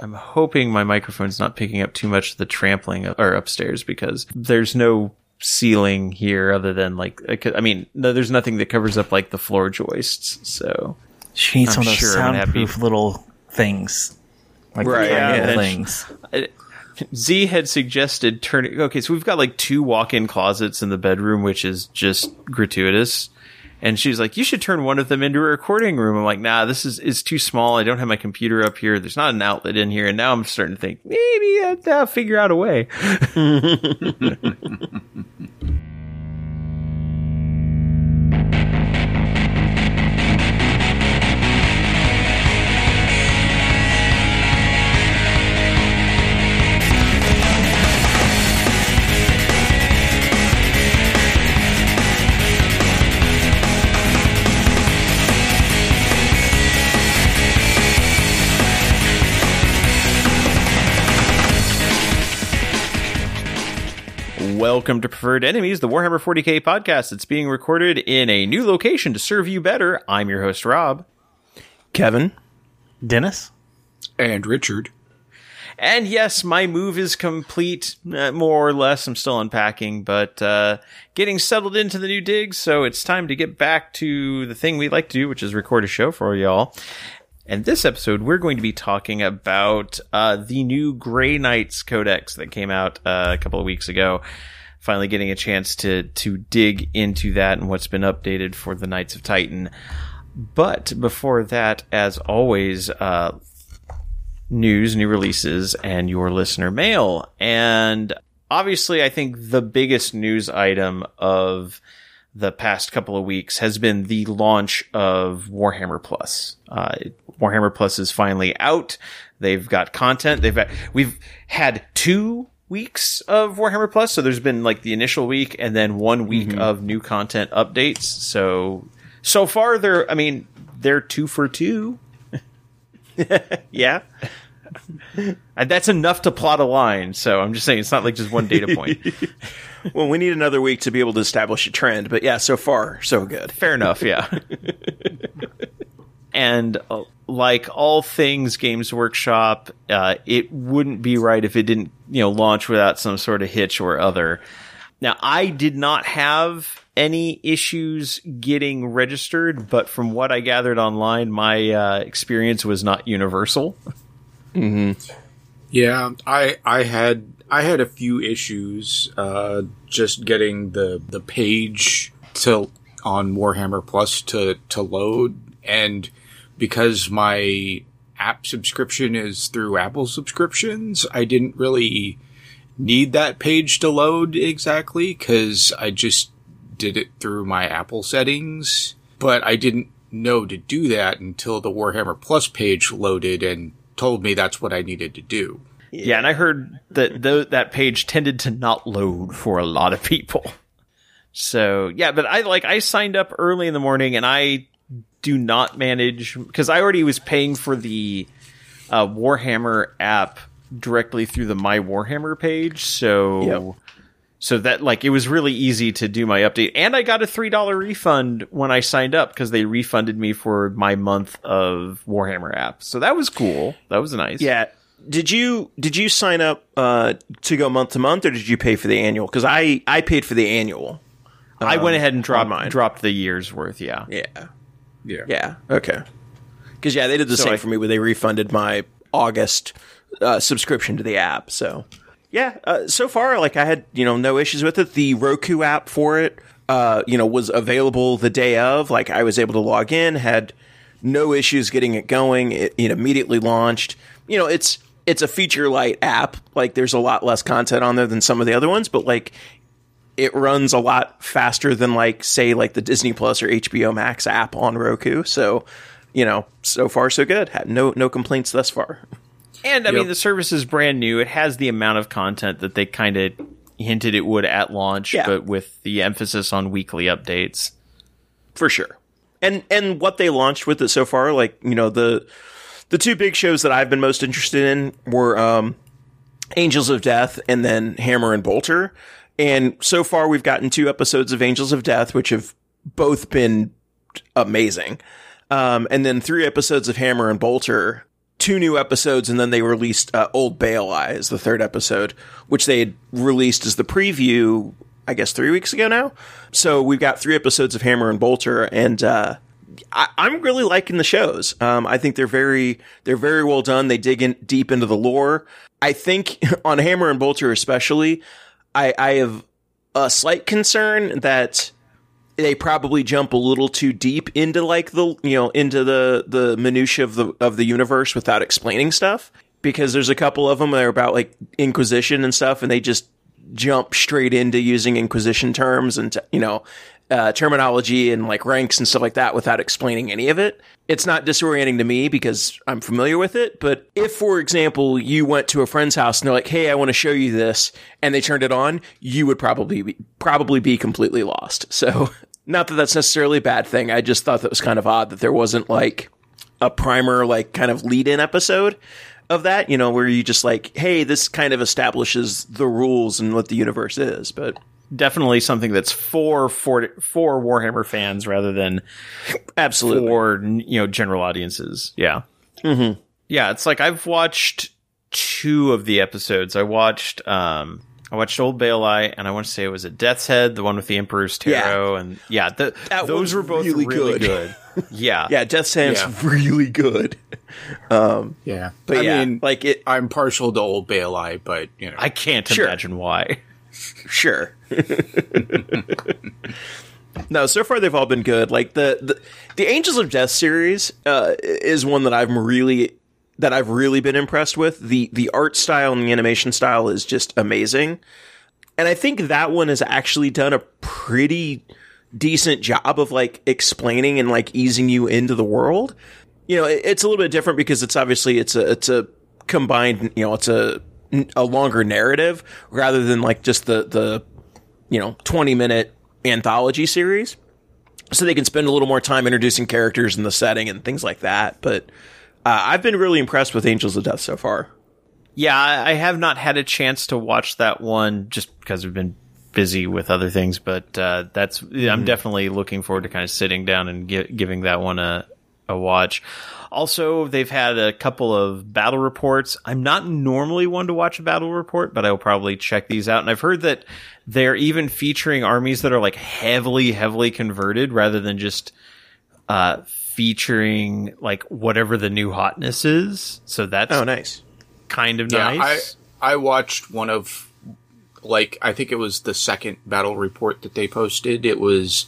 I'm hoping my microphone's not picking up too much of the trampling up, or upstairs because there's no ceiling here other than like I mean no, there's nothing that covers up like the floor joists. So She needs I'm some of those sure soundproof little things. Like Right, yeah. things. Z had suggested turning. Okay, so we've got like two walk-in closets in the bedroom, which is just gratuitous. And she's like, "You should turn one of them into a recording room." I'm like, "Nah, this is is too small. I don't have my computer up here. There's not an outlet in here." And now I'm starting to think maybe I'll, I'll uh, figure out a way. Welcome to Preferred Enemies, the Warhammer 40k podcast. It's being recorded in a new location to serve you better. I'm your host, Rob. Kevin. Dennis? And Richard. And yes, my move is complete, uh, more or less. I'm still unpacking, but uh, getting settled into the new digs. So it's time to get back to the thing we like to do, which is record a show for y'all. And this episode, we're going to be talking about uh, the new Grey Knights Codex that came out uh, a couple of weeks ago. Finally, getting a chance to to dig into that and what's been updated for the Knights of Titan. But before that, as always, uh, news, new releases, and your listener mail. And obviously, I think the biggest news item of the past couple of weeks has been the launch of Warhammer Plus. Uh, Warhammer Plus is finally out. They've got content. They've we've had two weeks of Warhammer Plus. So there's been like the initial week and then one week of new content updates. So, so far they're, I mean, they're two for two. yeah. And that's enough to plot a line. So I'm just saying it's not like just one data point. Well, we need another week to be able to establish a trend, but yeah, so far so good. Fair enough, yeah. and uh, like all things Games Workshop, uh, it wouldn't be right if it didn't, you know, launch without some sort of hitch or other. Now, I did not have any issues getting registered, but from what I gathered online, my uh, experience was not universal. Hmm. Yeah, I I had I had a few issues uh, just getting the the page to on Warhammer Plus to to load, and because my app subscription is through Apple subscriptions, I didn't really need that page to load exactly because I just did it through my Apple settings, but I didn't know to do that until the Warhammer Plus page loaded and told me that's what I needed to do. Yeah, and I heard that th- that page tended to not load for a lot of people. So yeah, but I like I signed up early in the morning, and I do not manage because I already was paying for the uh, Warhammer app directly through the My Warhammer page. So Yep. so that like it was really easy to do my update, and I got a three dollar refund when I signed up because they refunded me for my month of Warhammer app. So that was cool. That was nice. Yeah. Did you did you sign up uh, to go month to month, or did you pay for the annual? Because I I paid for the annual. I went ahead and dropped mine. dropped the year's worth. Yeah. Yeah. Yeah. Yeah. Okay. Because yeah, they did the So same I- for me where they refunded my August uh, subscription to the app. So yeah, uh, so far like I had you know no issues with it. The Roku app for it, uh, you know, was available the day of. Like I was able to log in, had no issues getting it going. It, it immediately launched. You know, it's it's a feature light app. Like there's a lot less content on there than some of the other ones, but like it runs a lot faster than like say like the Disney Plus or HBO Max app on Roku. So, you know, so far so good. Had no no complaints thus far. And I mean, the service is brand new. It has the amount of content that they kind of hinted it would at launch, Yeah. but with the emphasis on weekly updates. for sure. And and what they launched with it so far, like you know the the two big shows that I've been most interested in were um, Angels of Death and then Hammer and Bolter. And so far, we've gotten two episodes of Angels of Death, which have both been amazing. Um, and then three episodes of Hammer and Bolter, two new episodes, and then they released uh, Old Bale Eyes, the third episode, which they had released as the preview, I guess, three weeks ago now. So we've got three episodes of Hammer and Bolter, and uh, I, I'm really liking the shows. Um, I think they're very they're very well done. They dig in deep into the lore. I think on Hammer and Bolter especially, I, I have a slight concern that they probably jump a little too deep into like the you know into the the minutia of the of the universe without explaining stuff. Because there's a couple of them that are about like inquisition and stuff and they just jump straight into using inquisition terms and you know uh, terminology and like ranks and stuff like that without explaining any of it. It's not disorienting to me because I'm familiar with it. But if, for example, you went to a friend's house and they're like, "Hey, I want to show you this," and they turned it on, you would probably be, probably be completely lost. So, not that that's necessarily a bad thing. I just thought that was kind of odd that there wasn't like a primer, like kind of lead-in episode of that. You know, where you just like, "Hey, this kind of establishes the rules and what the universe is," but Definitely something that's for for for Warhammer fans rather than absolutely. for you know general audiences. Yeah, Mm-hmm. yeah. It's like I've watched two of the episodes. I watched um I watched Old Bale Eye, and I want to say it was a Death's Head, the one with the Emperor's Tarot, and yeah, the, That those were both really really, good. good. yeah, Yeah, Death's Sand's Yeah. really good. Um, Yeah, But I yeah, mean, like it, I'm partial to Old Bale Eye, but you know, I can't Sure. imagine why. sure. no, so far they've all been good. Like the the, the Angels of Death series uh, is one that I'm really that I've really been impressed with. the The art style and the animation style is just amazing, and I think that one has actually done a pretty decent job of like explaining and like easing you into the world. You know, it, it's a little bit different because it's obviously it's a it's a combined. You know, it's a a longer narrative rather than like just the the you know 20 minute anthology series so they can spend a little more time introducing characters and the setting and things like that but uh, i've been really impressed with angels of death so far Yeah, I have not had a chance to watch that one just because we've been busy with other things, but uh, that's I'm definitely looking forward to kind of sitting down and gi- giving that one a a watch. Also, they've had a couple of battle reports. I'm not normally one to watch a battle report, but I will probably check these out. And I've heard that they're even featuring armies that are like heavily, heavily converted rather than just uh, featuring like whatever the new hotness is. So that's oh nice kind of yeah, nice. I I watched one of like I think it was the second battle report that they posted. It was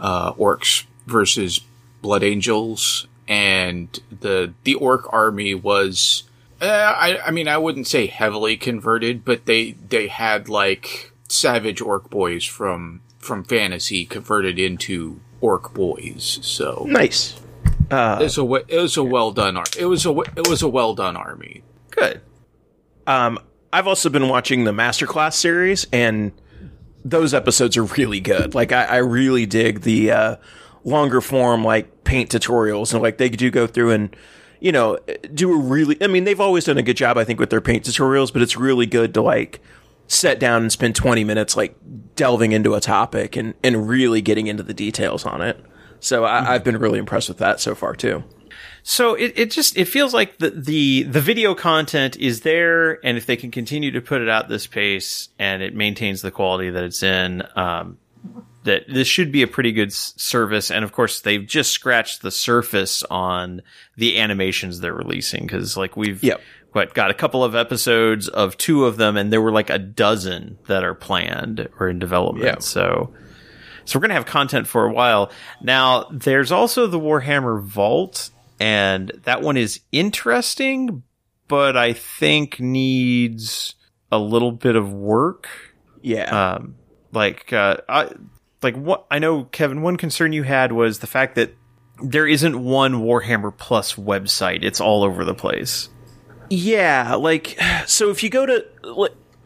uh, orcs versus blood angels, and the the orc army was. Uh, I I mean I wouldn't say heavily converted, but they they had like savage orc boys from from fantasy converted into orc boys. So nice it was a it was a well done ar- it was a it was a well done army. Good. um i've also been watching the masterclass series and those episodes are really good like i, I really dig the uh longer form like paint tutorials and like they do go through and you know do a really i mean they've always done a good job i think with their paint tutorials but it's really good to like sit down and spend 20 minutes like delving into a topic and and really getting into the details on it so I, i've been really impressed with that so far too So it, it just it feels like the, the the video content is there, and if they can continue to put it out this pace and it maintains the quality that it's in, um, that this should be a pretty good s- service. And of course, they've just scratched the surface on the animations they're releasing because like we've Yep. What got a couple of episodes of two of them, and there were like a dozen that are planned or in development. Yeah. So. So we're going to have content for a while. Now, there's also the Warhammer Vault, and that one is interesting, but I think needs a little bit of work. yeah Um, like, uh, I, like what I know, Kevin. One concern you had was the fact that there isn't one Warhammer Plus website; it's all over the place. Yeah, like so if you go to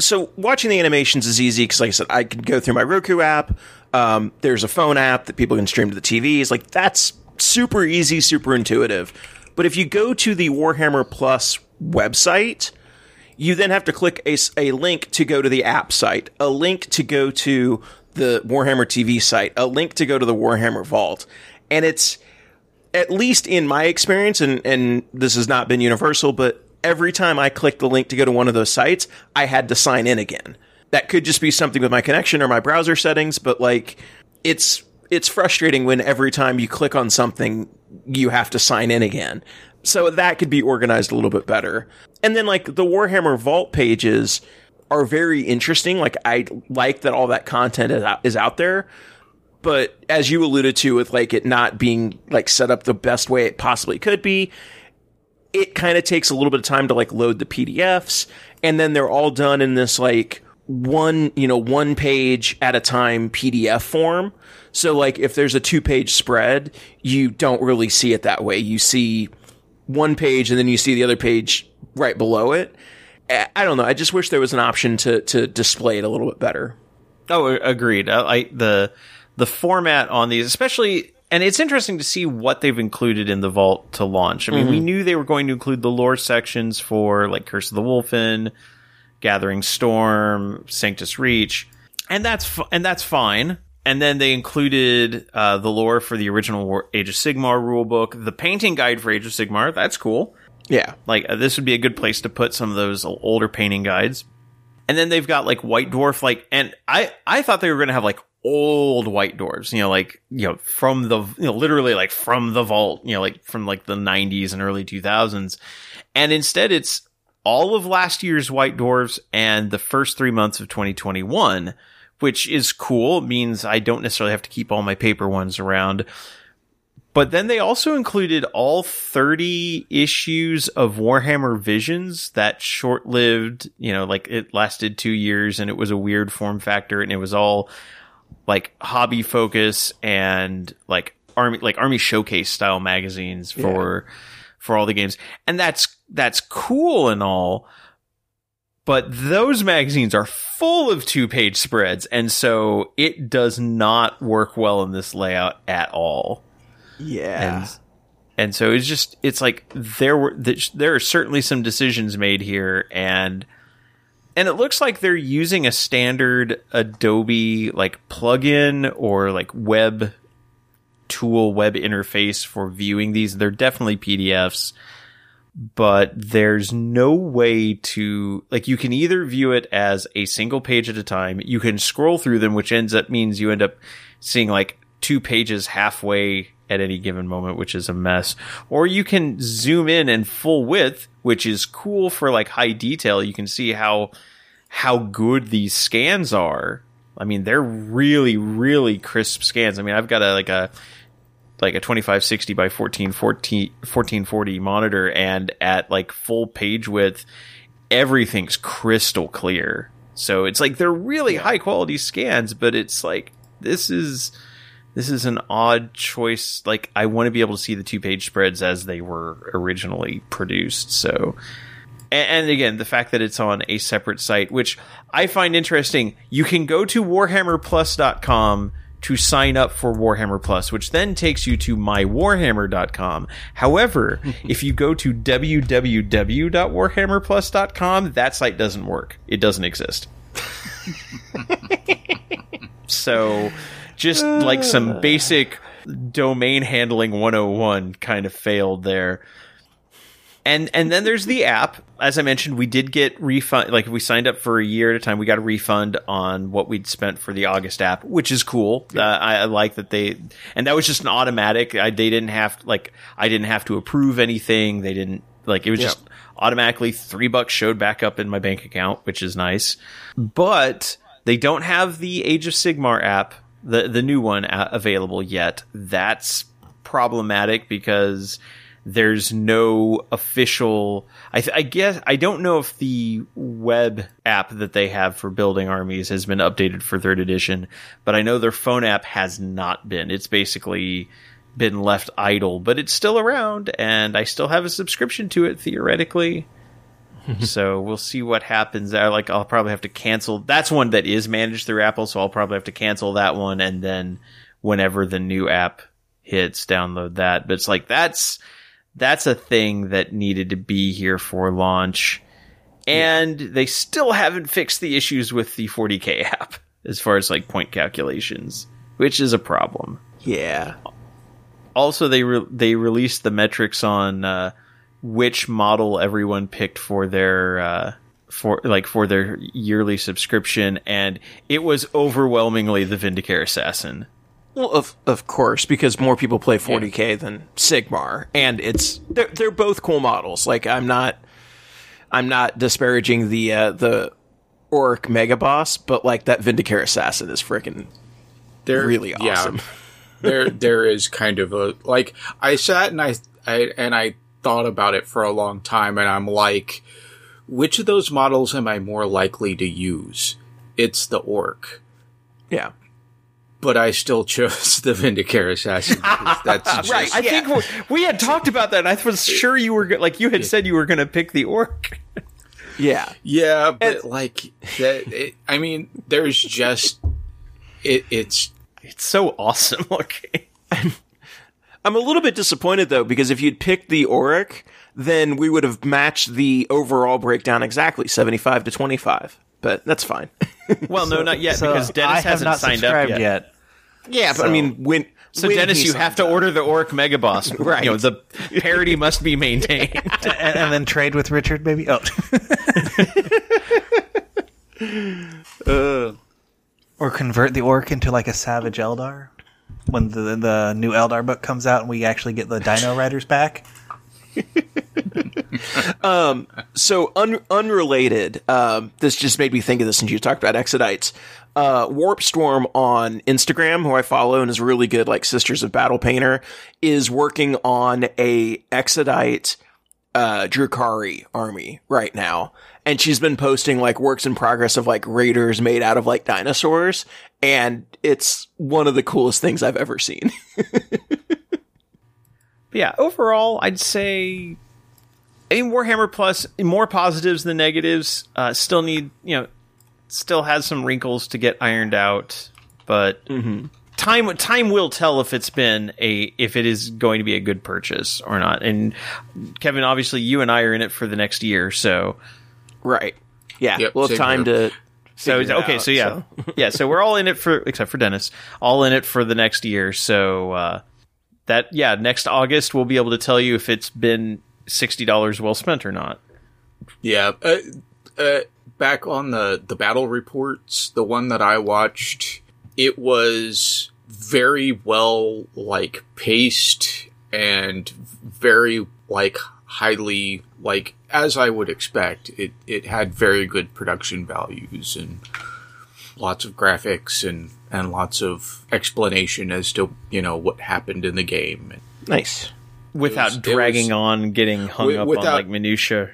so watching the animations is easy because like I said I can go through my Roku app. Um, there's a phone app that people can stream to the TVs. Like that's super easy, super intuitive. But if you go to the Warhammer Plus website, you then have to click a, a link to go to the app site, a link to go to the Warhammer TV site, a link to go to the Warhammer Vault, and it's at least in my experience, and, and this has not been universal, but every time I clicked the link to go to one of those sites, I had to sign in again. That could just be something with my connection or my browser settings, but like it's it's frustrating when every time you click on something, you have to sign in again. So that could be organized a little bit better. And then like the Warhammer Vault pages are very interesting. Like I like that all that content is out, is out there. But as you alluded to with like it not being like set up the best way it possibly could be, it kind of takes a little bit of time to like load the PDFs and then they're all done in this like one, you know, one page at a time PDF form. So like if there's a two page spread, you don't really see it that way. You see one page and then you see the other page right below it. I don't know. I just wish there was an option to to display it a little bit better. Oh, agreed. I, I the the format on these, especially, and it's interesting to see what they've included in the vault to launch. I mean, we knew they were going to include the lore sections for like Curse of the Wulfen, Gathering Storm, Sanctus Reach, and that's f- and that's fine. And then they included uh, the lore for the original War- Age of Sigmar rulebook, the painting guide for Age of Sigmar. That's cool. Yeah. Like uh, this would be a good place to put some of those older painting guides. And then they've got like White Dwarf, like, and I I thought they were going to have like old White dwarves, you know, like you know from the you know literally like from the vault, you know, like from like the '90s and early 2000s, and instead it's all of last year's White dwarves and the first three months of 2021, which is cool. It means I don't necessarily have to keep all my paper ones around. But then they also included all 30 issues of Warhammer Visions that short lived, you know, like it lasted two years and it was a weird form factor and it was all like hobby focus and like army, like army showcase style magazines for, for all the games. And that's, that's cool and all. But those magazines are full of two page spreads. And so it does not work well in this layout at all Yeah. and and so it's just it's like there were there are certainly some decisions made here and and it looks like they're using a standard Adobe like plugin or like web tool web interface for viewing these. They're definitely PDFs but there's no way to like you can either view it as a single page at a time. You can scroll through them which ends up means you end up seeing like two pages halfway at any given moment which is a mess. Or you can zoom in and full width which is cool for like high detail. You can see how how good these scans are. I mean they're really really crisp scans. I mean i've got a like a like a 2560 by 1440 1440 monitor and at like full page width everything's crystal clear. So it's like they're really high quality scans but it's like this is this is an odd choice like i want to be able to see the two page spreads as they were originally produced so and, again the fact that it's on a separate site which i find interesting you can go to warhammerplus.com to sign up for Warhammer Plus, which then takes you to mywarhammer.com. However, if you go to www.warhammerplus.com, that site doesn't work. It doesn't exist. so, just like some basic domain handling 101 kind of failed there. And and then there's the app. As I mentioned, we did get refund. Like if we signed up for a year at a time, we got a refund on what we'd spent for the August app, which is cool. Uh, I, I like that they and that was just an automatic. I, they didn't have like I didn't have to approve anything. They didn't like it was just automatically three bucks showed back up in my bank account, which is nice. But they don't have the Age of Sigmar app, the the new one, available yet. That's problematic because there's no official I, th- I guess i don't know if the web app that they have for building armies has been updated for third edition but i know their phone app has not been it's basically been left idle but it's still around and i still have a subscription to it theoretically so we'll see what happens there like i'll probably have to cancel that's one that is managed through apple so i'll probably have to cancel that one and then whenever the new app hits download that but it's like that's that's a thing that needed to be here for launch. And they still haven't fixed the issues with the 40k app as far as like point calculations, which is a problem. Yeah. also they re- they released the metrics on uh, which model everyone picked for their uh, for like for their yearly subscription, and it was overwhelmingly the Vindicare Assassin. Well, of of course, because more people play 40k than Sigmar, and it's they're they're both cool models. Like I'm not I'm not disparaging the uh, the Orc Mega Boss, but like that Vindicare Assassin is freaking They're really yeah. awesome. there there is kind of a like I sat and I, I and I thought about it for a long time and I'm like which of those models am I more likely to use? It's the orc. Yeah. But I still chose the Vindicare Assassin. That's just, Right. I Yeah. think we- had talked about that. and I was sure you were like you had said you were going to pick the orc. Yeah. Yeah, but like that. It, I mean, there's just it. It's It's so awesome looking. I'm a little bit disappointed though because if you'd picked the Auric, then we would have matched the overall breakdown exactly 75 to 25. But that's fine. Well, no, not yet So because Dennis I hasn't not signed up yet. yet. yeah, but I mean when So when Dennis, you have to up- order the orc mega boss. Right. You know, the parity must be maintained. and, and then trade with Richard, maybe. Oh, uh. or convert the orc into like a savage Eldar when the the new Eldar book comes out and we actually get the Dino Riders back. So un- unrelated, um, this just made me think of this since you talked about Exodites. Uh, Warp Storm on Instagram, who I follow and is really good, like Sisters of Battle Painter, is working on a Exodite uh, Drukhari army right now. And she's been posting like works in progress of like raiders made out of like dinosaurs. And it's one of the coolest things I've ever seen. But yeah, overall, I'd say. I mean, Warhammer Plus more positives than negatives. Uh, still need you know, still has some wrinkles to get ironed out, but time time will tell if it's been a if it is going to be a good purchase or not. And Kevin, obviously, you and I are in it for the next year, so right. Yeah. Yep, we'll have time to. so okay, out, so yeah, yeah. So we're all in it for except for Dennis, all in it for the next year. So uh, that yeah, next August we'll be able to tell you if it's been sixty dollars well spent or not. yeah. Uh, uh, back on the the battle reports, the one that I watched, it was very well like paced and very like highly like as I would expect. It it had very good production values and lots of graphics and and lots of explanation as to you know what happened in the game. Nice. Without was- dragging was- on, getting hung Wi- up on like minutia.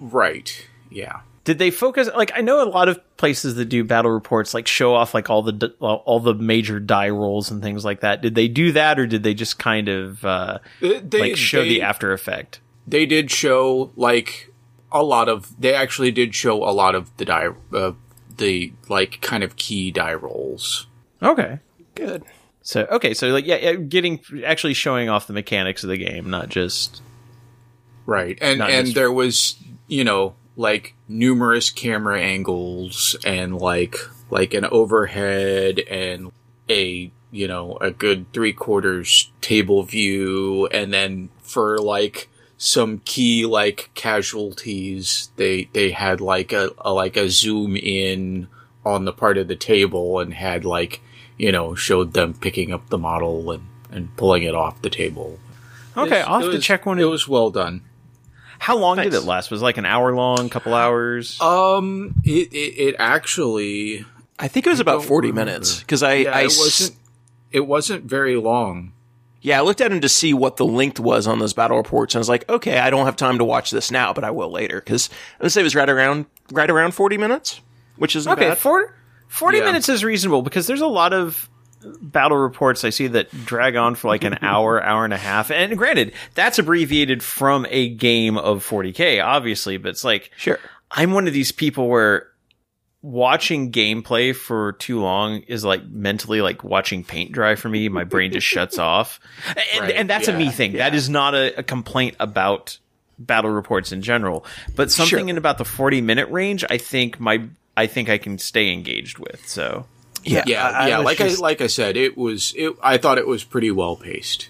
Right. Yeah. Did they focus? Like I know a lot of places that do battle reports like show off like all the d- all the major die rolls and things like that. Did they do that, or did they just kind of uh, Uh, They, like show they- the after effect? They did show like a lot of they actually did show a lot of the die uh, the like kind of key die rolls Okay. Good. So okay, so like yeah, yeah, getting actually showing off the mechanics of the game, not just right and and just- there was you know like numerous camera angles and like like an overhead and a you know a good three quarters table view and then for like some key like casualties they they had like a, a like a zoom in on the part of the table and had like you know showed them picking up the model and and pulling it off the table okay. It I'll have to check one. it was well done How long did it last? Was it like an hour long, couple hours? Um, it it, it actually, I think it was about 40 remember. minutes because I, yeah, I it wasn't. It wasn't very long. Yeah, I looked at him to see what the length was on those battle reports, and I was like, okay, I don't have time to watch this now, but I will later because I would say it was right around right around 40 minutes, which isn't okay, bad. four, 40 Yeah. minutes is reasonable because there's a lot of battle reports I see that drag on for like an hour, hour and a half. And granted, that's abbreviated from a game of 40k, obviously, but it's like Sure. I'm one of these people where watching gameplay for too long is like mentally like watching paint dry for me. My brain just shuts off. And, Right, and that's a me yeah, thing. That is not a, a complaint about battle reports in general, but something Sure. in about the 40 minute range, I think my, I think I can stay engaged with. So Yeah. Yeah, I- I yeah. was Like just- I like I said, it was. It, I thought it was pretty well paced.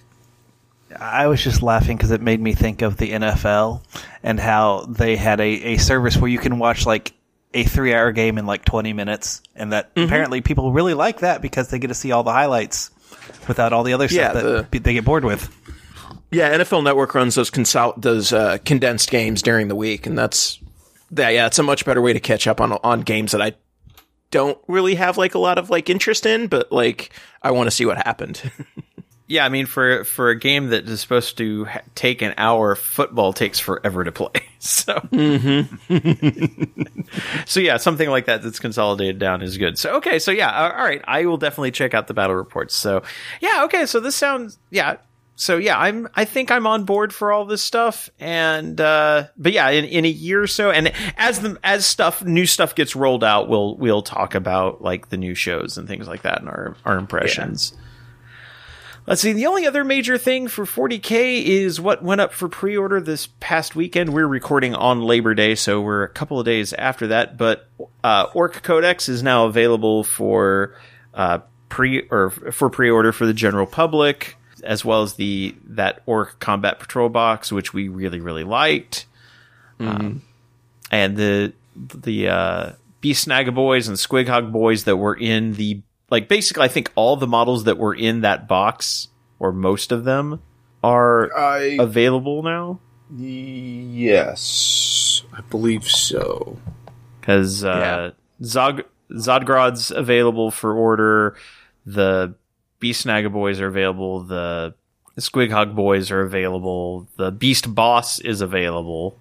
I was just laughing because it made me think of the NFL and how they had a, a service where you can watch like a three hour game in like 20 minutes. And that Mm-hmm. apparently people really like that because they get to see all the highlights without all the other Yeah, stuff that the- they get bored with. Yeah, NFL Network runs those those uh, condensed games during the week, and that's that. Yeah, it's a much better way to catch up on on games that I don't really have like a lot of like interest in, but like I want to see what happened. Yeah, I mean, for for a game that is supposed to ha- take an hour, football takes forever to play. So, so yeah, something like that that's consolidated down is good. So, okay, so yeah, all right, I will definitely check out the battle reports. So, yeah, okay, so this sounds, yeah, so yeah, I'm, I think I'm on board for all this stuff, and uh, but yeah, in, in a year or so, and as the as stuff, new stuff gets rolled out, we'll we'll talk about like the new shows and things like that and our our impressions. Let's see. The only other major thing for 40k is what went up for pre-order this past weekend. We're recording on Labor Day, so we're a couple of days after that. But uh, Orc Codex is now available for uh, pre or for pre-order for the general public, as well as the that Orc Combat Patrol box, which we really really liked. Um, and the the uh, Beast Snagga boys and Squighog boys that were in the like basically I think all the models that were in that box or most of them are I available now yes, I believe so. because uh, Zog Zodgrod's available for order. The Beast Snagga boys are available. The Squighog boys are available. The Beast Boss is available.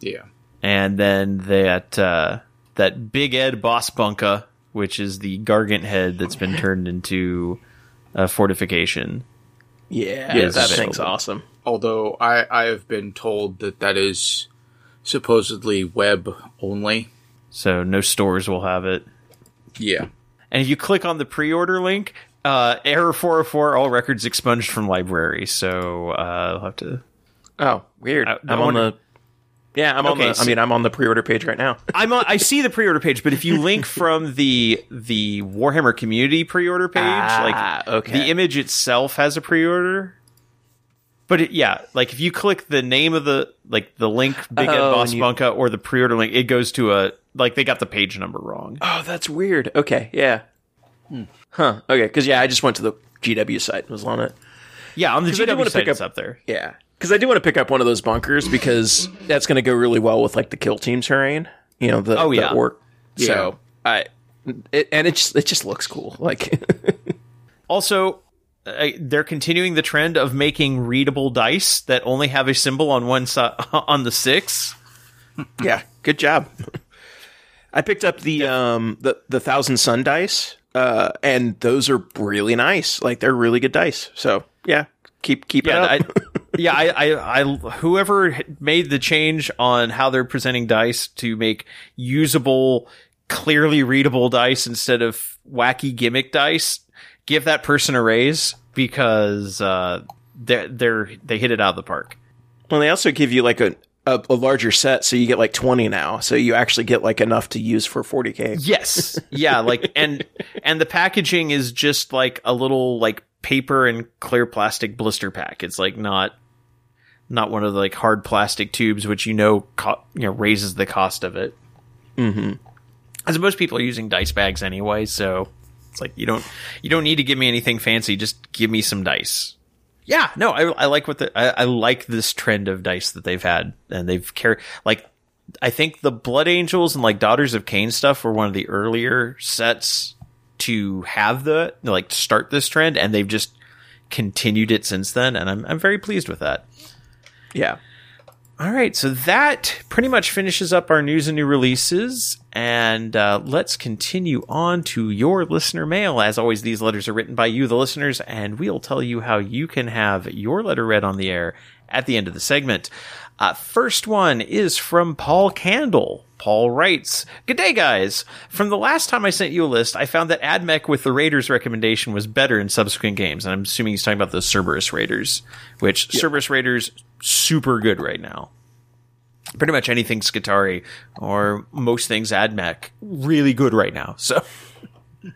Yeah. and then that uh, that Big'Ed Bossbunka, which is the Gargant head that's been turned into a fortification. yeah, Yes. that thing's awesome. Although I I have been told that that is supposedly web only. So no stores will have it. Yeah. And if you click on the pre-order link, uh, error 404, all records expunged from library. So uh, I'll have to. Oh, weird. I- I, I am on wonder- the. Yeah, I'm on Okay, the. so- I mean, I'm on the pre-order page right now. I'm on, I see the pre-order page, but if you link from the the Warhammer community pre-order page, Ah, like okay. the image itself has a pre-order. But it, yeah, like if you click the name of the like the link Big Ed Oh, Boss you- Bunka or the pre-order link, it goes to a like they got the page number wrong. Oh, that's weird. Okay, yeah. Huh. Okay, because yeah, I just went to the GW site and was on it. Yeah, on the GW site pick it's up- up there. Yeah, because I do want to pick up one of those bunkers because that's going to go really well with like the kill team terrain. You know, the Oh, the yeah. orc. So I, it, and it just it just looks cool. Like, Also, uh, they're continuing the trend of making readable dice that only have a symbol on one side on the six. yeah, good job. I picked up the um the the thousand sun dice, uh, and those are really nice. Like they're really good dice. So yeah, keep keep Yeah, it I, up. yeah. I, I, I, whoever made the change on how they're presenting dice to make usable, clearly readable dice instead of wacky gimmick dice, give that person a raise because uh, they're, they're they hit it out of the park. Well, they also give you like a, a a larger set, so you get like twenty now. So you actually get like enough to use for forty k. Yes. Yeah, like and and the packaging is just like a little like paper and clear plastic blister pack. It's like not not one of the like hard plastic tubes which you know co- you know raises the cost of it. Mm-hmm. As most people are using dice bags anyway, so it's like you don't you don't need to give me anything fancy, just give me some dice. Yeah, no, I, I like what the I, I like this trend of dice that they've had, and they've carried like I think the Blood Angels and like Daughters of Khaine stuff were one of the earlier sets to have the like start this trend, and they've just continued it since then, and I'm I'm very pleased with that. Yeah. All right, so that pretty much finishes up our news and new releases, and uh, let's continue on to your listener mail. As always, these letters are written by you, the listeners, and we'll tell you how you can have your letter read on the air at the end of the segment. Uh, first one is from Paul Candle. Paul writes, Good day, guys. From the last time I sent you a list, I found that AdMech with the Raiders recommendation was better in subsequent games. And I'm assuming he's talking about the Serberys Raiders, which Serberys Raiders, super good right now. Pretty much anything Skitarii or most things AdMech, really good right now. So.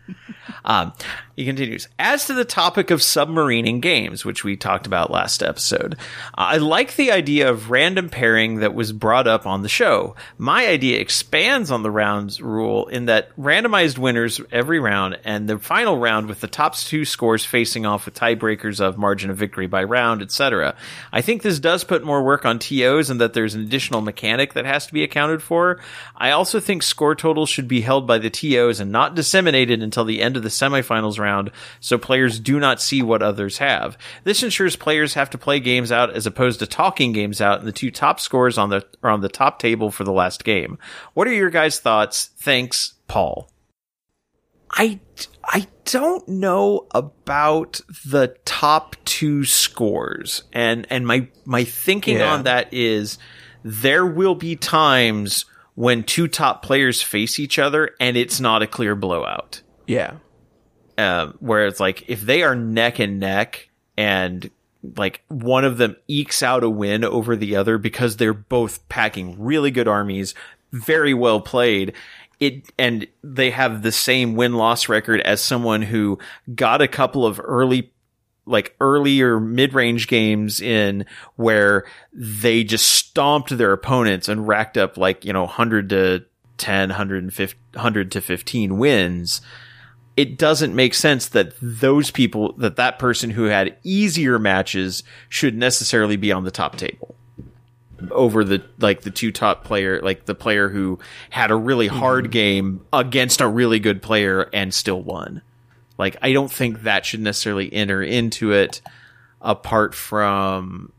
Um, he continues. As to the topic of submarining games, which we talked about last episode, I like the idea of random pairing that was brought up on the show. My idea expands on the rounds rule in that randomized winners every round and the final round with the top two scores facing off with tiebreakers of margin of victory by round, etc. I think this does put more work on TOs and that there's an additional mechanic that has to be accounted for. I also think score totals should be held by the TOs and not disseminated until the end of the semifinals round so players do not see what others have. This ensures players have to play games out as opposed to talking games out and the two top scores on the are on the top table for the last game. What are your guys' thoughts? Thanks, Paul. I I don't know about the top two scores and and my my thinking Yeah. on that is there will be times when two top players face each other and it's not a clear blowout Yeah. Um, where it's like if they are neck and neck and like one of them ekes out a win over the other because they're both packing really good armies, very well played. It and they have the same win loss record as someone who got a couple of early like earlier mid-range games in where they just stomped their opponents and racked up like, you know, 100 to 10, 150, 100 to 15 wins it doesn't make sense that those people that that person who had easier matches should necessarily be on the top table over the like the two top player like the player who had a really hard mm-hmm. game against a really good player and still won. Like i don't think that should necessarily enter into it apart from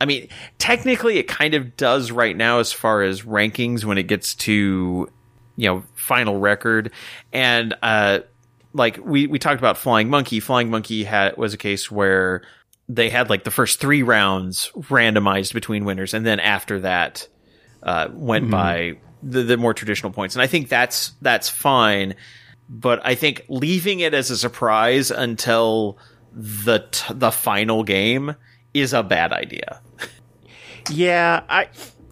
I mean, technically it kind of does right now as far as rankings when it gets to, you know, final record. And, uh, like we, we talked about Flying Monkey. Flying Monkey had, was a case where they had like the first three rounds randomized between winners. And then after that, uh, went by the, the more traditional points. And I think that's, that's fine. But I think leaving it as a surprise until the, t- the final game is a bad idea. Yeah, I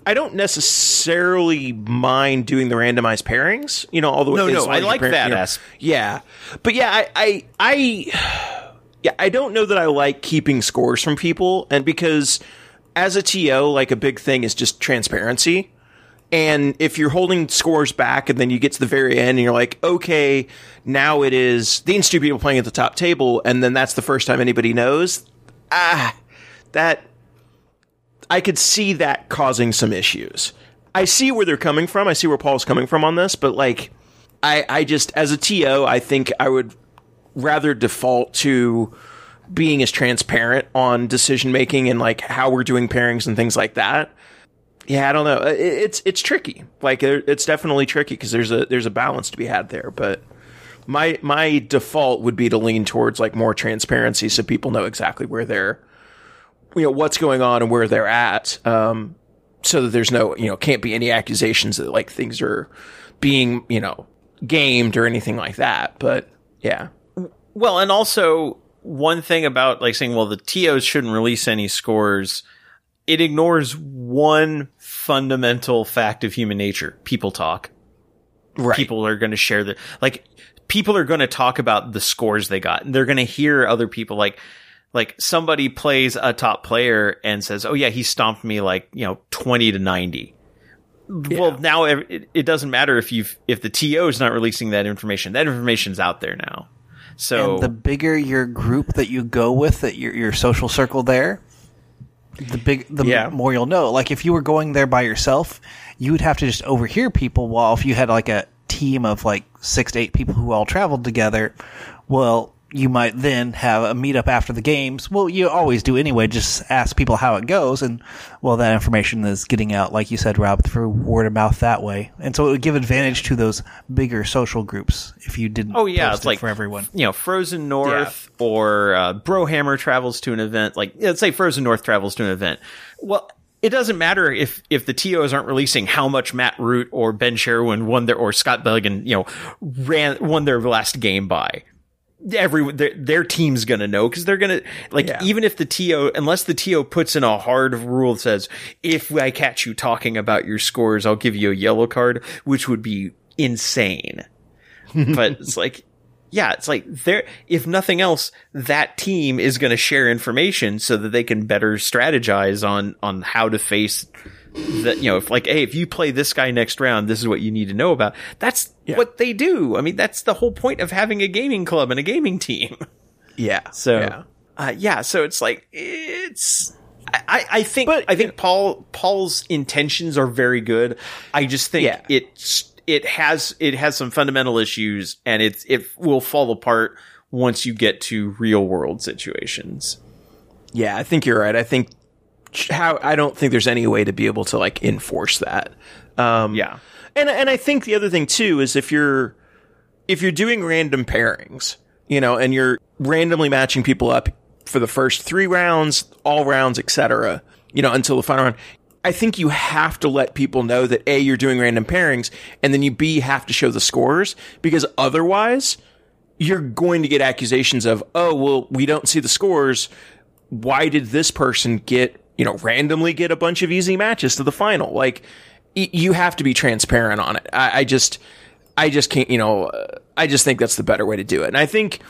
I don't necessarily mind doing the randomized pairings. You know, all the way. No, no, I like pair- that you know, Yeah, but yeah, I, I I yeah, I don't know that I like keeping scores from people, and because as a TO, like a big thing is just transparency. And if you're holding scores back and then you get to the very end and you're like, okay, now it is these two people playing at the top table, and then that's the first time anybody knows, ah, that I could see that causing some issues. I see where they're coming from. I see where Paul's coming from on this, but like, I, I just, as a TO, I think I would rather default to being as transparent on decision making and like how we're doing pairings and things like that. Yeah, I don't know. It- It's it's tricky. Like it's definitely tricky because there's a there's a balance to be had there. But my my default would be to lean towards like more transparency so people know exactly where they're you know what's going on and where they're at um so that there's no you know can't be any accusations that like things are being you know gamed or anything like that but yeah Well, and also one thing about like saying, well, the TOs shouldn't release any scores. It ignores one fundamental fact of human nature. People talk. right People are going to share their, like, people are going to talk about the scores they got and they're going to hear other people like, like somebody plays a top player and says, oh yeah, he stomped me like, you know, 20 to 90. Well, now it, it doesn't matter if you've, if the TO is not releasing that information, that information's out there now. So And the bigger your group that you go with, that your your social circle there, the big the Yeah. more you'll know. Like if you were going there by yourself, you would have to just overhear people. While if you had like a team of like six to eight people who all traveled together, well, you might then have a meetup after the games. Well, you always do anyway. Just ask people how it goes, and well, that information is getting out, like you said, Rob, through word of mouth that way. And so it would give advantage to those bigger social groups if you didn't. Oh yeah, post it's it like for everyone. You know, Frozen North or uh, Brohammer travels to an event. Like let's say Frozen North travels to an event. Well, it doesn't matter if if the TOs aren't releasing how much Matt Root or Ben Sherwin won their or Scott Belligan, you know, ran won their last game by. Every their, their team's gonna know because they're gonna like Yeah. even if the TO unless the TO puts in a hard rule that says if I catch you talking about your scores, I'll give you a yellow card, which would be insane but it's like yeah, it's like there. If nothing else, that team is going to share information so that they can better strategize on on how to face that. You know, if like, hey, if you play this guy next round, this is what you need to know about. That's what they do. I mean, that's the whole point of having a gaming club and a gaming team. Yeah. So, yeah. uh, yeah. So it's like it's. I, I think But- I think Paul Paul's intentions are very good. I just think Yeah. it's it has it has some fundamental issues, and it's it will fall apart once you get to real world situations. Yeah, I think you're right. I think how I don't think there's any way to be able to like enforce that. Um, Yeah, and and I think the other thing too is if you're if you're doing random pairings, you know, and you're randomly matching people up for the first three rounds, all rounds, etc., you know, until the final round. I think you have to let people know that A, you're doing random pairings, and then you B, have to show the scores, because otherwise, you're going to get accusations of, oh, well, we don't see the scores. Why did this person get, you know, randomly get a bunch of easy matches to the final? Like, y- you have to be transparent on it. I, I just, I just can't, you know, uh, I just think that's the better way to do it. And I think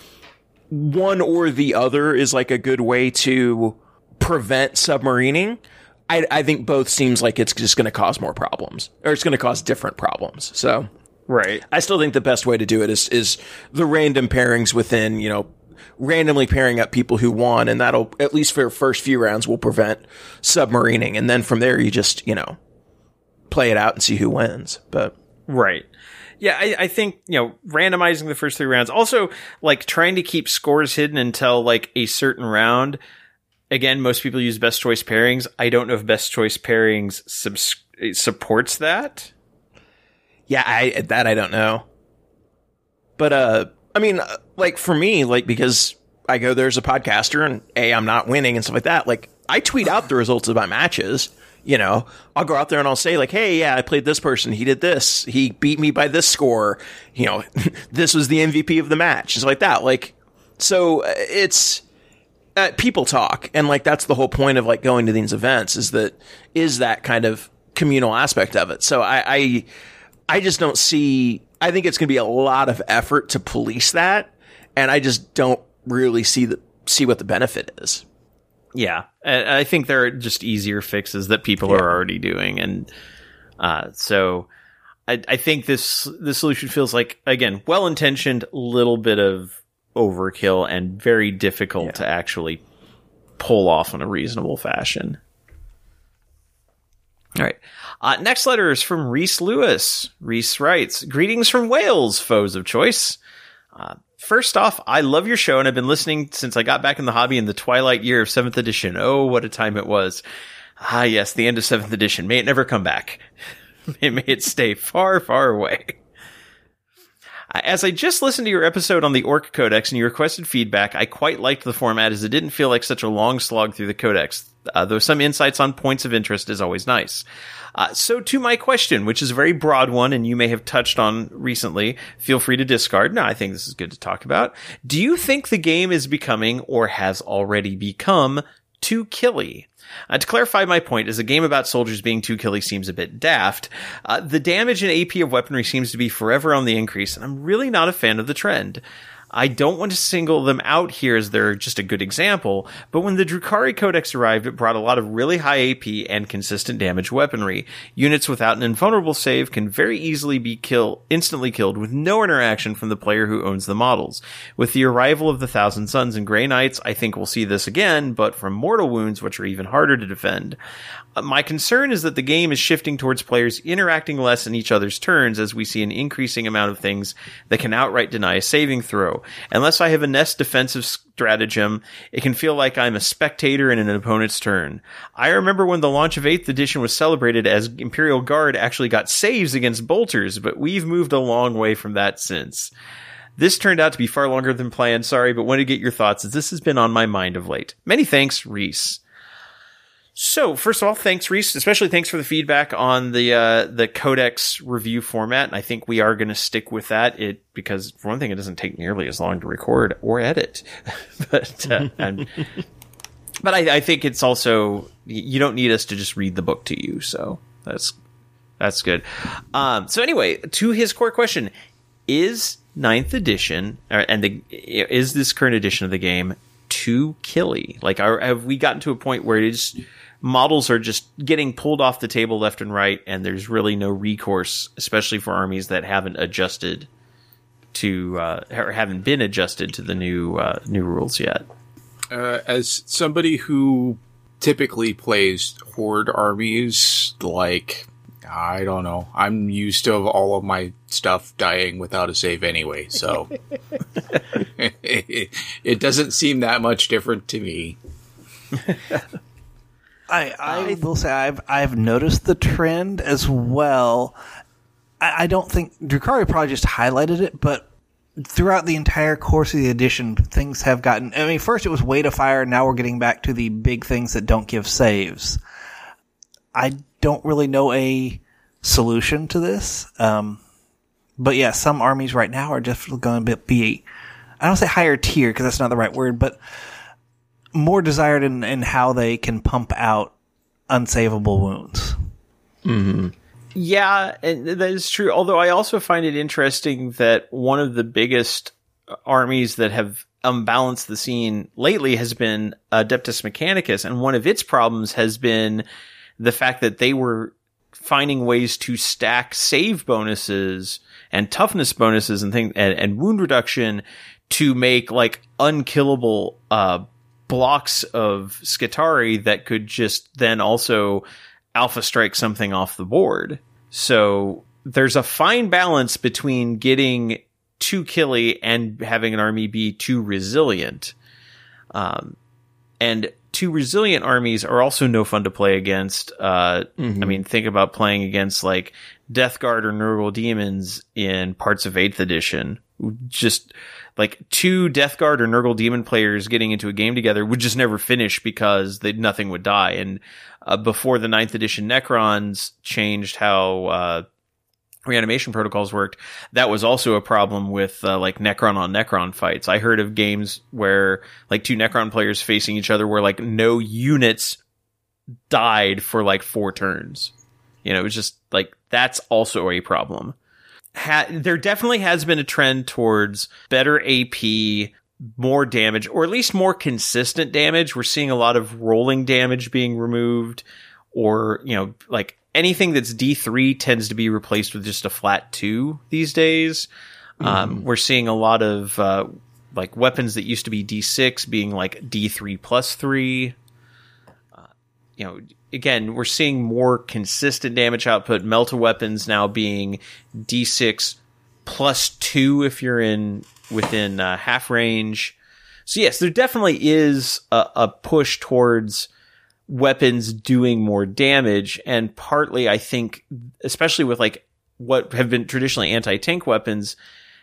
one or the other is like a good way to prevent submarining. I, I think both seems like it's just going to cause more problems, or it's going to cause different problems. So, right. I still think the best way to do it is is the random pairings within, you know, randomly pairing up people who won, and that'll at least for the first few rounds will prevent submarining, and then from there you just you know play it out and see who wins. But Right. Yeah, I, I think, you know, randomizing the first three rounds. Also, like trying to keep scores hidden until like a certain round. Again, most people use best choice pairings. I don't know if best choice pairings subs- supports that. yeah, I that I don't know. But uh, I mean, uh, like for me, like because I go there as a podcaster, and a I'm not winning and stuff like that. Like I tweet out the results of my matches. You know, I'll go out there and I'll say like, "Hey, yeah, I played this person. He did this. He beat me by this score. You know, this was the MVP of the match." It's like that. Like, so uh, it's uh, people talk, and like that's the whole point of like going to these events is that is that kind of communal aspect of it. So I, I I just don't see. I think it's going to be a lot of effort to police that, and I just don't really see the see what the benefit is. Yeah. I, I think there are just easier fixes that people are already doing. And, uh, so I, I think this, this solution feels like, again, well intentioned, little bit of overkill and very difficult to actually pull off in a reasonable fashion. All right. Uh, next letter is from Reese Lewis. Reese writes, Greetings from Wales, foes of choice. Uh, first off, I love your show and I've been listening since I got back in the hobby in the twilight year of 7th edition. Oh, what a time it was. Ah, yes, the end of 7th edition. May it never come back. May it stay far, far away. Uh, As I just listened to your episode on the Orc Codex and you requested feedback, I quite liked the format as it didn't feel like such a long slog through the Codex, uh, though some insights on points of interest is always nice. Uh, so to my question, which is a very broad one and you may have touched on recently, feel free to discard. No, I think this is good to talk about. Do you think the game is becoming or has already become too killy? Uh, to clarify my point, as a game about soldiers being too killy seems a bit daft, uh, the damage and AP of weaponry seems to be forever on the increase, and I'm really not a fan of the trend. I don't want to single them out here as they're just a good example, but when the Drukhari Codex arrived, it brought a lot of really high AP and consistent damage weaponry. Units without an invulnerable save can very easily be kill instantly killed with no interaction from the player who owns the models. With the arrival of the Thousand Suns and Grey Knights, I think we'll see this again, but from mortal wounds, which are even harder to defend. Uh, My concern is that the game is shifting towards players interacting less in each other's turns as we see an increasing amount of things that can outright deny a saving throw. Unless I have a nest defensive stratagem, it can feel like I'm a spectator in an opponent's turn. I remember when the launch of 8th edition was celebrated as Imperial Guard actually got saves against bolters, but we've moved a long way from that since. This turned out to be far longer than planned, sorry, but wanted to get your thoughts as this has been on my mind of late. Many thanks, Reese. So, first of all, thanks, Reese. Especially thanks for the feedback on the uh, the Codex review format. And I think we are going to stick with that. It because for one thing, it doesn't take nearly as long to record or edit. but uh, and, but I, I think it's also you don't need us to just read the book to you. So that's that's good. Um, so anyway, to his core question, is ninth edition or, and the is this current edition of the game too killy? Like, are, have we gotten to a point where it is models are just getting pulled off the table left and right, and there's really no recourse, especially for armies that haven't adjusted to uh, or haven't been adjusted to the new uh, new rules yet. Uh, as somebody who typically plays horde armies, like I don't know, I'm used to all of my stuff dying without a save anyway, so it, it doesn't seem that much different to me. I, I will say I've I've noticed the trend as well. I, I don't think Drukhari probably just highlighted it, but throughout the entire course of the edition, things have gotten. I mean, first it was weight of fire. Now we're getting back to the big things that don't give saves. I don't really know a solution to this. Um, but yeah, some armies right now are just going to be, I don't say higher tier because that's not the right word, but more desired in, in how they can pump out unsavable wounds. Yeah, and that is true. Although I also find it interesting that one of the biggest armies that have unbalanced the scene lately has been Adeptus Mechanicus, and one of its problems has been the fact that they were finding ways to stack save bonuses and toughness bonuses and things and, and wound reduction to make like unkillable uh blocks of Skitarii that could just then also alpha strike something off the board. So there's a fine balance between getting too killy and having an army be too resilient. Um, and too resilient armies are also no fun to play against. Uh, I mean, think about playing against like Death Guard or Nurgle Demons in parts of 8th edition. Just like two Death Guard or Nurgle Demon players getting into a game together would just never finish because they, nothing would die. And uh, before the 9th edition Necrons changed how uh, reanimation protocols worked, that was also a problem with uh, like Necron on Necron fights. I heard of games where like two Necron players facing each other where like no units died for like four turns. You know, it was just like that's also a problem. Ha- there definitely has been a trend towards better AP, more damage, or at least more consistent damage. We're seeing a lot of rolling damage being removed, or, you know, like anything that's D3 tends to be replaced with just a flat two these days. Um, we're seeing a lot of, uh, like weapons that used to be D6 being like D3 plus three. You know, again, we're seeing more consistent damage output. Melta weapons now being D6 plus two if you're in within uh, half range. So yes, there definitely is a, a push towards weapons doing more damage, and partly I think, especially with like what have been traditionally anti-tank weapons,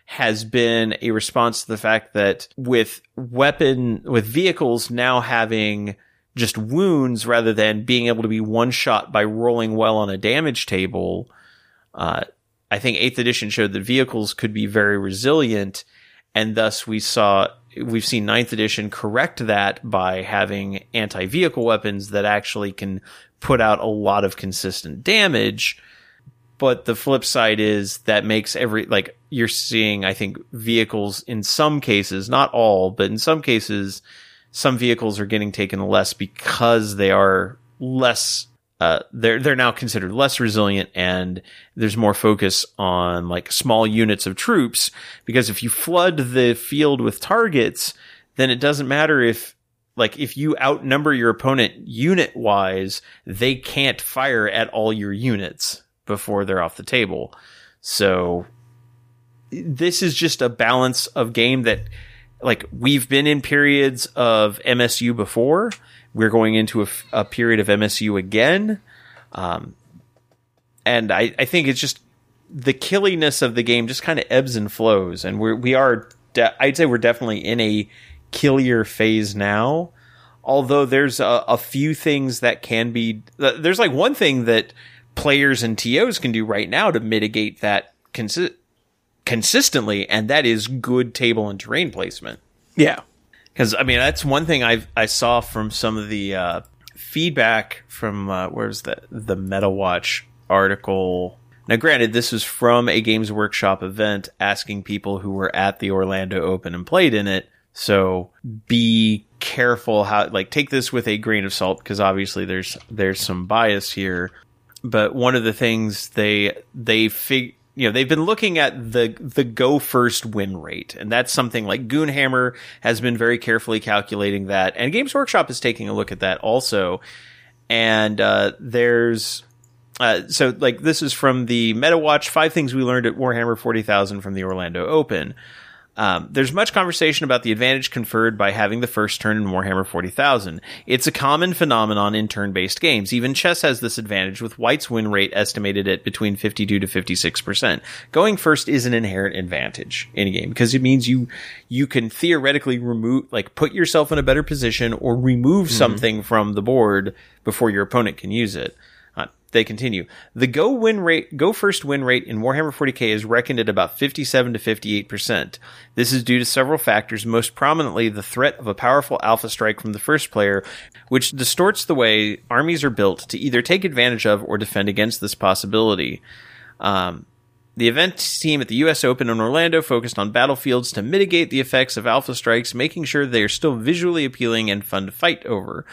has been a response to the fact that with weapon with vehicles now having just wounds rather than being able to be one shot by rolling well on a damage table. Uh, I think eighth edition showed that vehicles could be very resilient, and thus we saw we've seen ninth edition correct that by having anti vehicle weapons that actually can put out a lot of consistent damage. But the flip side is that makes every like you're seeing I think vehicles in some cases, not all, but in some cases some vehicles are getting taken less because they are less uh, they're they're now considered less resilient and there's more focus on like small units of troops because if you flood the field with targets then it doesn't matter if like if you outnumber your opponent unit wise they can't fire at all your units before they're off the table. So this is just a balance of game that like we've been in periods of MSU before. We're going into a period of MSU again. Um, and I, I think it's just the killiness of the game just kind of ebbs and flows. And we're, we are, de- I'd say we're definitely in a killier phase now. Although there's a, a few things that can be, there's like one thing that players and TOs can do right now to mitigate that consistently, and that is good table and terrain placement. Yeah. Because I mean, that's one thing I I saw from some of the uh, feedback from uh, where's the the MetaWatch article. Now, granted, this was from a Games Workshop event asking people who were at the Orlando Open and played in it. So be careful how, like, take this with a grain of salt because obviously there's, there's some bias here. But one of the things they, they fig, you know, they've been looking at the, the go first win rate. And that's something like Goonhammer has been very carefully calculating that. And Games Workshop is taking a look at that also. And, uh, there's, uh, so like this is from the MetaWatch five things we learned at Warhammer 40,000 from the Orlando Open. Um, there's much conversation about the advantage conferred by having the first turn in Warhammer 40,000. It's a common phenomenon in turn-based games. Even chess has this advantage, with White's win rate estimated at between 52 to 56%. Going first is an inherent advantage in a game because it means you you can theoretically remove, like, put yourself in a better position or remove something from the board before your opponent can use it. They continue. The go win rate, go first win rate in Warhammer 40k is reckoned at about 57 to 58%. This is due to several factors, most prominently the threat of a powerful alpha strike from the first player, which distorts the way armies are built to either take advantage of or defend against this possibility. Um, the event team at the US Open in Orlando focused on battlefields to mitigate the effects of alpha strikes, making sure they are still visually appealing and fun to fight over.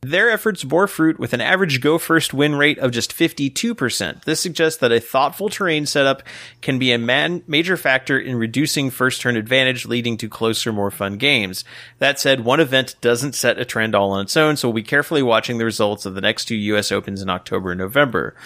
Their efforts bore fruit with an average go first win rate of just 52%. This suggests that a thoughtful terrain setup can be a man- major factor in reducing first turn advantage, leading to closer, more fun games. That said, one event doesn't set a trend all on its own, so we'll be carefully watching the results of the next two US Opens in October and November.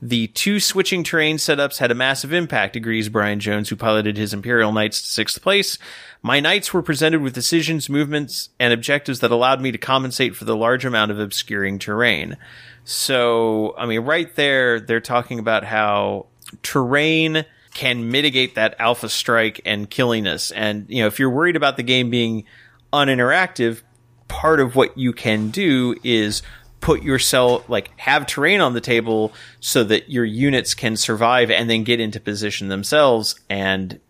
The two switching terrain setups had a massive impact, agrees Brian Jones, who piloted his Imperial Knights to sixth place. My knights were presented with decisions, movements, and objectives that allowed me to compensate for the large amount of obscuring terrain. So, I mean, right there, they're talking about how terrain can mitigate that alpha strike and killiness. And, you know, if you're worried about the game being uninteractive, part of what you can do is put yourself like have terrain on the table so that your units can survive and then get into position themselves and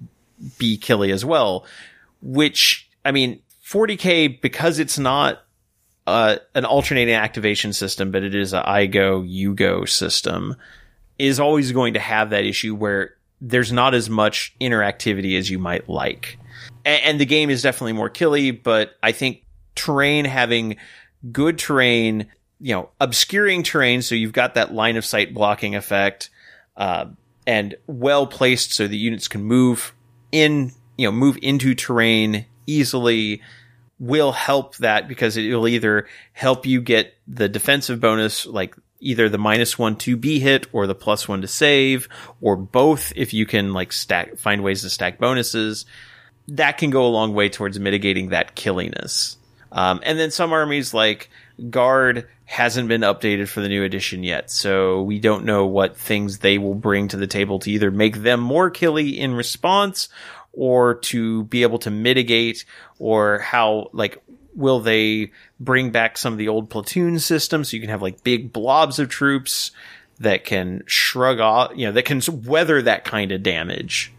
be killy as well which I mean, 40k because it's not uh, an alternating activation system, but it is a I go you go system, is always going to have that issue where there's not as much interactivity as you might like, and, and the game is definitely more killy. But I think terrain having good terrain, you know, obscuring terrain, so you've got that line of sight blocking effect, uh, and well placed so the units can move in you know, move into terrain easily will help that because it will either help you get the defensive bonus, like either the minus one to be hit or the plus one to save, or both if you can like stack, find ways to stack bonuses. That can go a long way towards mitigating that killiness. Um, and then some armies like Guard hasn't been updated for the new edition yet, so we don't know what things they will bring to the table to either make them more killy in response or to be able to mitigate or how like will they bring back some of the old platoon systems so you can have like big blobs of troops that can shrug off, you know, that can weather that kind of damage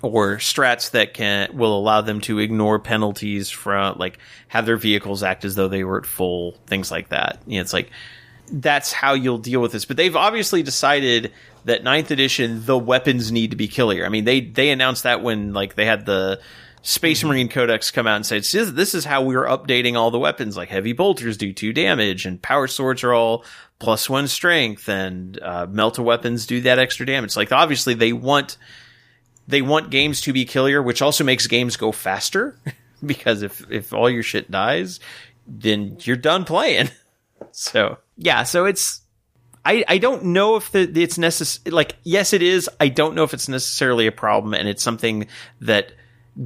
or strats that can will allow them to ignore penalties from like have their vehicles act as though they were at full things like that. You know, it's like that's how you'll deal with this. But they've obviously decided that ninth edition, the weapons need to be killier. I mean, they they announced that when like they had the Space Marine Codex come out and say, this is how we're updating all the weapons. Like heavy bolters do two damage, and power swords are all plus one strength, and uh, melta weapons do that extra damage. Like obviously they want they want games to be killier, which also makes games go faster because if if all your shit dies, then you're done playing. so yeah, so it's I, I don't know if the, it's necessary. Like, yes, it is. I don't know if it's necessarily a problem, and it's something that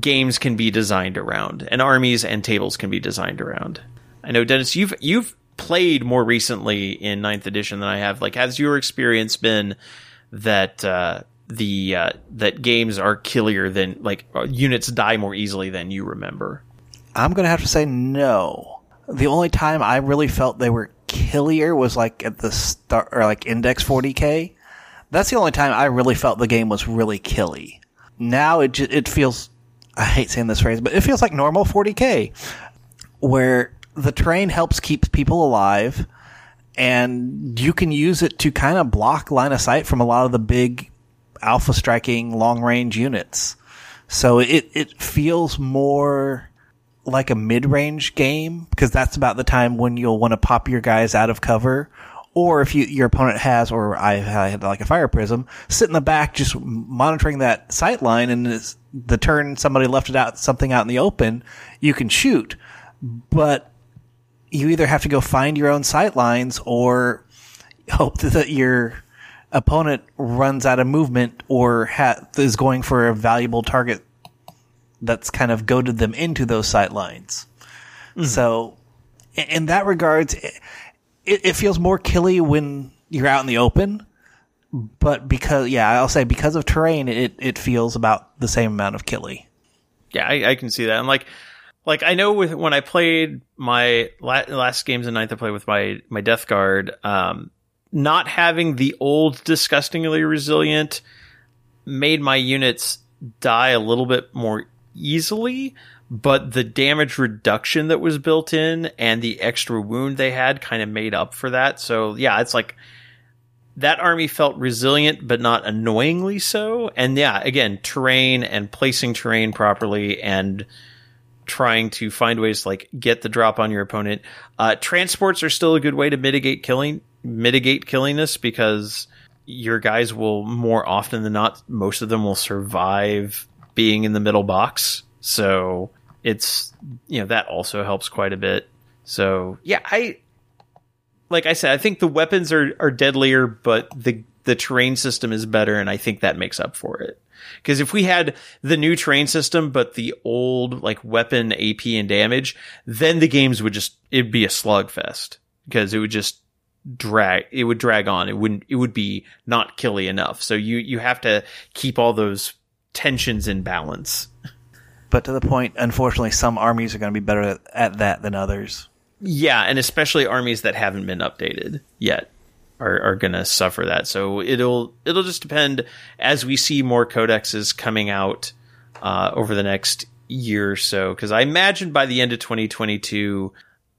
games can be designed around, and armies and tables can be designed around. I know, Dennis, you've you've played more recently in ninth edition than I have. Like, has your experience been that uh, the uh, that games are killier than like uh, units die more easily than you remember? I'm gonna have to say no. The only time I really felt they were killier was like at the start or like index 40k. That's the only time I really felt the game was really killy. Now it just, it feels I hate saying this phrase, but it feels like normal 40k where the terrain helps keep people alive and you can use it to kind of block line of sight from a lot of the big alpha striking long range units. So it, it feels more like a mid range game because that's about the time when you'll want to pop your guys out of cover. Or if you, your opponent has, or I had like a fire prism, sit in the back just monitoring that sight line and the turn somebody left it out, something out in the open, you can shoot. But you either have to go find your own sight lines or hope that your opponent runs out of movement or ha- is going for a valuable target that's kind of goaded them into those sight lines. So, in, in that regards, it, it feels more killy when you're out in the open. But because, yeah, I'll say because of terrain, it, it feels about the same amount of killy. Yeah, I, I can see that. And like, like I know with when I played my la- last games in ninth, I played with my my Death Guard. Um, not having the old disgustingly resilient made my units die a little bit more easily, but the damage reduction that was built in and the extra wound they had kind of made up for that. So yeah, it's like that army felt resilient, but not annoyingly so. And yeah, again, terrain and placing terrain properly and trying to find ways to like get the drop on your opponent. Uh, transports are still a good way to mitigate killing, mitigate killingness because your guys will more often than not, most of them will survive being in the middle box. So it's, you know, that also helps quite a bit. So yeah, I, like I said, I think the weapons are, are deadlier, but the, the terrain system is better. And I think that makes up for it. Because if we had the new terrain system, but the old like weapon AP and damage, then the games would just, it'd be a slugfest because it would just drag, it would drag on. It wouldn't, it would be not killy enough. So you, you have to keep all those tensions in balance. But to the point, unfortunately, some armies are going to be better at, at that than others. Yeah, and especially armies that haven't been updated yet are, are going to suffer that. So it'll it'll just depend as we see more codexes coming out uh, over the next year or so. Because I imagine by the end of 2022,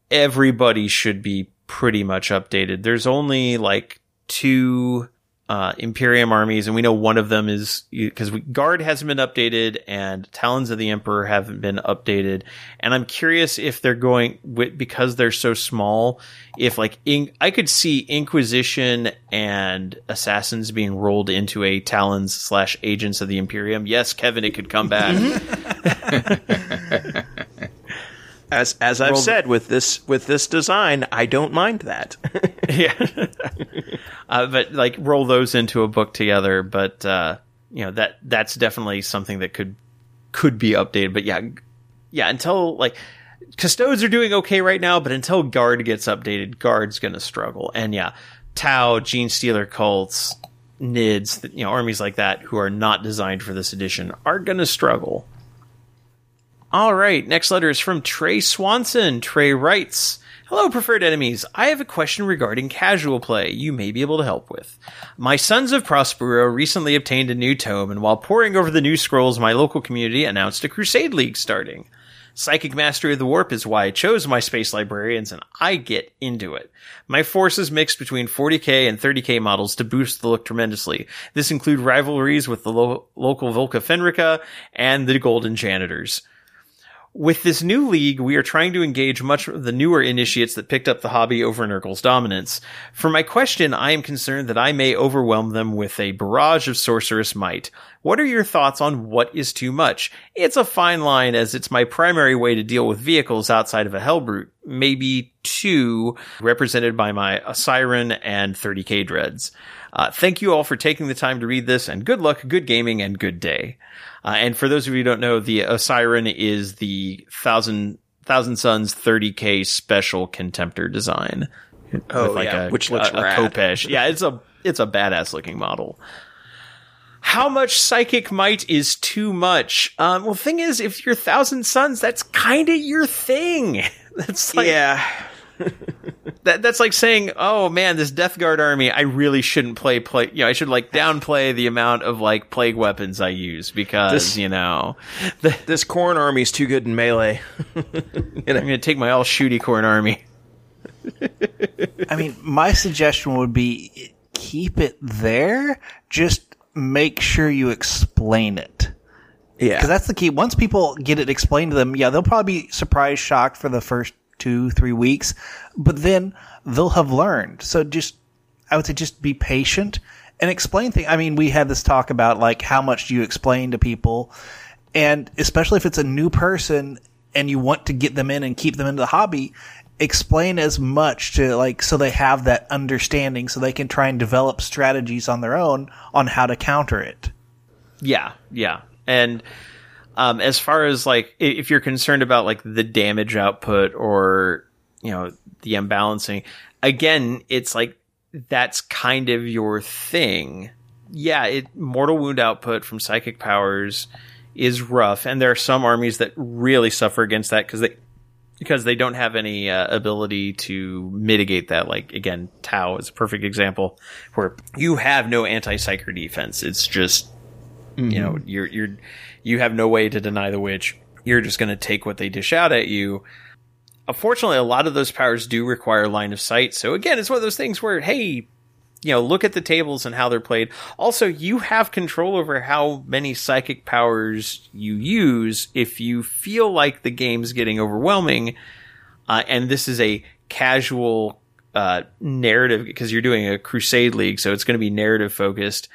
everybody should be pretty much updated. There's only like two uh, Imperium armies, and we know one of them is because Guard hasn't been updated, and Talons of the Emperor haven't been updated. And I'm curious if they're going with because they're so small. If like in, I could see Inquisition and Assassins being rolled into a Talons slash Agents of the Imperium. Yes, Kevin, it could come back. As as I've Roll the- said with this with this design, I don't mind that. yeah. uh, but like roll those into a book together. But uh, you know that that's definitely something that could could be updated. But yeah, yeah. Until like custodes are doing okay right now, but until guard gets updated, guard's gonna struggle. And yeah, Tau, Gene Stealer cults, Nids, you know, armies like that who are not designed for this edition are gonna struggle. All right, next letter is from Trey Swanson. Trey writes, Hello, preferred enemies. I have a question regarding casual play you may be able to help with. My Sons of Prospero recently obtained a new tome, and while poring over the new scrolls, my local community announced a Crusade League starting. Psychic Mastery of the Warp is why I chose my space librarians, and I get into it. My force is mixed between 40k and 30k models to boost the look tremendously. This include rivalries with the lo- local Vlka Fenryka and the Golden Janitors. With this new league, we are trying to engage much of the newer initiates that picked up the hobby over Nurgle's dominance. For my question, I am concerned that I may overwhelm them with a barrage of sorceress might. What are your thoughts on what is too much? It's a fine line as it's my primary way to deal with vehicles outside of a Hellbrute. Maybe two, represented by my Siren and 30k dreads. Uh, thank you all for taking the time to read this and good luck, good gaming, and good day. Uh, and for those of you who don't know, the Osiron is the thousand thousand suns 30k special contemptor design. Oh, yeah, which looks a, a rad. Yeah, it's a it's a badass looking model. How much psychic might is too much? Um, well, thing is, if you're thousand suns, that's kind of your thing. That's like yeah. that, that's like saying, "Oh man, this Death Guard army, I really shouldn't play play. You know, I should like downplay the amount of like plague weapons I use because This- you know, the, This Khorne army is too good in melee. and I'm gonna take my all shooty Khorne army. I mean, my suggestion would be keep it there. Just make sure you explain it. Yeah. Because that's the key. Once people get it explained to them, yeah, they'll probably be surprised, shocked for the first two, three weeks, but then they'll have learned. So just, I would say just be patient and explain things. I mean, we had this talk about like how much do you explain to people? And especially if it's a new person and you want to get them in and keep them into the hobby, explain as much to like so they have that understanding so they can try and develop strategies on their own on how to counter it. Yeah, yeah. And um, as far as like if you're concerned about like the damage output or you know the imbalancing, again, it's like that's kind of your thing. Yeah, it mortal wound output from psychic powers is rough, and there are some armies that really suffer against that because they because they don't have any uh, ability to mitigate that. Like again, Tau is a perfect example where you have no anti psyker defense. It's just you know you're you're you have no way to deny the witch. You're just going to take what they dish out at you. Unfortunately, a lot of those powers do require line of sight. So again, it's one of those things where hey, you know, look at the tables and how they're played. Also, you have control over how many psychic powers you use if you feel like the game's getting overwhelming. Uh, and this is a casual uh, narrative because you're doing a crusade league, so it's going to be narrative focused.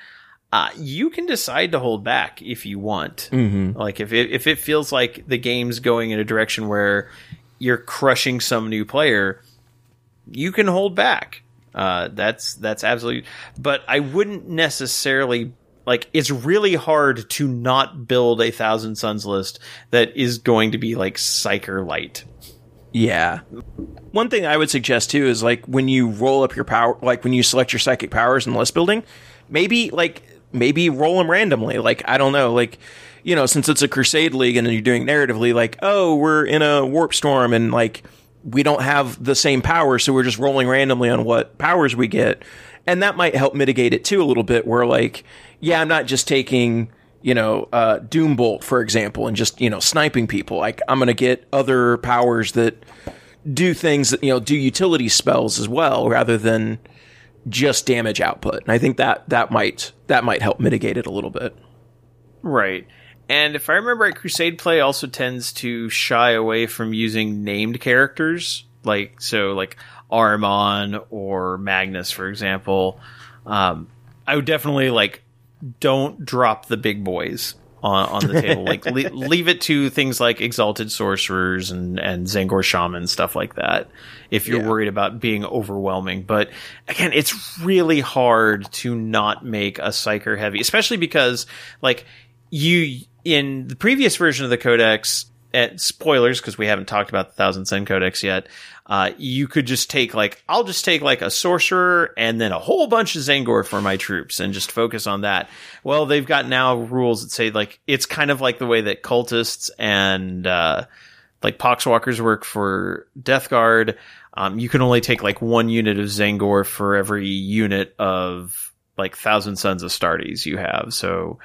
Uh, you can decide to hold back if you want. Mm-hmm. Like if it, if it feels like the game's going in a direction where you're crushing some new player, you can hold back. Uh, that's that's absolutely. But I wouldn't necessarily like. It's really hard to not build a Thousand Suns list that is going to be like Psyker light. Yeah. One thing I would suggest too is like when you roll up your power, like when you select your psychic powers in the list building, maybe like maybe roll them randomly. Like I don't know, like you know, since it's a crusade league and you're doing narratively, like oh we're in a warp storm and like we don't have the same power, so we're just rolling randomly on what powers we get, and that might help mitigate it too a little bit. Where like yeah, I'm not just taking you know, uh, Doombolt, for example, and just, you know, sniping people. Like, I'm going to get other powers that do things that, you know, do utility spells as well, rather than just damage output. And I think that, that might, that might help mitigate it a little bit. Right. And if I remember right, Crusade play also tends to shy away from using named characters, like so, like Ahriman or Magnus, for example. Um, I would definitely like don't drop the big boys on, on the table. like le- leave it to things like Exalted Sorcerers and and Tzaangor Shaman stuff like that. If you're Yeah. worried about being overwhelming, but again, it's really hard to not make a psyker heavy, especially because like you in the previous version of the codex at spoilers because we haven't talked about the thousand sons codex yet uh, you could just take like i'll just take like a sorcerer and then a whole bunch of Tzaangor for my troops and just focus on that. Well they've got now rules that say like it's kind of like the way that cultists and uh, like poxwalkers work for death guard. Um, you can only take like one unit of Tzaangor for every unit of like thousand sons Astartes you have. So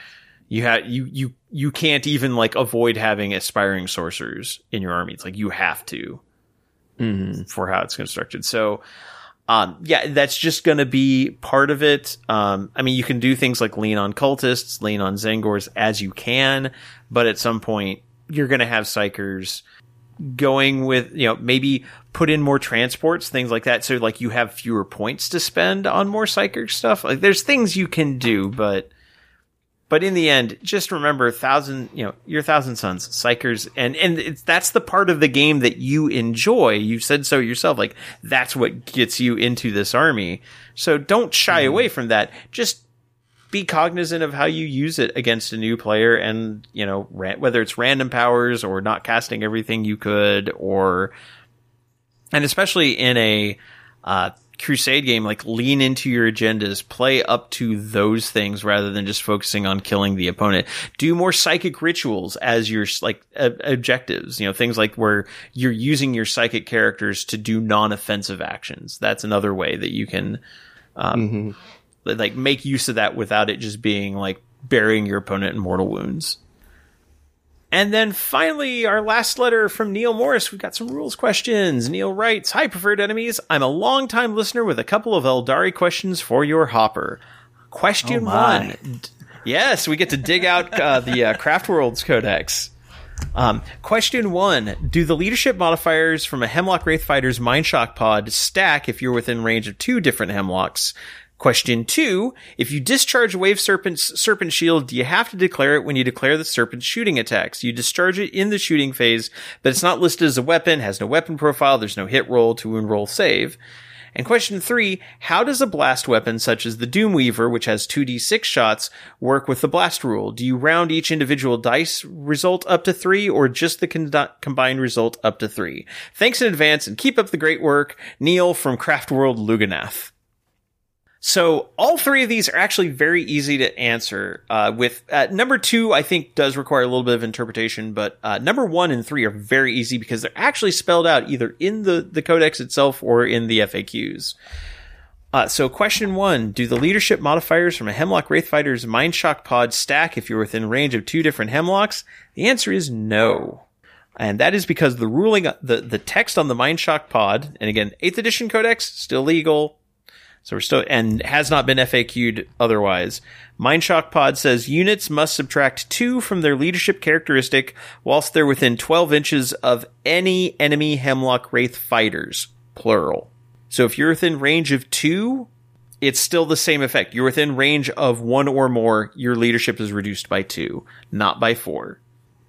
you have you you you can't even like avoid having aspiring sorcerers in your army. It's like you have to for how it's constructed. So, um, yeah, that's just going to be part of it. Um, I mean, you can do things like lean on cultists, lean on Tzaangors as you can, but at some point you're going to have psykers going with you know maybe put in more transports things like that so like you have fewer points to spend on more psychic stuff like there's things you can do but but in the end, just remember thousand, you know, your thousand sons, psykers, and and it's that's the part of the game that you enjoy. You said so yourself. Like that's what gets you into this army. So don't shy away from that. Just be cognizant of how you use it against a new player, and you know ra- whether it's random powers or not casting everything you could, or and especially in a uh, crusade game like lean into your agendas play up to those things rather than just focusing on killing the opponent. Do more psychic rituals as your like uh, objectives you know things like where you're using your psychic characters to do non-offensive actions. That's another way that you can um, like make use of that without it just being like burying your opponent in mortal wounds and then finally, our last letter from Neil Morris. We've got some rules questions. Neil writes, Hi, preferred enemies. I'm a long-time listener with a couple of Aeldari questions for your hopper. Question Oh one. Yes, we get to dig out uh, the uh, Craft Worlds Codex. Um, question one: Do the leadership modifiers from a Hemlock Wraith Fighter's Mind Shock Pod stack if you're within range of two different Hemlocks? Question two: If you discharge Wave Serpent's Serpent Shield, do you have to declare it when you declare the Serpent's shooting attacks? You discharge it in the shooting phase, but it's not listed as a weapon, has no weapon profile, there's no hit roll to wound roll save. And question three, how does a blast weapon such as the Doomweaver, which has 2d6 shots, work with the blast rule? Do you round each individual dice result up to three or just the con- combined result up to three? Thanks in advance and keep up the great work. Neil from Craft World Lugganath. So all three of these are actually very easy to answer. Uh, with uh, number two, I think does require a little bit of interpretation, but uh, number one and three are very easy because they're actually spelled out either in the the codex itself or in the FAQs. Uh, so question one, do the leadership modifiers from a Hemlock Wraith Fighter's Mind Shock pod stack if you're within range of two different Hemlocks? The answer is no. And that is because the ruling, the, the text on the Mind Shock pod, and again, 8th edition codex, still legal, so we're still, and has not been FAQ'd otherwise. Mindshock Pod says units must subtract two from their leadership characteristic whilst they're within 12 inches of any enemy Hemlock Wraith fighters, plural. So if you're within range of two, it's still the same effect. You're within range of one or more, your leadership is reduced by two, not by four.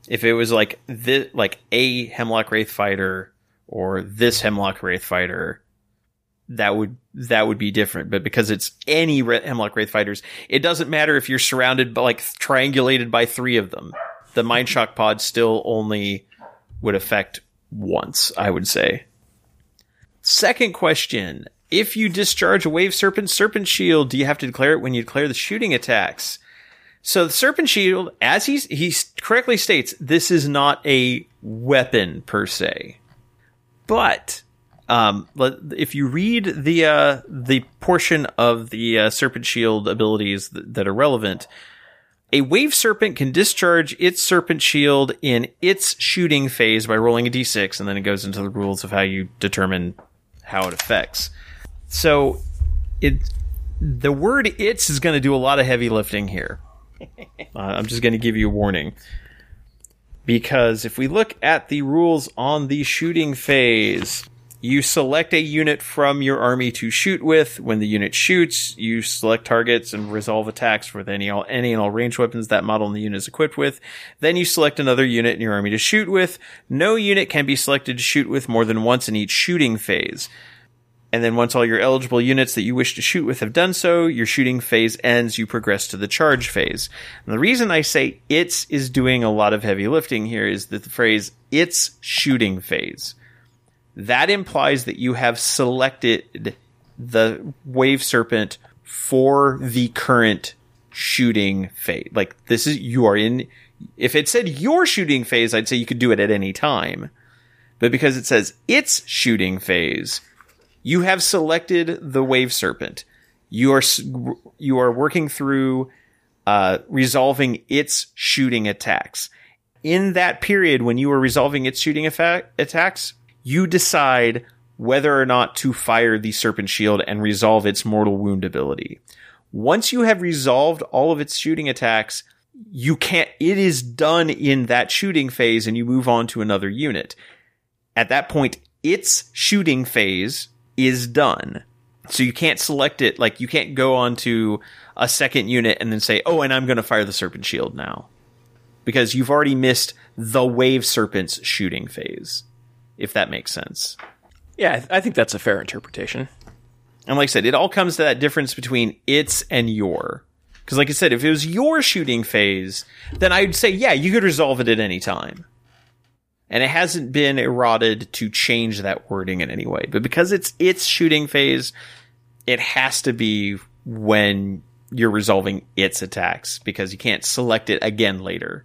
If it was like this, like a Hemlock Wraith fighter or this Hemlock Wraith fighter, that would that would be different. But because it's any Hemlock Wraith fighters, it doesn't matter if you're surrounded by like triangulated by three of them. The Mind Shock pod still only would affect once, I would say. Second question. If you discharge a Wave Serpent Serpent Shield, do you have to declare it when you declare the shooting attacks? So the Serpent Shield, as he, he correctly states, this is not a weapon per se. But um, if you read the uh, the portion of the uh, serpent shield abilities that, that, are relevant, a wave serpent can discharge its serpent shield in its shooting phase by rolling a d6, and then it goes into the rules of how you determine how it affects. So, it the word "its" is going to do a lot of heavy lifting here. Uh, I'm just going to give you a warning. Because if we look at the rules on the shooting phase, you select a unit from your army to shoot with. When the unit shoots, you select targets and resolve attacks with any all, any and all ranged weapons that model in the unit is equipped with. Then you select another unit in your army to shoot with. No unit can be selected to shoot with more than once in each shooting phase. And then once all your eligible units that you wish to shoot with have done so, your shooting phase ends, you progress to the charge phase. And the reason I say it's is doing a lot of heavy lifting here is that the phrase it's shooting phase that implies that you have selected the wave serpent for the current shooting phase. Like this is you are in. If it said your shooting phase, I'd say you could do it at any time. But because it says its shooting phase, you have selected the wave serpent. You are you are working through uh, resolving its shooting attacks. In that period, when you are resolving its shooting effect, attacks, you decide whether or not to fire the serpent shield and resolve its mortal wound ability. Once you have resolved all of its shooting attacks, you can't, it is done in that shooting phase and you move on to another unit. At that point, its shooting phase is done. So you can't select it, like you can't go on to a second unit and then say, oh, and I'm going to fire the serpent shield now. Because you've already missed the wave serpent's shooting phase if that makes sense. Yeah, I think that's a fair interpretation. And like I said, it all comes to that difference between its and your. Because, like I said, if it was your shooting phase, then I'd say, yeah, you could resolve it at any time. And it hasn't been eroded to change that wording in any way. But because it's its shooting phase, it has to be when you're resolving its attacks because you can't select it again later.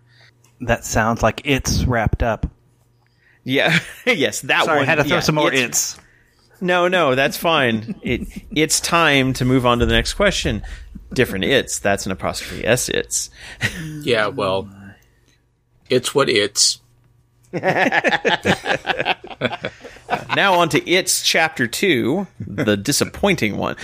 That sounds like it's wrapped up. Yeah. yes, that Sorry, one. I had to throw yeah, some more it's, its. No, no, that's fine. it it's time to move on to the next question. Different its. That's an apostrophe s its. Yeah, well, it's what it's. now on to its chapter two, the disappointing one.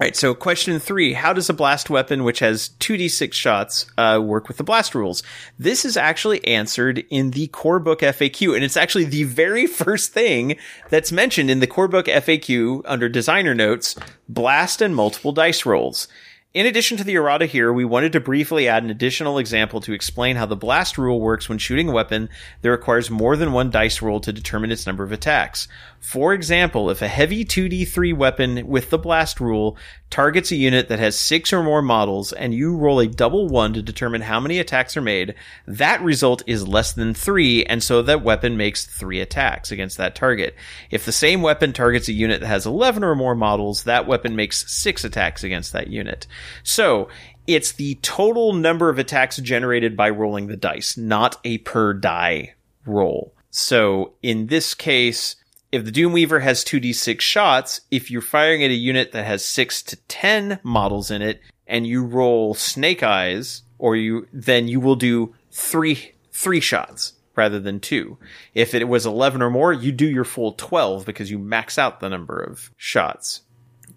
All right, so question three How does a blast weapon, which has 2d6 shots, uh, work with the blast rules? This is actually answered in the core book FAQ, and it's actually the very first thing that's mentioned in the core book FAQ under designer notes blast and multiple dice rolls. In addition to the errata here, we wanted to briefly add an additional example to explain how the blast rule works when shooting a weapon that requires more than one dice roll to determine its number of attacks. For example, if a heavy 2d3 weapon with the blast rule targets a unit that has six or more models and you roll a double one to determine how many attacks are made, that result is less than three, and so that weapon makes three attacks against that target. If the same weapon targets a unit that has 11 or more models, that weapon makes six attacks against that unit. So, it's the total number of attacks generated by rolling the dice, not a per die roll. So, in this case, if the Doomweaver has 2d6 shots, if you're firing at a unit that has 6 to 10 models in it and you roll snake eyes or you then you will do 3 3 shots rather than 2. If it was 11 or more, you do your full 12 because you max out the number of shots.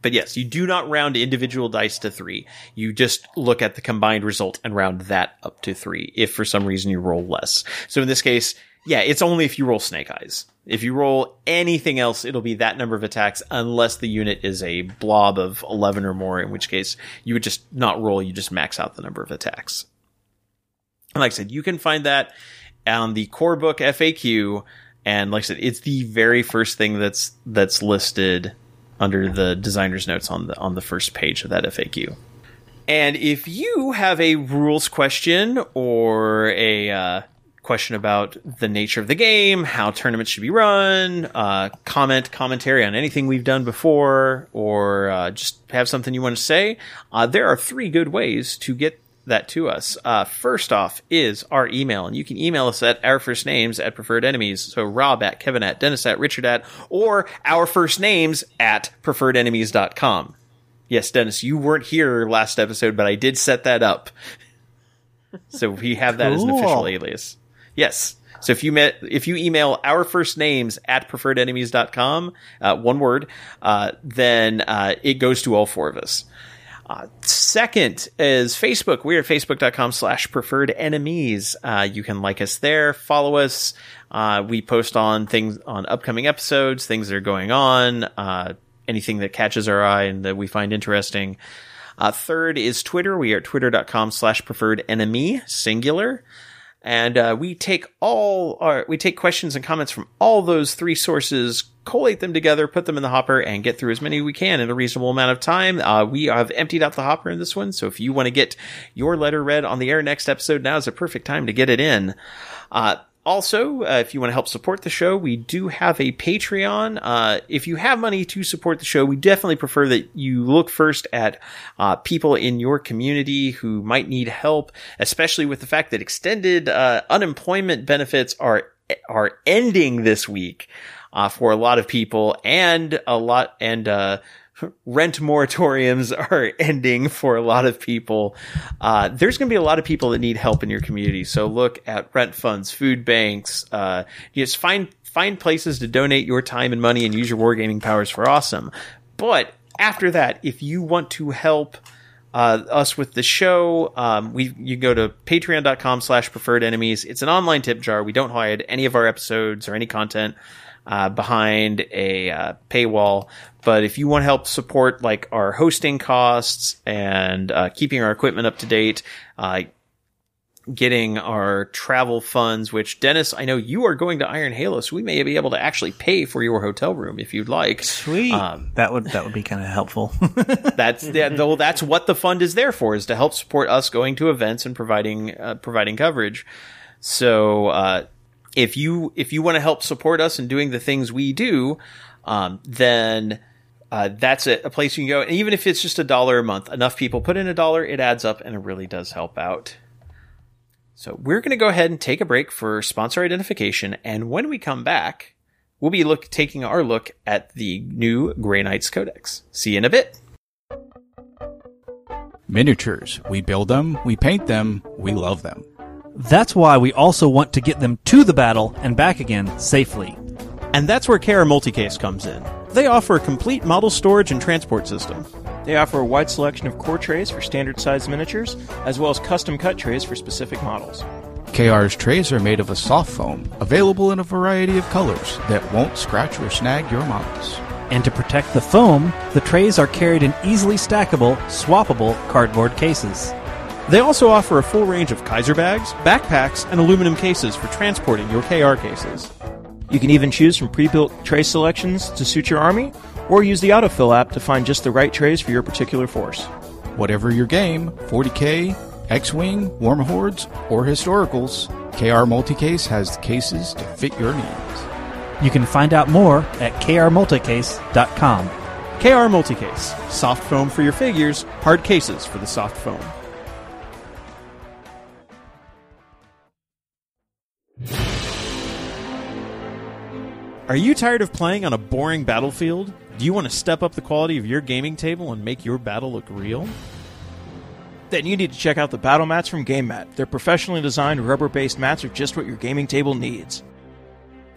But yes, you do not round individual dice to 3. You just look at the combined result and round that up to 3 if for some reason you roll less. So in this case, yeah, it's only if you roll snake eyes. If you roll anything else, it'll be that number of attacks unless the unit is a blob of 11 or more, in which case you would just not roll, you just max out the number of attacks. And like I said, you can find that on the core book FAQ. And like I said, it's the very first thing that's, that's listed under the designer's notes on the, on the first page of that FAQ. And if you have a rules question or a, uh, question about the nature of the game, how tournaments should be run, uh, comment, commentary on anything we've done before, or uh, just have something you want to say, uh, there are three good ways to get that to us. Uh, first off is our email, and you can email us at our first names at preferred enemies. So Rob at Kevin at Dennis at Richard at, or our first names at preferredenemies.com. Yes, Dennis, you weren't here last episode, but I did set that up. So we have that as an official alias. Yes. So if you met, if you email our first names at preferredenemies.com, uh, one word, uh, then, uh, it goes to all four of us. Uh, second is Facebook. We are facebook.com slash preferred enemies. Uh, you can like us there, follow us. Uh, we post on things on upcoming episodes, things that are going on, uh, anything that catches our eye and that we find interesting. Uh, third is Twitter. We are twitter.com slash preferred enemy, singular. And uh, we take all our we take questions and comments from all those three sources, collate them together, put them in the hopper, and get through as many we can in a reasonable amount of time. Uh, we have emptied out the hopper in this one, so if you want to get your letter read on the air next episode, now is a perfect time to get it in. Uh, also, uh, if you want to help support the show, we do have a Patreon. Uh, if you have money to support the show, we definitely prefer that you look first at uh, people in your community who might need help, especially with the fact that extended uh, unemployment benefits are are ending this week uh, for a lot of people, and a lot and uh, rent moratoriums are ending for a lot of people. Uh, there's going to be a lot of people that need help in your community. So look at rent funds, food banks. Uh, just find find places to donate your time and money and use your wargaming powers for awesome. But after that, if you want to help uh, us with the show, um, we you go to patreon.com slash preferred enemies. It's an online tip jar. We don't hide any of our episodes or any content uh, behind a uh, paywall. But if you want to help support like our hosting costs and uh, keeping our equipment up to date, uh, getting our travel funds, which Dennis, I know you are going to Iron Halo, so we may be able to actually pay for your hotel room if you'd like. Sweet. Um, that would that would be kind of helpful. that's yeah, though that's what the fund is there for is to help support us going to events and providing uh, providing coverage. So uh, if you if you want to help support us in doing the things we do, um, then uh, that's a, a place you can go. And even if it's just a dollar a month, enough people put in a dollar, it adds up and it really does help out. So we're going to go ahead and take a break for sponsor identification, and when we come back, we'll be look taking our look at the new Grey Knights Codex. See you in a bit. Miniatures. We build them, we paint them, we love them. That's why we also want to get them to the battle and back again safely. And that's where KR Multicase comes in. They offer a complete model storage and transport system. They offer a wide selection of core trays for standard size miniatures, as well as custom cut trays for specific models. KR's trays are made of a soft foam, available in a variety of colors that won't scratch or snag your models. And to protect the foam, the trays are carried in easily stackable, swappable cardboard cases. They also offer a full range of Kaiser bags, backpacks, and aluminum cases for transporting your KR cases. You can even choose from pre-built tray selections to suit your army, or use the autofill app to find just the right trays for your particular force. Whatever your game, 40k, X-Wing, Warmahordes, or Historicals, KR Multicase has the cases to fit your needs. You can find out more at krmulticase.com. KR Multicase, soft foam for your figures, hard cases for the soft foam. Are you tired of playing on a boring battlefield? Do you want to step up the quality of your gaming table and make your battle look real? Then you need to check out the battle mats from Game Mat. Their professionally designed rubber based mats are just what your gaming table needs.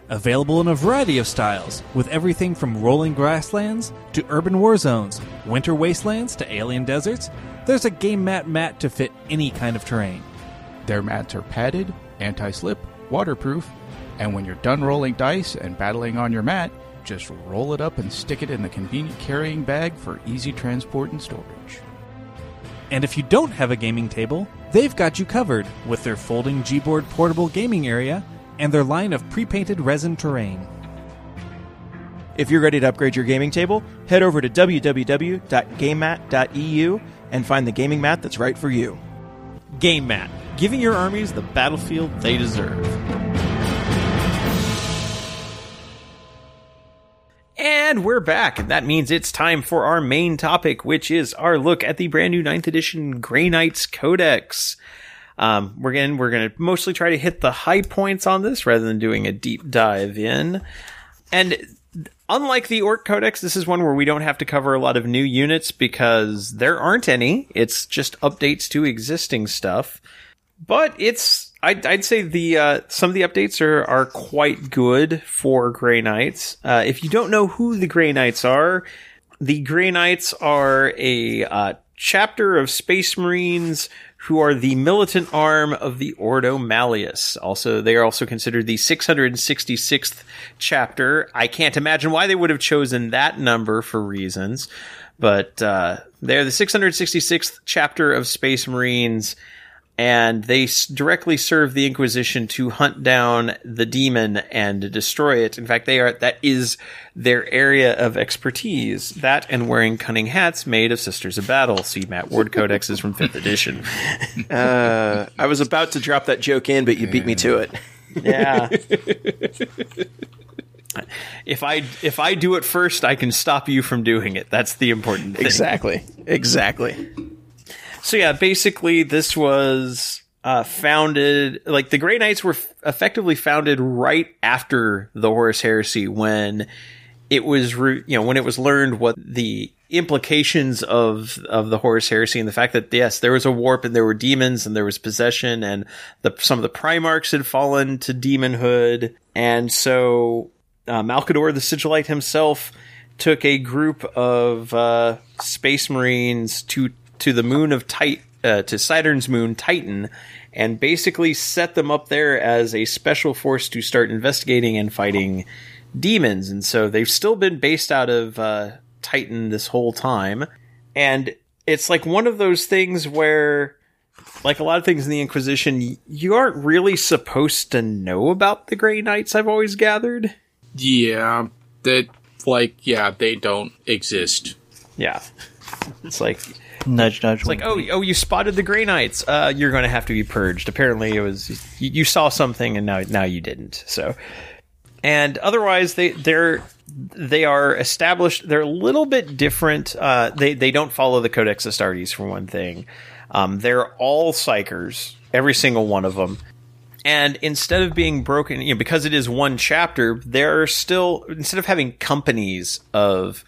Available in a variety of styles, with everything from rolling grasslands to urban war zones, winter wastelands to alien deserts, there's a game mat mat to fit any kind of terrain. Their mats are padded, anti slip, waterproof, and when you're done rolling dice and battling on your mat, just roll it up and stick it in the convenient carrying bag for easy transport and storage. And if you don't have a gaming table, they've got you covered with their folding Gboard portable gaming area and their line of pre painted resin terrain. If you're ready to upgrade your gaming table, head over to www.gamemat.eu and find the gaming mat that's right for you. Game Mat, giving your armies the battlefield they deserve. And we're back, and that means it's time for our main topic, which is our look at the brand new 9th edition Grey Knights Codex. Um, we're gonna we're gonna mostly try to hit the high points on this rather than doing a deep dive in. And unlike the Ork Codex, this is one where we don't have to cover a lot of new units because there aren't any. It's just updates to existing stuff. But it's I'd, I'd say the uh, some of the updates are are quite good for Grey Knights. Uh, if you don't know who the Grey Knights are, the Grey Knights are a uh, chapter of Space Marines who are the militant arm of the Ordo Malleus. Also, they are also considered the 666th chapter. I can't imagine why they would have chosen that number for reasons, but uh, they're the 666th chapter of Space Marines and they s- directly serve the Inquisition to hunt down the demon and destroy it. In fact, they are that is their area of expertise. That and wearing cunning hats made of Sisters of Battle. See Matt Ward Codexes from Fifth Edition. Uh, I was about to drop that joke in, but you beat me to it. Yeah. if I if I do it first, I can stop you from doing it. That's the important thing. Exactly. Exactly. So yeah, basically this was uh, founded like the Grey Knights were f- effectively founded right after the Horus Heresy when it was re- you know when it was learned what the implications of of the Horus Heresy and the fact that yes there was a warp and there were demons and there was possession and the some of the Primarchs had fallen to demonhood. And so uh, Malkador the Sigillite himself took a group of uh, space marines to to the moon of Tit- uh, to Saturn's moon Titan, and basically set them up there as a special force to start investigating and fighting demons. And so they've still been based out of uh, Titan this whole time, and it's like one of those things where. Like a lot of things in the Inquisition, you aren't really supposed to know about the Grey Knights, I've always gathered. Yeah, that like yeah, they don't exist. Yeah. It's like Nudge, nudge. It's like, oh, oh, you spotted the Grey Knights. Uh, you're going to have to be purged. Apparently, it was you, you saw something, and now now you didn't. So, and otherwise, they they're they are established. They're a little bit different. Uh, they they don't follow the Codex Astartes for one thing. Um, they're all psykers, every single one of them. And instead of being broken, you know, because it is one chapter, there are still instead of having companies of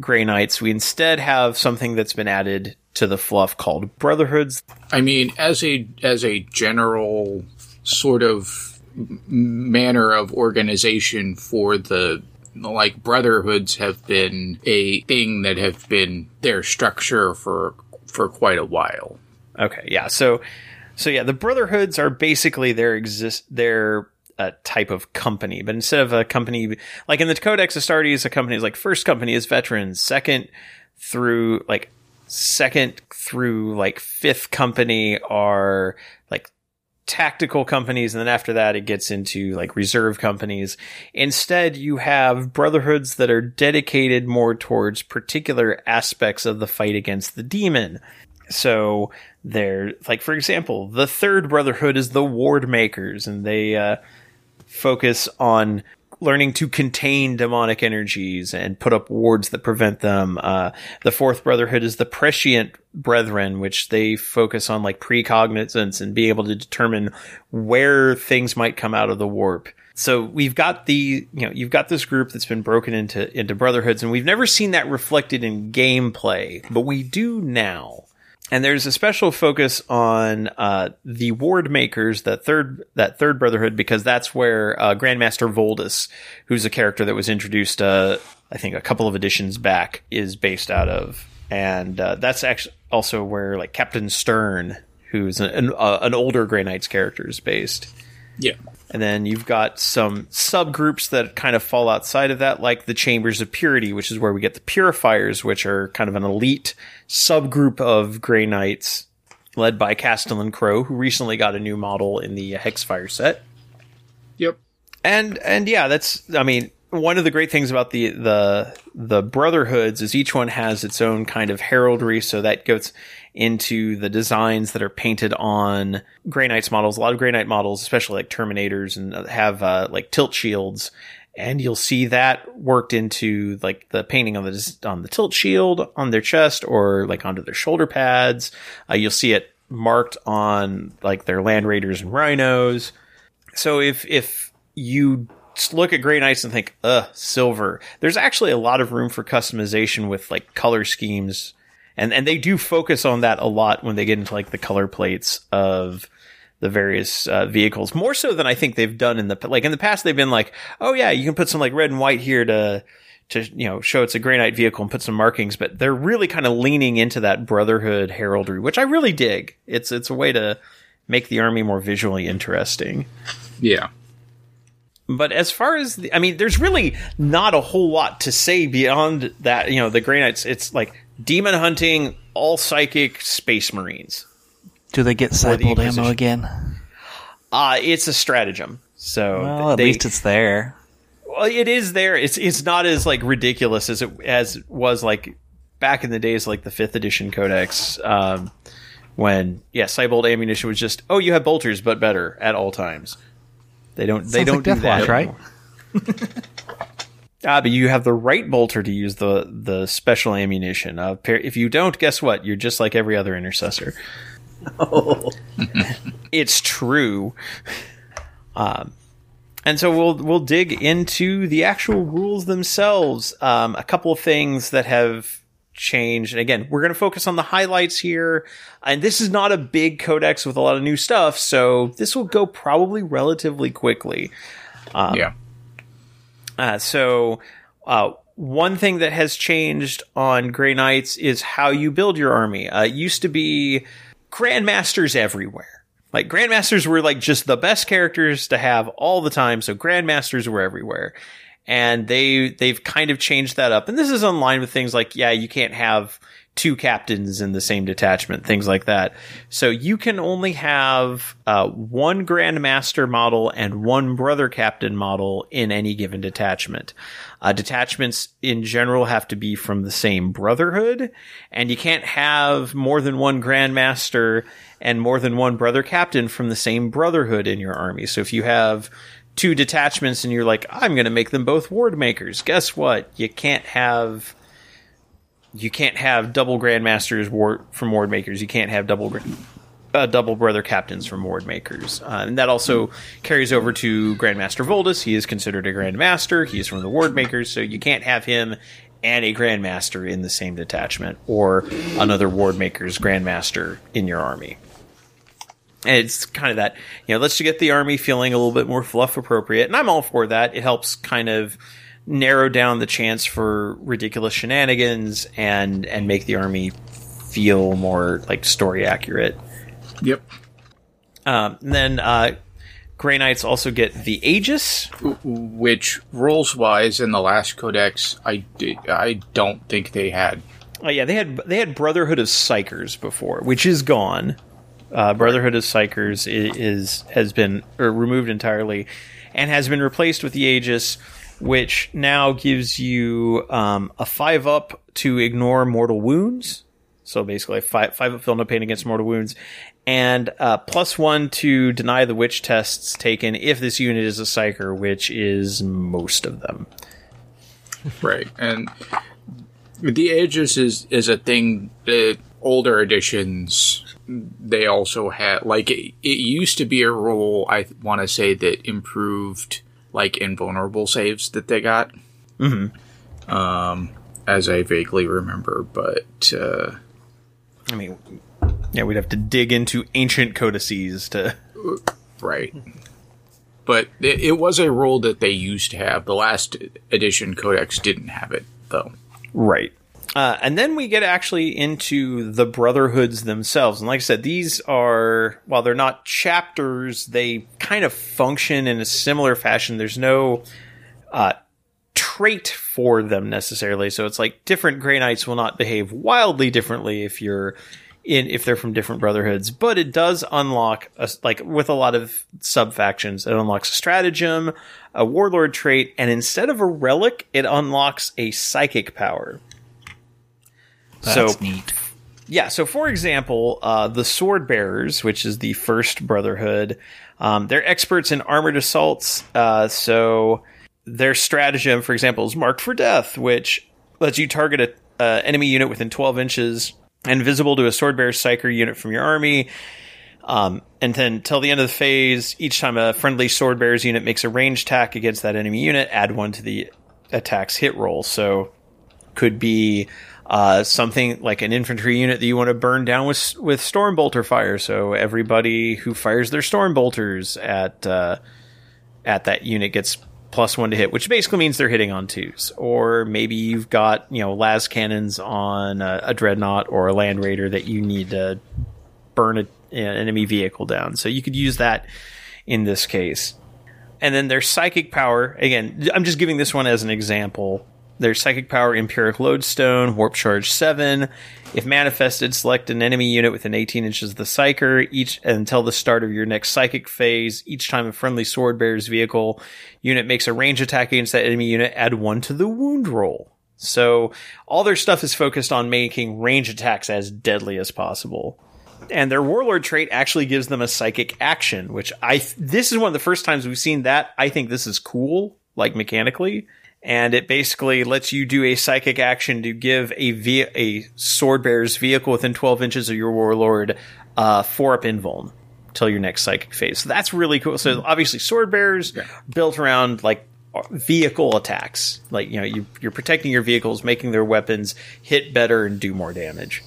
Grey Knights, we instead have something that's been added to the fluff called Brotherhoods. I mean, as a as a general sort of manner of organization for the like brotherhoods have been a thing that have been their structure for for quite a while. Okay, yeah. So, so yeah, the brotherhoods are basically their exist their uh, type of company, but instead of a company like in the Codex Astartes, a company is like first company is veterans, second through like second through like fifth company are like tactical companies and then after that it gets into like reserve companies. Instead you have brotherhoods that are dedicated more towards particular aspects of the fight against the demon. So they're like for example the third brotherhood is the ward makers and they uh, focus on learning to contain demonic energies and put up wards that prevent them. Uh, the fourth brotherhood is the prescient brethren, which they focus on like precognizance and be able to determine where things might come out of the warp. So we've got the, you know, you've got this group that's been broken into, into brotherhoods and we've never seen that reflected in gameplay, but we do now and there's a special focus on uh, the ward makers, that third that third brotherhood, because that's where uh, Grandmaster Voldus, who's a character that was introduced, uh, I think, a couple of editions back, is based out of, and uh, that's actually also where like Captain Stern, who's an, an, uh, an older Grey Knights character, is based. Yeah. And then you've got some subgroups that kind of fall outside of that, like the Chambers of Purity, which is where we get the Purifiers, which are kind of an elite subgroup of Grey Knights led by Castellan Crowe, who recently got a new model in the Hexfire set. Yep. And and yeah, that's I mean, one of the great things about the the the brotherhoods is each one has its own kind of heraldry, so that goes into the designs that are painted on Grey Knights models. A lot of Grey Knight models, especially like Terminators, and have uh, like tilt shields, and you'll see that worked into like the painting on the on the tilt shield on their chest or like onto their shoulder pads. Uh, you'll see it marked on like their Land Raiders and Rhinos. So if if you look at Grey Knights and think, "Ugh, silver," there's actually a lot of room for customization with like color schemes. And and they do focus on that a lot when they get into like the color plates of the various uh, vehicles. More so than I think they've done in the like in the past they've been like oh yeah you can put some like red and white here to to you know show it's a Grey Knight vehicle and put some markings. But they're really kind of leaning into that brotherhood heraldry which I really dig. It's it's a way to make the army more visually interesting. Yeah. But as far as the, I mean, there's really not a whole lot to say beyond that. You know, the Grey Knights. It's like demon hunting, all psychic space marines. Do they get the ammo again? Uh it's a stratagem. So Well, at they- least it's there. well, it is there. It's it's not as like ridiculous as it as it was like back in the days, like the fifth edition codex. Um, when yeah, Psybolt ammunition was just oh, you have bolters, but better at all times. They don't. they don't like do Death that Watch, right? Ah, but you have the right bolter to use the the special ammunition. Uh, if you don't, guess what? You're just like every other intercessor. it's true. Um, and so we'll we'll dig into the actual rules themselves. Um, a couple of things that have changed, and again, we're going to focus on the highlights here. And this is not a big codex with a lot of new stuff, so this will go probably relatively quickly. yeah. Uh, so, uh, one thing that has changed on Grey Knights is how you build your army. Uh, it used to be grandmasters everywhere. Like grandmasters were like just the best characters to have all the time. So grandmasters were everywhere, and they they've kind of changed that up. And this is in line with things like yeah, you can't have two captains in the same detachment, things like that. So you can only have uh, one grandmaster model and one brother captain model in any given detachment. Uh, detachments in general have to be from the same brotherhood, and you can't have more than one grandmaster and more than one brother captain from the same brotherhood in your army. So if you have two detachments and you're like, I'm going to make them both ward makers, guess what? You can't have you can't have double grandmasters from ward makers. You can't have double uh, double brother captains from ward makers, uh, and that also carries over to Grandmaster Voldus. He is considered a grandmaster. He is from the ward makers, so you can't have him and a grandmaster in the same detachment, or another ward maker's grandmaster in your army. And it's kind of that, you know, let's get the army feeling a little bit more fluff appropriate. And I'm all for that. It helps kind of narrow down the chance for ridiculous shenanigans and and make the army feel more like story accurate. Yep. Um, and then uh, Grey Knights also get the Aegis. Which rules wise in the last codex, I di- I don't think they had. Oh yeah, they had they had Brotherhood of Psykers before, which is gone. Uh, Brotherhood of Psykers is, is has been removed entirely, and has been replaced with the Aegis, which now gives you um, a five up to ignore mortal wounds. So basically, five five up feel no pain against mortal wounds, and uh, plus one to deny the witch tests taken if this unit is a psyker, which is most of them. Right. And the Aegis is is a thing that older editions they also had like it, it used to be a rule I want to say that improved like invulnerable saves that they got. Mm-hmm. Um as I vaguely remember, but uh I mean, yeah, we'd have to dig into ancient codices to. right. But it, it was a rule that they used to have. The last edition codex didn't have it though. Right. Uh, and then we get actually into the brotherhoods themselves. And like I said, these are, while they're not chapters, they kind of function in a similar fashion. There's no uh, trait for them necessarily. So it's like different Grey Knights will not behave wildly differently if you're in, if they're from different brotherhoods. But it does unlock, a, like with a lot of sub factions, it unlocks a stratagem, a warlord trait, and instead of a relic, it unlocks a psychic power. That's so neat. yeah, so for example, uh, the Sword Bearers, which is the first Brotherhood, um, they're experts in armored assaults. Uh, so their stratagem, for example, is marked for death, which lets you target a uh, enemy unit within 12 inches and visible to a Sword Bearer Psyker unit from your army. Um, and then till the end of the phase, each time a friendly Sword Bearers unit makes a ranged attack against that enemy unit, add one to the attack's hit roll. So could be uh, something like an infantry unit that you want to burn down with with storm bolter fire. So everybody who fires their storm bolters at uh, at that unit gets plus one to hit, which basically means they're hitting on twos. Or maybe you've got you know las cannons on a, a dreadnought or a land raider that you need to burn a, an enemy vehicle down. So you could use that in this case. And then their psychic power, again, I'm just giving this one as an example. Their psychic power, Empyric Lodestone, Warp Charge 7. If manifested, select an enemy unit within 18 inches of the Psyker each until the start of your next psychic phase. Each time a friendly sword bearer's vehicle unit makes a range attack against that enemy unit, add one to the wound roll. So all their stuff is focused on making range attacks as deadly as possible and their warlord trait actually gives them a psychic action, which I this is one of the first times we've seen that. I think this is cool, like mechanically, and it basically lets you do a psychic action to give a ve- a sword bearer's vehicle within 12 inches of your warlord uh, four up invuln till your next psychic phase. So that's really cool. So obviously, sword bearers built around like vehicle attacks, like you know you, you're protecting your vehicles, making their weapons hit better and do more damage.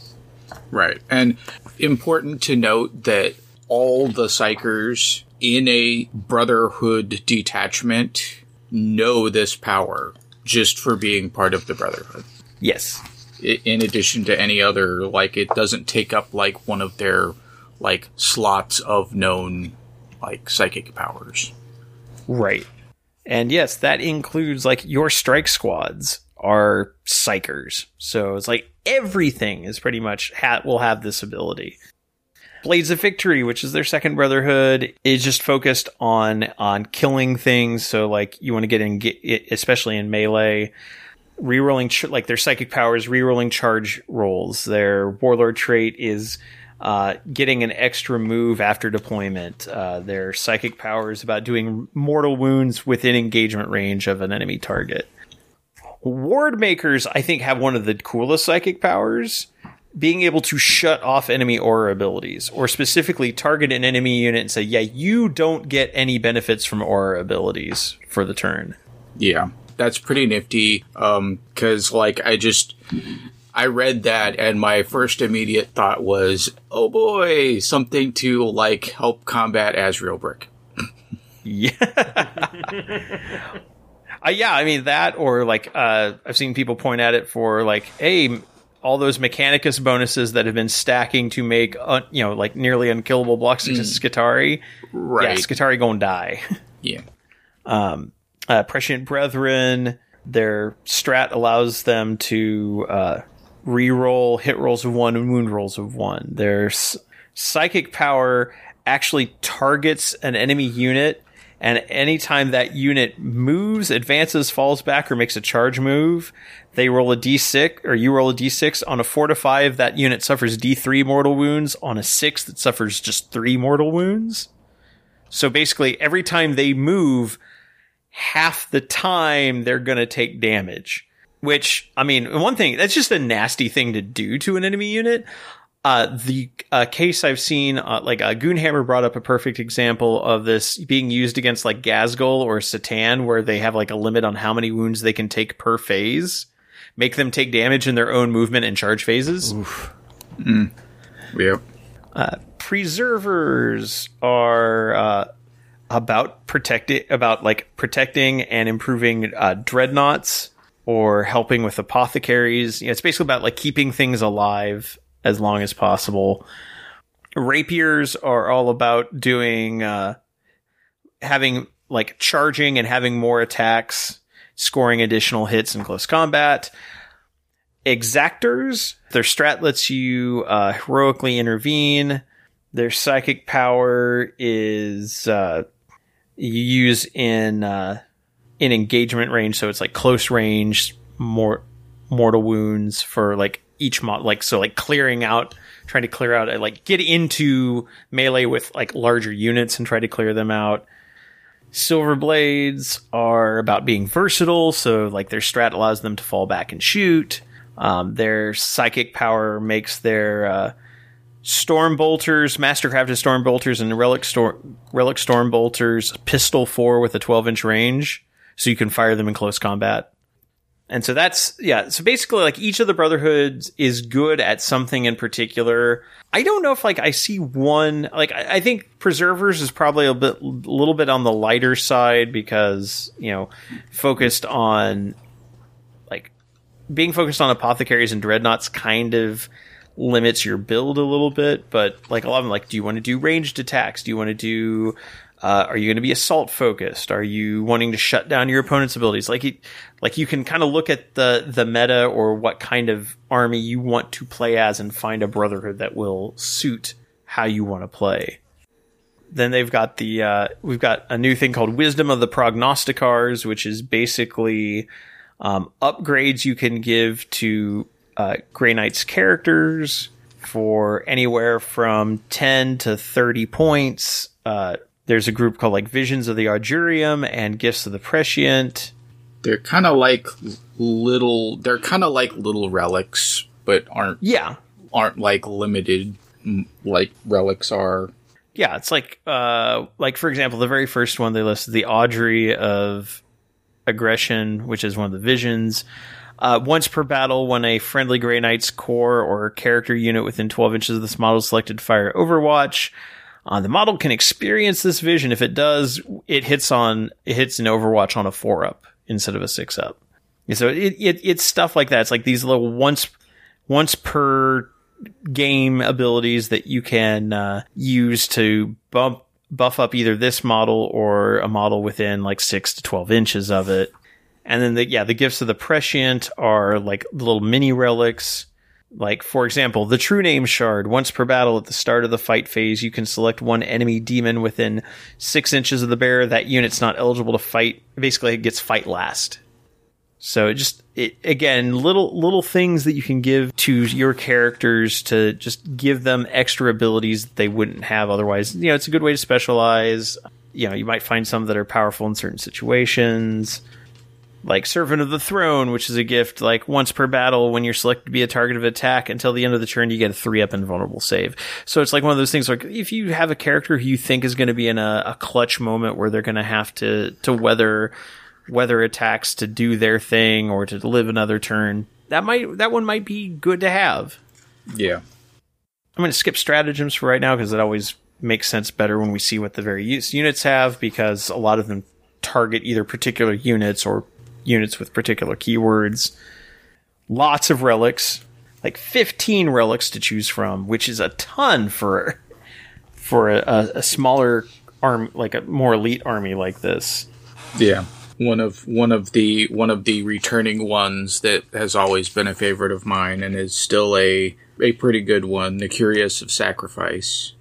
Right. And important to note that all the psykers in a brotherhood detachment know this power just for being part of the brotherhood. Yes. In addition to any other, like, it doesn't take up, like, one of their, like, slots of known, like, psychic powers. Right. And yes, that includes like your strike squads are psykers. So it's like everything is pretty much ha- will have this ability. Blades of Victory, which is their second brotherhood, is just focused on on killing things. So like you want to get in, get, especially in melee, rerolling ch- like their psychic powers, rerolling charge rolls. Their warlord trait is uh, getting an extra move after deployment. Uh, their psychic power is about doing mortal wounds within engagement range of an enemy target. Ward makers, I think, have one of the coolest psychic powers. Being able to shut off enemy aura abilities, or specifically target an enemy unit and say, yeah, you don't get any benefits from aura abilities for the turn. Yeah, that's pretty nifty. Um, cause like I just, I read that and my first immediate thought was, oh boy, something to like help combat Azrael Brick. Yeah. Uh, yeah, I mean that, or like uh, I've seen people point at it for like, hey, all those Mechanicus bonuses that have been stacking to make, uh, you know, like nearly unkillable blocks against Skitarii. Yeah, Right. Skitarii gonna die. Yeah. uh, Prescient Brethren. Their strat allows them to uh, re-roll hit rolls of one and wound rolls of one. Their s- psychic power actually targets an enemy unit, and anytime that unit moves, advances, falls back, or makes a charge move, they roll a d6, or you roll a d6. On a four to five, that unit suffers d3 mortal wounds. On a six, it suffers just three mortal wounds. So basically, every time they move, half the time they're going to take damage. Which, I mean, one thing, that's just a nasty thing to do to an enemy unit. Uh, the uh, case I've seen, uh, like uh, Goonhammer brought up a perfect example of this being used against like Ghazghkull or Satan, where they have like a limit on how many wounds they can take per phase, make them take damage in their own movement and charge phases. Yep. preservers are uh, about protecting about like protecting and improving uh, dreadnoughts or helping with apothecaries. You know, it's basically about like keeping things alive as long as possible. Rapiers are all about doing uh, having like charging and having more attacks, scoring additional hits in close combat. Exactors, their strat lets you uh, heroically intervene. Their psychic power is uh, you use in uh, in engagement range, so it's like close range, more mortal wounds for like each mod, like so like clearing out, trying to clear out, uh, like get into melee with like larger units and try to clear them out. Silver blades are about being versatile, so like their strat allows them to fall back and shoot. Um, their psychic power makes their uh, storm bolters, mastercrafted storm bolters, and relic storm relic storm bolters pistol four with a twelve inch range, so you can fire them in close combat. And so that's yeah. So basically, like each of the brotherhoods is good at something in particular. I don't know if like I see one like I, I think preservers is probably a bit a little bit on the lighter side because you know focused on like being focused on apothecaries and dreadnoughts kind of limits your build a little bit. But like a lot of them, like, do you want to do ranged attacks? Do you want to do uh, are you going to be assault focused? Are you wanting to shut down your opponent's abilities? Like, it, like you can kind of look at the the meta or what kind of army you want to play as, and find a brotherhood that will suit how you want to play. Then they've got the uh, we've got a new thing called Wisdom of the Prognosticars, which is basically um, upgrades you can give to uh, Grey Knight's characters for anywhere from ten to thirty points. Uh, there's a group called like Visions of the Augurium and Gifts of the Prescient. They're kind of like little. They're kind of like little relics, but aren't Yeah, aren't like limited mm, like relics are. yeah, it's like uh like for example, the very first one they listed the Audrey of aggression, which is one of the visions. Uh, once per battle, when a friendly Grey Knight's core or character unit within 12 inches of this model selected fire Overwatch, uh, the model can experience this vision. If it does, it hits on it hits an Overwatch on a four up instead of a six up. And so it, it it's stuff like that. It's like these little once once per game abilities that you can uh, use to bump buff up either this model or a model within like six to twelve inches of it. And then the yeah, the gifts of the prescient are like little mini relics. Like for example, the True Name Shard. Once per battle at the start of the fight phase, you can select one enemy demon within six inches of the bearer. That unit's not eligible to fight. Basically, it gets fight last. So it just it again little little things that you can give to your characters to just give them extra abilities that they wouldn't have otherwise. You know, it's a good way to specialize. You know, you might find some that are powerful in certain situations. Like Servant of the Throne, which is a gift like once per battle when you're selected to be a target of attack until the end of the turn you get a three up invulnerable save. So it's like one of those things like if you have a character who you think is going to be in a, a clutch moment where they're going to have to to weather weather attacks to do their thing or to live another turn. That might that one might be good to have. Yeah. I'm going to skip stratagems for right now because it always makes sense better when we see what the various units have because a lot of them target either particular units or units with particular keywords. Lots of relics, like 15 relics to choose from, which is a ton for for a, a smaller arm, like a more elite army like this. Yeah. One of one of the one of the returning ones that has always been a favorite of mine and is still a a pretty good one, the Cuirass of Sacrifice.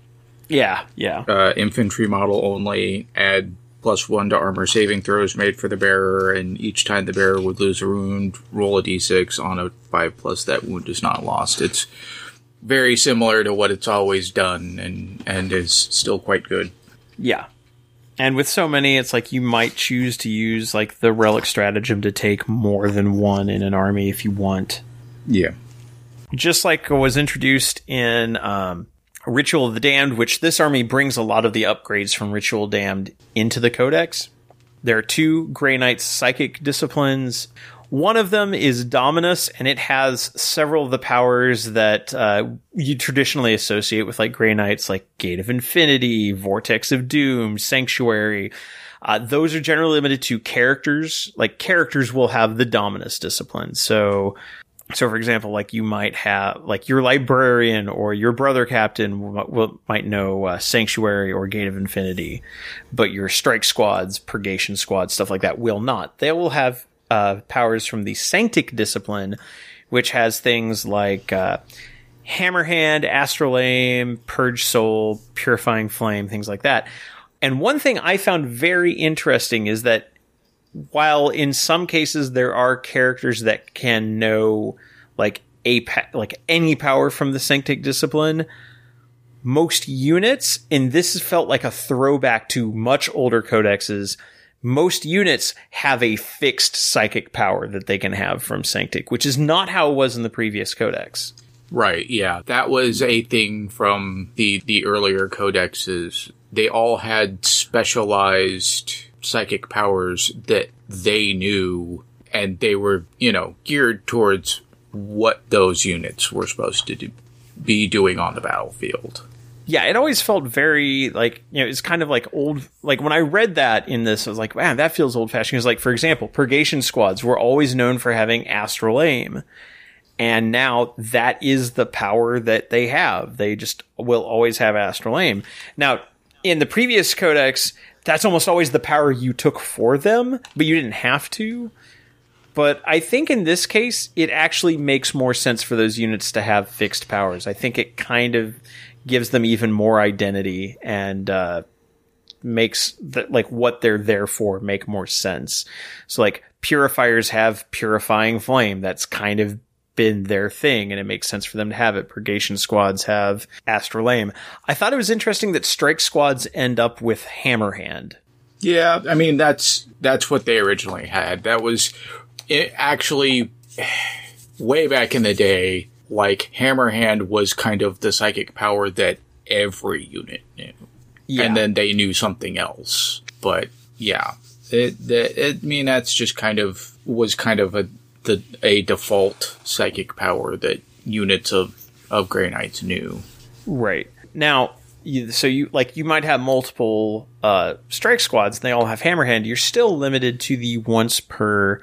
Yeah, yeah. Uh, infantry model only, add plus one to armor saving throws made for the bearer, and each time the bearer would lose a wound, roll a d6 on a 5 plus that wound is not lost. It's very similar to what it's always done and, and is still quite good. Yeah. And with so many, it's like you might choose to use like the relic stratagem to take more than one in an army if you want. Yeah. Just like was introduced in um, Ritual of the Damned, which this army brings a lot of the upgrades from Ritual Damned into the Codex. There are two Grey Knights psychic disciplines. One of them is Dominus, and it has several of the powers that uh, you traditionally associate with like Grey Knights, like Gate of Infinity, Vortex of Doom, Sanctuary. Uh, those are generally limited to characters. Like characters will have the Dominus discipline. So so, for example, like you might have, like your librarian or your brother captain might know uh, Sanctuary or Gate of Infinity, but your strike squads, purgation squads, stuff like that will not. They will have uh, powers from the Sanctic discipline, which has things like uh, Hammerhand, Astral Aim, Purge Soul, Purifying Flame, things like that. And one thing I found very interesting is that while in some cases there are characters that can know like a like any power from the sanctic discipline most units and this felt like a throwback to much older codexes most units have a fixed psychic power that they can have from sanctic which is not how it was in the previous codex Right, yeah. That was a thing from the the earlier codexes. They all had specialized psychic powers that they knew and they were, you know, geared towards what those units were supposed to do, be doing on the battlefield. yeah, it always felt very like you know it's kind of like old. Like when I read that in this, I was like, man, that feels old fashioned. Because like for example, purgation squads were always known for having astral aim, and now that is the power that they have. They just will always have astral aim. Now in the previous codex, that's almost always the power you took for them, but you didn't have to. But I think in this case, it actually makes more sense for those units to have fixed powers. I think it kind of gives them even more identity and uh, makes the, like what they're there for make more sense. So like purifiers have purifying flame. That's kind of been their thing, and it makes sense for them to have it. Purgation squads have astral aim. I thought it was interesting that strike squads end up with hammerhand. Yeah, I mean that's that's what they originally had. That was it actually way back in the day. Like Hammerhand was kind of the psychic power that every unit knew, Yeah. and then they knew something else. But yeah, it, the, it I mean that's just kind of was kind of a the a default psychic power that units of of Grey Knights knew. Right. Now, you, so you like you might have multiple uh, strike squads, and they all have hammerhand. You're still limited to the once per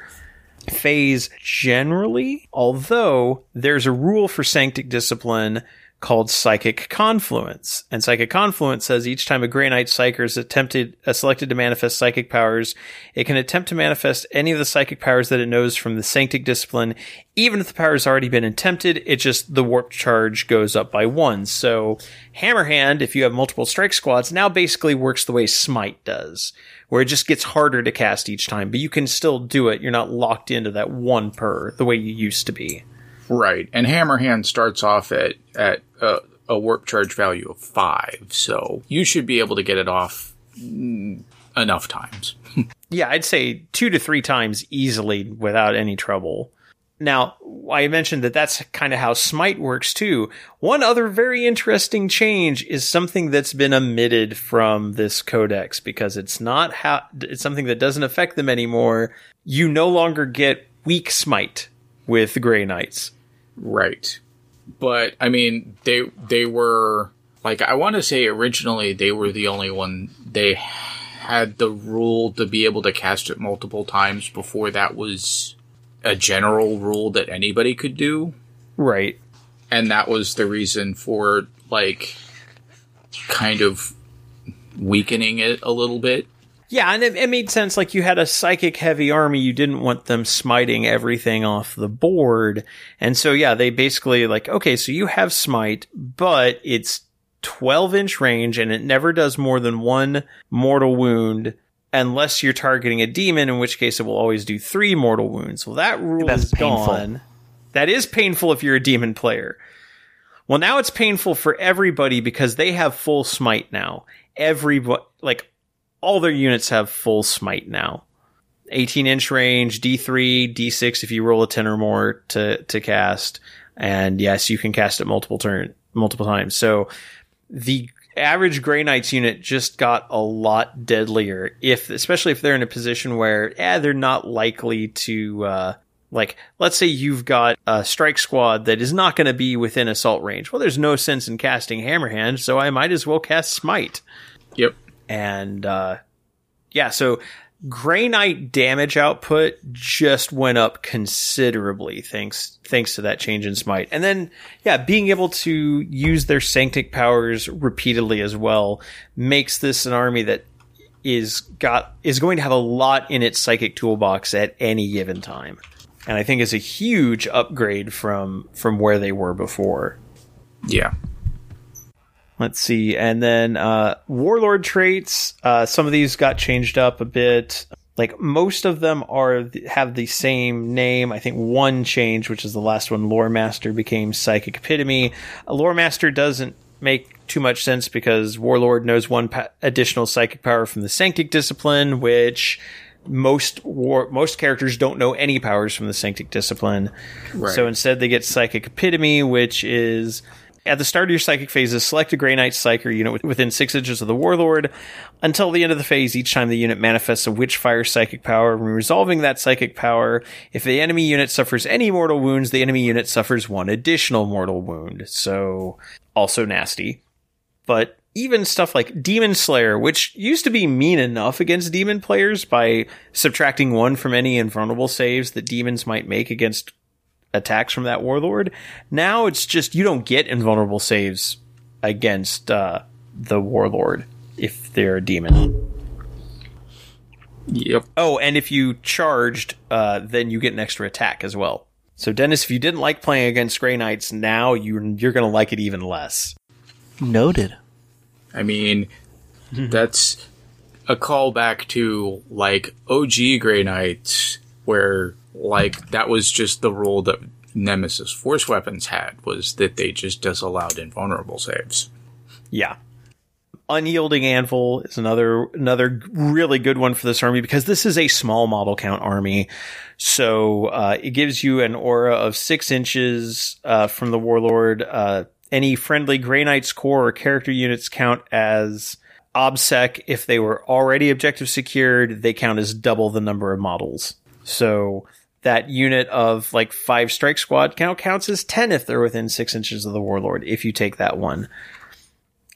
phase generally, although there's a rule for sanctic discipline called psychic confluence. And psychic confluence says each time a Grey Knight psyker is attempted uh, selected to manifest psychic powers, it can attempt to manifest any of the psychic powers that it knows from the sanctic discipline, even if the power has already been attempted, it just the warp charge goes up by one. So Hammerhand, if you have multiple strike squads, now basically works the way Smite does, where it just gets harder to cast each time, but you can still do it. You're not locked into that one per the way you used to be. Right, and Hammerhand starts off at at a, a warp charge value of five, so you should be able to get it off mm, enough times. Yeah, I'd say two to three times easily without any trouble. Now, I mentioned that that's kind of how Smite works too. One other very interesting change is something that's been omitted from this codex because it's not how it's something that doesn't affect them anymore. You no longer get weak Smite with Grey Knights. Right, but I mean they they were like I want to say originally they were the only one they had the rule to be able to cast it multiple times before that was a general rule that anybody could do. Right. And that was the reason for, like, kind of weakening it a little bit. Yeah, and it, it made sense. Like you had a psychic heavy army, you didn't want them smiting everything off the board, and so yeah, they basically like okay, so you have smite, but it's twelve inch range, and it never does more than one mortal wound. Unless you're targeting a demon, in which case it will always do three mortal wounds. Well, that rule That's is painful. gone. That is painful if you're a demon player. Well, now it's painful for everybody because they have full smite now. Every like all their units have full smite now. 18 inch range, D3, D6 if you roll a 10 or more to to cast. And yes, you can cast it multiple turn multiple times. So the average Grey Knights unit just got a lot deadlier if especially if they're in a position where eh, they're not likely to uh like let's say you've got a strike squad that is not going to be within assault range. Well, there's no sense in casting Hammerhand, so I might as well cast Smite Yep. And uh, yeah, so Grey Knight damage output just went up considerably thanks thanks to that change in smite. And then yeah, being able to use their sanctic powers repeatedly as well makes this an army that is got is going to have a lot in its psychic toolbox at any given time. And I think is a huge upgrade from from where they were before. Yeah. Let's see. And then uh, warlord traits. Uh, some of these got changed up a bit. Like most of them are have the same name. I think one change, which is the last one, Lore Master became Psychic Epitome. A Lore Master doesn't make too much sense because Warlord knows one pa- additional psychic power from the Sanctic discipline, which most war most characters don't know any powers from the Sanctic discipline. Right. So instead, they get Psychic Epitome, which is at the start of your psychic phases, select a Grey Knight Psyker unit within six inches of the Warlord. Until the end of the phase, each time the unit manifests a Witchfire psychic power, when resolving that psychic power, if the enemy unit suffers any mortal wounds, the enemy unit suffers one additional mortal wound. So, also nasty. But even stuff like Demon Slayer, which used to be mean enough against demon players by subtracting one from any invulnerable saves that demons might make against attacks from that warlord. Now it's just you don't get invulnerable saves against uh, the warlord if they're a demon. Yep. Oh, and if you charged, uh, then you get an extra attack as well. So Dennis, if you didn't like playing against Grey Knights, now you're you're gonna like it even less. Noted. I mean, that's a callback to like OG Grey Knights, where like that was just the rule that Nemesis Force Weapons had was that they just disallowed invulnerable saves. Yeah. Unyielding Anvil is another another really good one for this army because this is a small model count army. So uh, it gives you an aura of six inches uh, from the Warlord. Uh, any friendly Grey Knights core or character units count as obsec if they were already objective secured. They count as double the number of models. So that unit of like five strike squad count counts as ten if they're within six inches of the Warlord. If you take that one.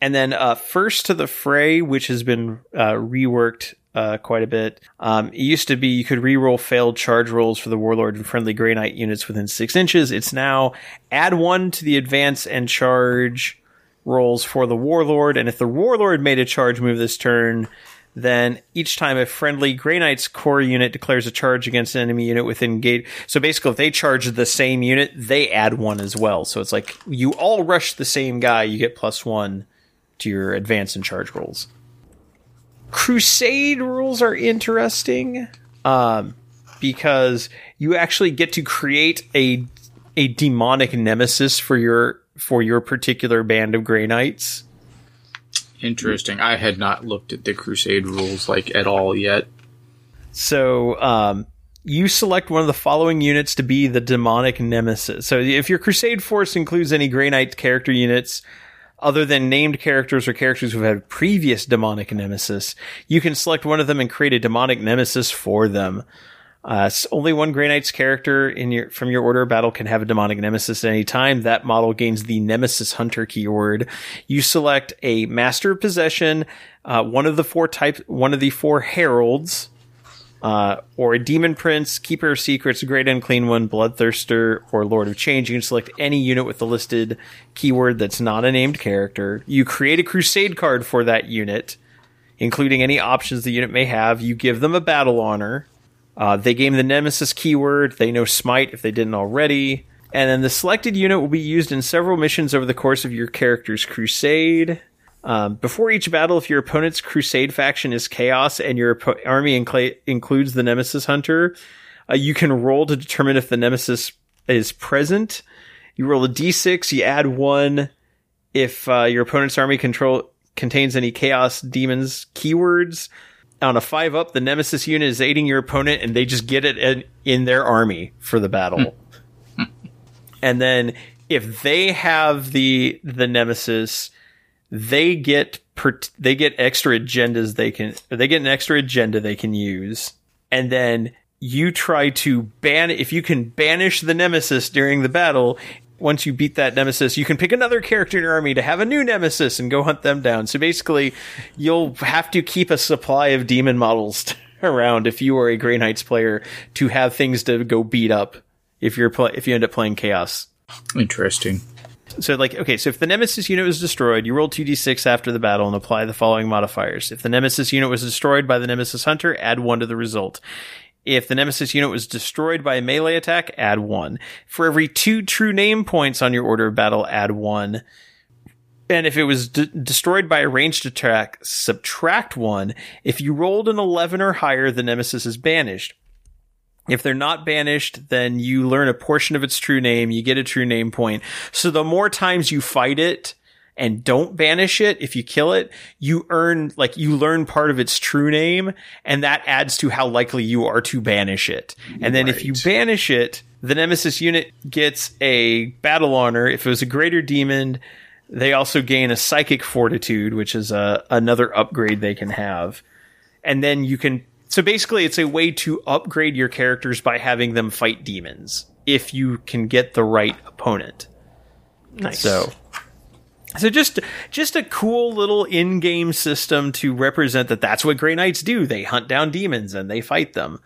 And then uh, first to the fray, which has been uh, reworked uh, quite a bit. Um, it used to be you could reroll failed charge rolls for the warlord and friendly Grey Knight units within six inches. It's now add one to the advance and charge rolls for the warlord, and if the warlord made a charge move this turn, then each time a friendly Grey Knight's core unit declares a charge against an enemy unit within gate. So basically, if they charge the same unit, they add one as well. So it's like you all rush the same guy, you get plus one to your advance and charge rolls. Crusade rules are interesting um, because you actually get to create a a demonic nemesis for your for your particular band of Grey Knights. Interesting. I had not looked at the Crusade rules like at all yet. So um, you select one of the following units to be the demonic nemesis. So if your Crusade force includes any Grey Knight character units other than named characters or characters who've had previous demonic nemesis, you can select one of them and create a demonic nemesis for them. Uh, only one Grey Knight's character in your from your order of battle can have a demonic nemesis at any time. That model gains the Nemesis Hunter keyword. You select a Master of Possession, uh, one of the four types, one of the four heralds, uh, or a Demon Prince, Keeper of Secrets, Great Unclean One, Bloodthirster, or Lord of Change. You can select any unit with the listed keyword that's not a named character. You create a Crusade card for that unit, including any options the unit may have. You give them a Battle Honor. Uh, they gain the Nemesis keyword. They know Smite if they didn't already. And then the selected unit will be used in several missions over the course of your character's crusade. Um, before each battle, if your opponent's crusade faction is chaos and your army includes the Nemesis Hunter, uh, you can roll to determine if the Nemesis is present. You roll a d6, you add one if uh, your opponent's army control contains any chaos demons keywords on a five up the nemesis unit is aiding your opponent and they just get it in, in their army for the battle. Hmm. And then if they have the the nemesis they get per, they get extra agendas they can they get an extra agenda they can use. And then you try to ban if you can banish the nemesis during the battle once you beat that nemesis you can pick another character in your army to have a new nemesis and go hunt them down. So basically you'll have to keep a supply of demon models around if you are a grey knights player to have things to go beat up if you're pl- if you end up playing chaos. Interesting. so like okay so if the nemesis unit was destroyed you roll 2d6 after the battle and apply the following modifiers. If the nemesis unit was destroyed by the nemesis hunter add 1 to the result if the nemesis unit was destroyed by a melee attack add 1 for every 2 true name points on your order of battle add 1 and if it was d- destroyed by a ranged attack subtract 1 if you rolled an 11 or higher the nemesis is banished if they're not banished, then you learn a portion of its true name. You get a true name point. So the more times you fight it and don't banish it, if you kill it, you earn, like, you learn part of its true name and that adds to how likely you are to banish it. And then if you banish it, the Nemesis unit gets a battle honor. If it was a greater demon, they also gain a psychic fortitude, which is a, another upgrade they can have and then you can so basically it's a way to upgrade your characters by having them fight demons if you can get the right opponent Nice. so so just just a cool little in-game system to represent that that's what Grey Knights do. They hunt down demons and they fight them.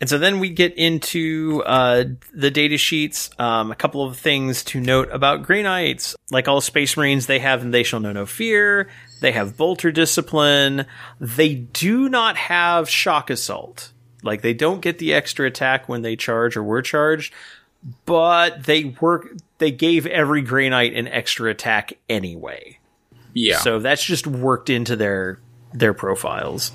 And so then we get into uh, the data sheets. Um, a couple of things to note about Grey Knights. Like all Space Marines, they have and they shall know no fear. They have Bolter Discipline. They do not have Shock Assault. Like they don't get the extra attack when they charge or were charged, but they work. They gave every Grey Knight an extra attack anyway. Yeah. So that's just worked into their their profiles.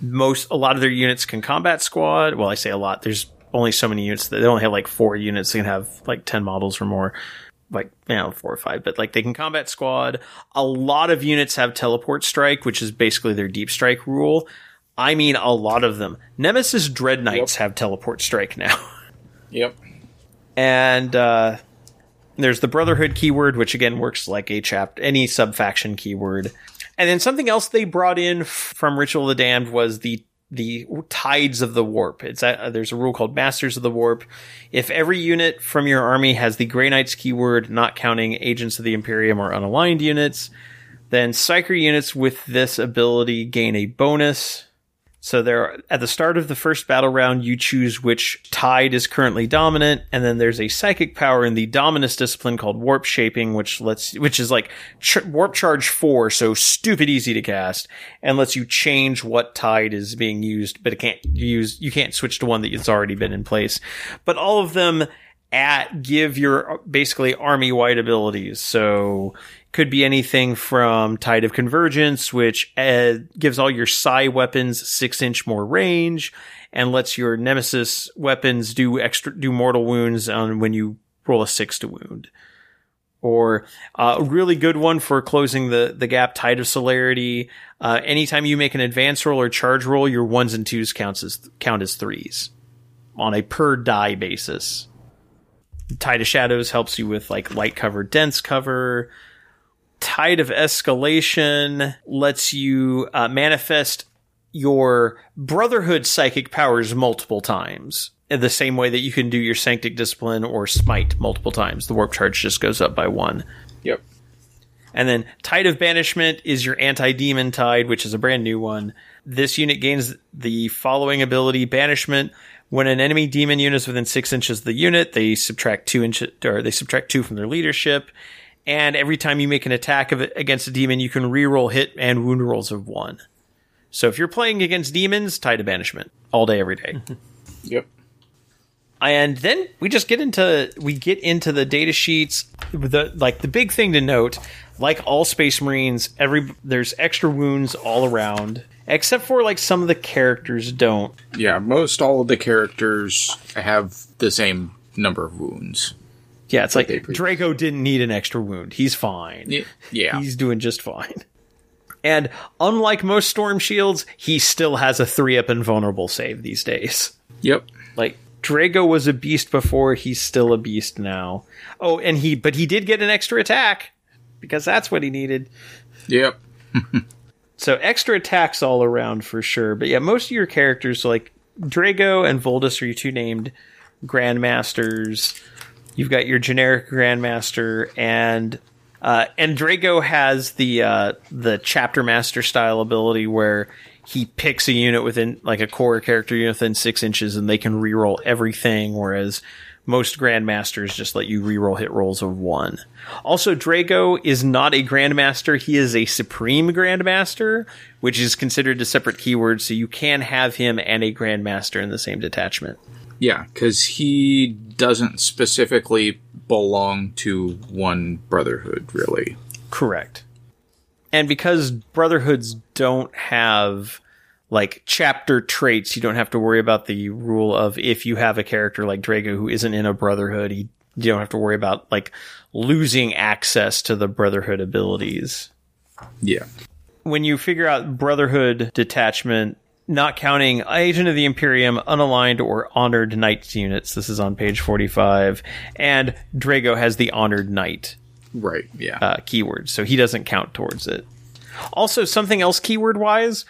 Most a lot of their units can combat squad. Well, I say a lot. There's only so many units. That they only have like four units. They can have like ten models or more. Like you know, four or five, but like they can combat squad. A lot of units have teleport strike, which is basically their deep strike rule. I mean, a lot of them. Nemesis Dread Knights have teleport strike now. yep. and uh, there's the Brotherhood keyword, which again works like a chapter, any sub faction keyword. And then something else they brought in from Ritual of the Damned was the the tides of the warp. It's a, there's a rule called Masters of the Warp. If every unit from your army has the Grey Knights keyword, not counting Agents of the Imperium or unaligned units, then Psyker units with this ability gain a bonus. So there, at the start of the first battle round, you choose which tide is currently dominant, and then there's a psychic power in the dominus discipline called warp shaping, which lets, which is like ch- warp charge four, so stupid easy to cast, and lets you change what tide is being used, but it can't use, you can't switch to one that that's already been in place. But all of them at give your basically army wide abilities. So could be anything from Tide of Convergence, which uh, gives all your psi weapons six inch more range and lets your nemesis weapons do extra do mortal wounds on when you roll a six to wound. Or uh, a really good one for closing the the gap. Tide of Celerity. Uh, anytime you make an advance roll or charge roll, your ones and twos counts as count as threes on a per die basis. Tide of Shadows helps you with like light cover, dense cover. Tide of Escalation lets you uh, manifest your Brotherhood psychic powers multiple times. In the same way that you can do your Sanctic Discipline or Smite multiple times. The warp charge just goes up by one. Yep. And then Tide of Banishment is your anti demon tide, which is a brand new one. This unit gains the following ability Banishment. When an enemy demon unit is within six inches of the unit, they subtract two inches, or they subtract two from their leadership. And every time you make an attack of it against a demon, you can reroll hit and wound rolls of one. So if you're playing against demons, Tide to Banishment all day, every day. Mm-hmm. Yep. and then we just get into we get into the data sheets the like the big thing to note like all space marines every there's extra wounds all around except for like some of the characters don't Yeah, most all of the characters have the same number of wounds. yeah it's like They Draigo didn't need an extra wound he's fine Yeah. he's doing just fine and unlike most storm shields he still has a three up invulnerable save these days Yep. Like Draigo was a beast before, he's still a beast now. Oh, and he but he did get an extra attack because that's what he needed. Yep. So extra attacks all around for sure. But yeah, most of your characters like Draigo and Voldus are your two named grandmasters. You've got your generic grandmaster and uh, and Draigo has the uh, the chapter master style ability where he picks a unit within like a core character unit within six inches and they can reroll everything, whereas most grandmasters just let you reroll hit rolls of one. Also, Draigo is not a grandmaster; he is a supreme grandmaster, which is considered a separate keyword. So you can have him and a grandmaster in the same detachment. Yeah, because he doesn't specifically belong to one brotherhood, really. Correct. And because brotherhoods don't have like chapter traits, you don't have to worry about the rule of if you have a character like Draigo who isn't in a brotherhood, he, you don't have to worry about like losing access to the brotherhood abilities. Yeah. When you figure out brotherhood detachment, not counting Agent of the Imperium, unaligned or honored knights units, this is on page 45, and Draigo has the honored knight Right. Yeah. uh, keyword, so he doesn't count towards it. Also, something else keyword wise,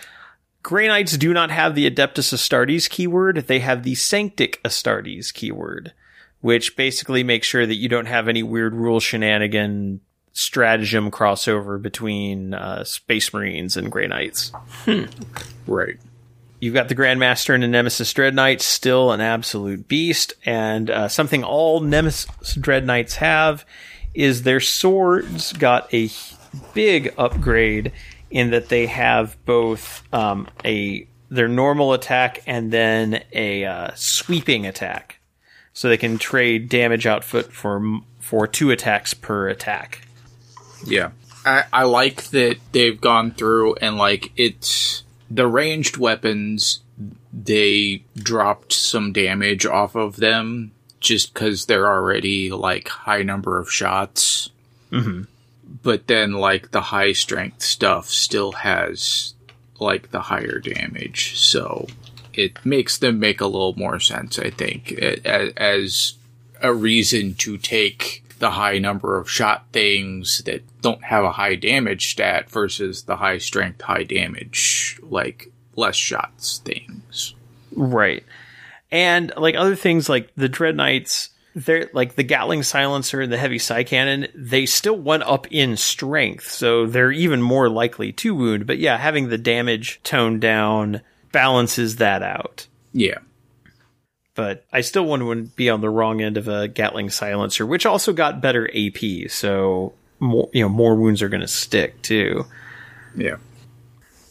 Grey Knights do not have the Adeptus Astartes keyword, they have the Sanctic Astartes keyword, which basically makes sure that you don't have any weird rule shenanigan stratagem crossover between uh, Space Marines and Grey Knights. right. You've got the Grandmaster and the Nemesis Dread Knight, still an absolute beast. And uh, something all Nemesis Dread Knights have is their swords got a big upgrade in that they have both um, a their normal attack and then a uh, sweeping attack, so they can trade damage output for for two attacks per attack. Yeah. I, I like that they've gone through and like it's the ranged weapons they dropped some damage off of them just because they're already like high number of shots. Mm-hmm. But then like the high strength stuff still has like the higher damage, so it makes them make a little more sense. I think as a reason to take the high number of shot things that don't have a high damage stat versus the high strength, high damage, like less shots things. Right. And like other things like the Dread Knights, they're like the Gatling silencer and the heavy Psy cannon, they still went up in strength, so they're even more likely to wound. But yeah, having the damage toned down balances that out. Yeah. But I still wouldn't be on the wrong end of a Gatling silencer, which also got better AP, so more you know, more wounds are gonna stick too. Yeah.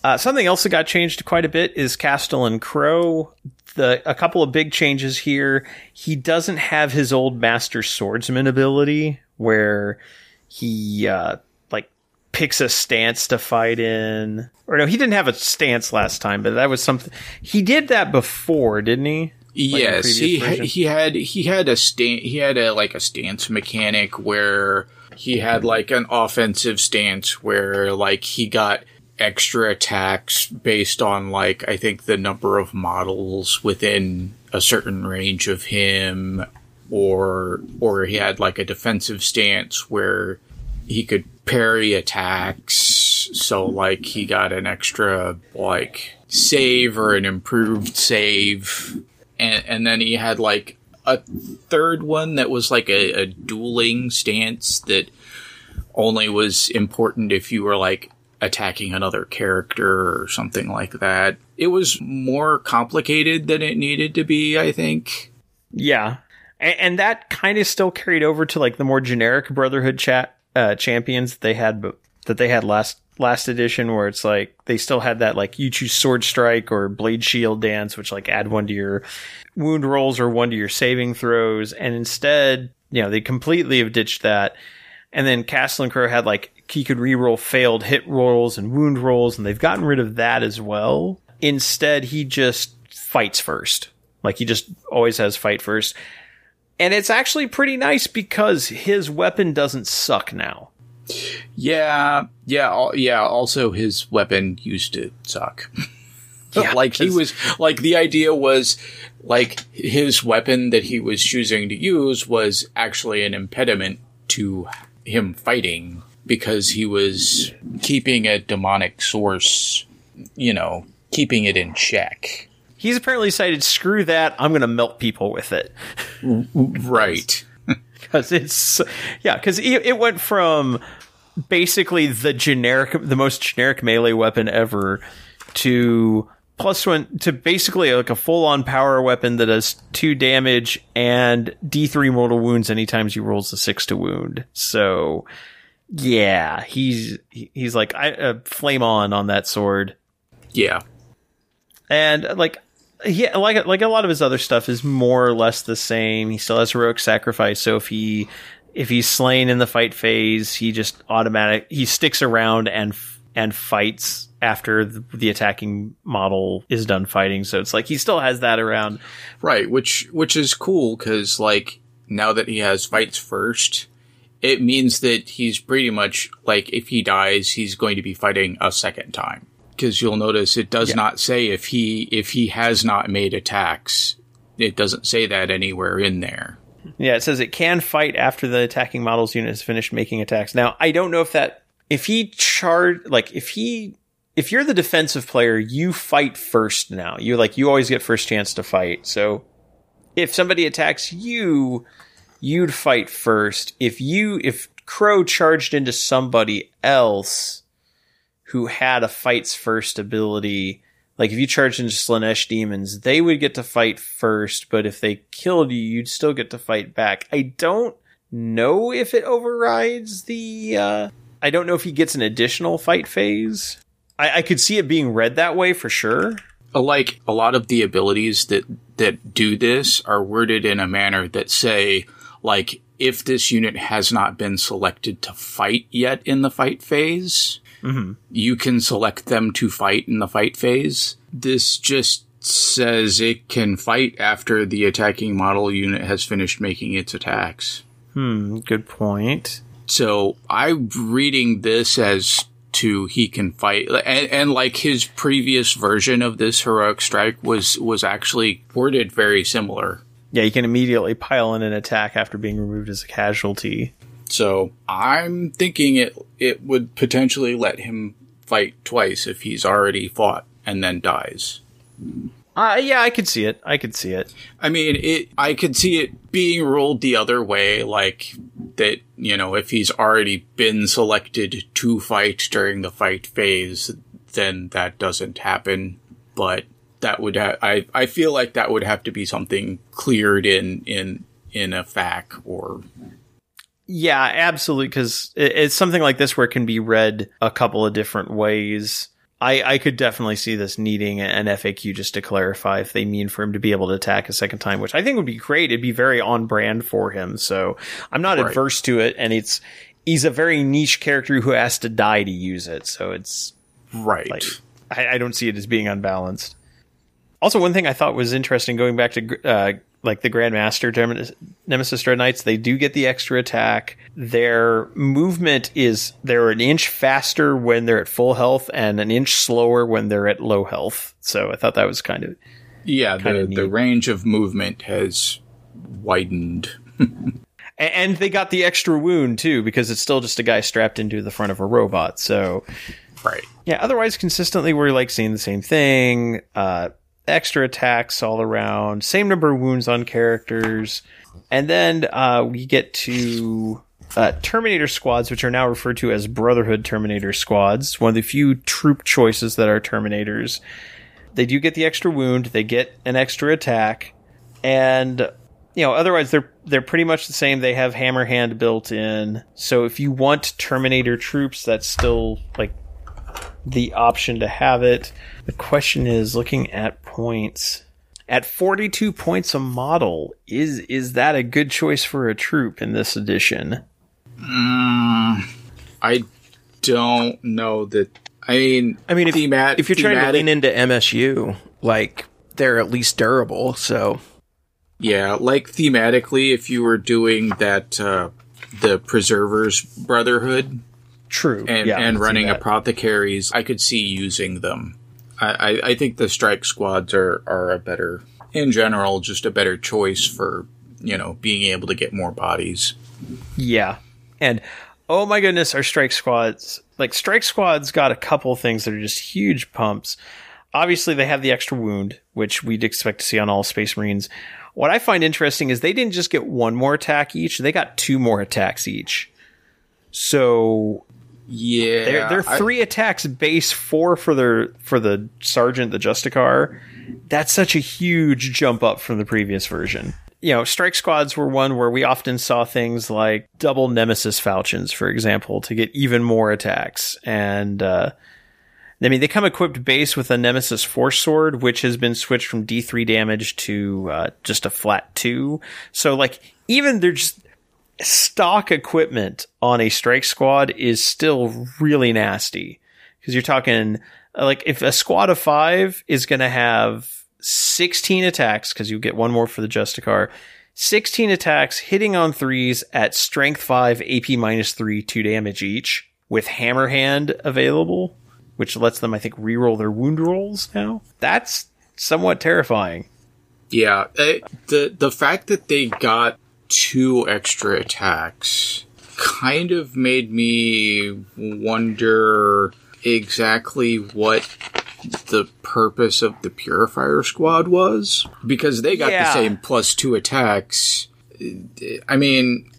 Uh, something else that got changed quite a bit is Castellan Crowe. The a couple of big changes here. He doesn't have his old Master Swordsman ability, where he uh, like picks a stance to fight in. Or no, he didn't have a stance last time, but that was something he did that before, didn't he? the yes, he version? he had he had a stand he had a like a stance mechanic where he had like an offensive stance where like he got extra attacks based on like I think the number of models within a certain range of him or or he had like a defensive stance where he could parry attacks. So like he got an extra like save or an improved save, and and then he had like a third one that was like a, a dueling stance that only was important if you were like attacking another character or something like that. It was more complicated than it needed to be, I think. Yeah, and, and that kind of still carried over to like the more generic Brotherhood chat uh, champions that they had, that they had last last edition, where it's like they still had that like you choose sword strike or blade shield dance, which like add one to your wound rolls or one to your saving throws, and instead, you know, they completely have ditched that. And then Castellan Crowe had like he could reroll failed hit rolls and wound rolls, and they've gotten rid of that as well. Instead, he just fights first. Like he just always has fight first. And it's actually pretty nice because his weapon doesn't suck now. Yeah, yeah, yeah. Also, his weapon used to suck. Yeah, like he was like the idea was like his weapon that he was choosing to use was actually an impediment to him fighting because he was keeping a demonic source, you know, keeping it in check. He's apparently decided, screw that, I'm going to melt people with it. Right. Because it's, yeah, because it, it went from basically the generic, the most generic melee weapon ever to plus one to basically like a full on power weapon that does two damage and D3 mortal wounds anytime he rolls a six to wound. So, yeah, he's he's like I uh, flame on on that sword, Yeah. and uh, like yeah, like like a lot of his other stuff is more or less the same. He still has heroic sacrifice, so if he if he's slain in the fight phase, he just automatic he sticks around and and fights after the, the attacking model is done fighting. So it's like he still has that around. Right, which which is cool because like now that he has fights first, it means that he's pretty much like if he dies, he's going to be fighting a second time. Because you'll notice it does not say if he if he has not made attacks. It doesn't say that anywhere in there. Yeah, it says it can fight after the attacking model's unit has finished making attacks. Now, I don't know if that if he charge like if he if you're the defensive player, you fight first now. You like you always get first chance to fight. So if somebody attacks you, you'd fight first. If you if Crowe charged into somebody else who had a fights first ability, like if you charged into Slaanesh demons, they would get to fight first, but if they killed you, you'd still get to fight back. I don't know if it overrides the uh I don't know if he gets an additional fight phase. I, I could see it being read that way for sure. Like a lot of the abilities that that do this are worded in a manner that say like if this unit has not been selected to fight yet in the fight phase, you can select them to fight in the fight phase. This just says it can fight after the attacking model unit has finished making its attacks. Hmm, good point. So I'm reading this as to he can fight, and, and like his previous version of this heroic strike was was actually worded very similar. Yeah, you can immediately pile in an attack after being removed as a casualty. So I'm thinking it it would potentially let him fight twice if he's already fought and then dies. Uh, yeah, I could see it. I could see it. I mean, it. I could see it being ruled the other way, like that. You know, if he's already been selected to fight during the fight phase, then that doesn't happen. But that would. Ha- I. I feel like that would have to be something cleared in in in a FAQ or Yeah, absolutely. Because it's something like this where it can be read a couple of different ways. I, I could definitely see this needing an FAQ just to clarify if they mean for him to be able to attack a second time, which I think would be great. It'd be very on brand for him. So I'm not Right. adverse to it. And it's, he's a very niche character who has to die to use it. So it's, right. like I, I don't see it as being unbalanced. Also, one thing I thought was interesting going back to uh, like the Grandmaster Nemesis- Nemesis Dread Knights, they do get the extra attack. Their movement is they're an inch faster when they're at full health and an inch slower when they're at low health. So I thought that was kind of yeah, kinda the the range of movement has widened. And they got the extra wound too because it's still just a guy strapped into the front of a robot. So Right. yeah, otherwise consistently we're like seeing the same thing. Uh, extra attacks all around, same number of wounds on characters, and then uh, we get to uh, Terminator squads, which are now referred to as Brotherhood Terminator squads. One of the few troop choices that are Terminators. They do get the extra wound. They get an extra attack, and you know otherwise they're they're pretty much the same. They have hammer hand built in. So if you want Terminator troops, that's still like the option to have it. The question is looking at points. At 42 points a model, is is that a good choice for a troop in this edition? I don't know that. I mean, I mean, if, themat- if you're trying to thematic- lean into MSU, like they're at least durable. So Yeah, like thematically, if you were doing that, uh, the Preservers Brotherhood True. and, yeah, and running apothecaries, I could see using them. I, I, think the strike squads are, are a better, in general, just a better choice for, you know, being able to get more bodies. Yeah. And oh my goodness, our strike squads like strike squads got a couple things that are just huge pumps. Obviously they have the extra wound, which we'd expect to see on all space marines. What I find interesting is they didn't just get one more attack each, they got two more attacks each. So Yeah. they're, they're I- three attacks base, four for their for the sergeant, the Justicar. That's such a huge jump up from the previous version. You know, strike squads were one where we often saw things like double nemesis falchions, for example, to get even more attacks. And uh, I mean, they come equipped base with a nemesis force sword, which has been switched from D3 damage to uh, just a flat two. So, like, even they're just stock equipment on a strike squad is still really nasty because you're talking uh, like if a squad of five is going to have 16 attacks because you get one more for the Justicar, 16 attacks hitting on threes at strength five, AP minus three, two damage each with hammer hand available, which lets them, I think, reroll their wound rolls now. That's somewhat terrifying. Yeah, eh, the the fact that they got two extra attacks kind of made me wonder exactly what the purpose of the purifier squad was because they got Yeah. the same plus two attacks. I mean,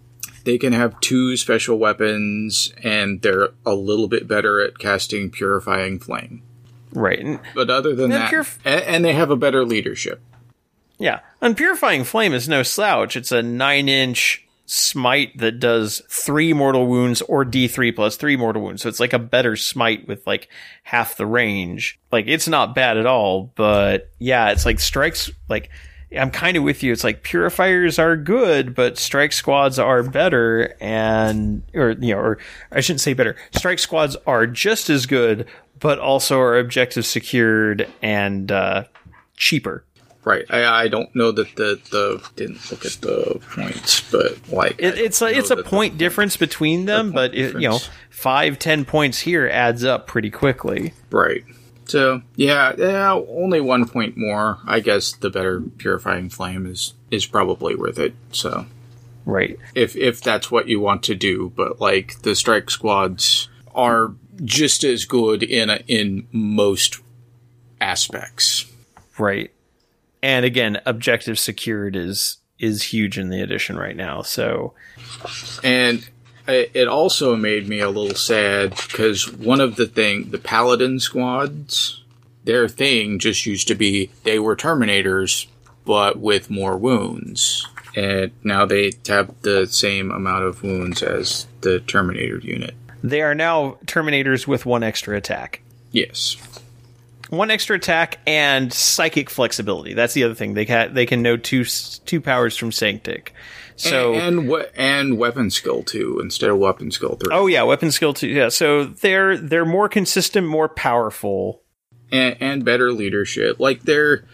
they can have two special weapons and they're a little bit better at casting purifying flame. Right. But other than that, purif- and they have a better leadership. Yeah. And Purifying Flame is no slouch. It's a nine inch smite that does three mortal wounds or D3 plus three mortal wounds. So it's like a better smite with like half the range. Like it's not bad at all, but yeah, it's like strikes, like, I'm kind of with you. It's like purifiers are good, but strike squads are better and, or, you know, or I shouldn't say better. Strike squads are just as good, but also are objective secured and, uh, cheaper. Right. I, I don't know that the the didn't look at the points, but like It, it's a it's a that the- point difference between them, but it, you know, five ten points here adds up pretty quickly. right. So yeah, yeah, only one point more. I guess the better purifying flame is is probably worth it. So Right. if if that's what you want to do, but like the strike squads are just as good in a, in most aspects. Right. And again, objective secured is is huge in the edition right now. So and it it also made me a little sad because one of the thing the paladin squads their thing just used to be they were terminators but with more wounds and now they have the same amount of wounds as the terminator unit they are now Terminators with one extra attack. yes One extra attack and psychic flexibility. That's the other thing. They can they can know two two powers from Sanctic. So and and, we- and weapon skill two instead of weapon skill three oh yeah, weapon skill two. Yeah, so they're they're more consistent, more powerful. and, and better leadership. Like they're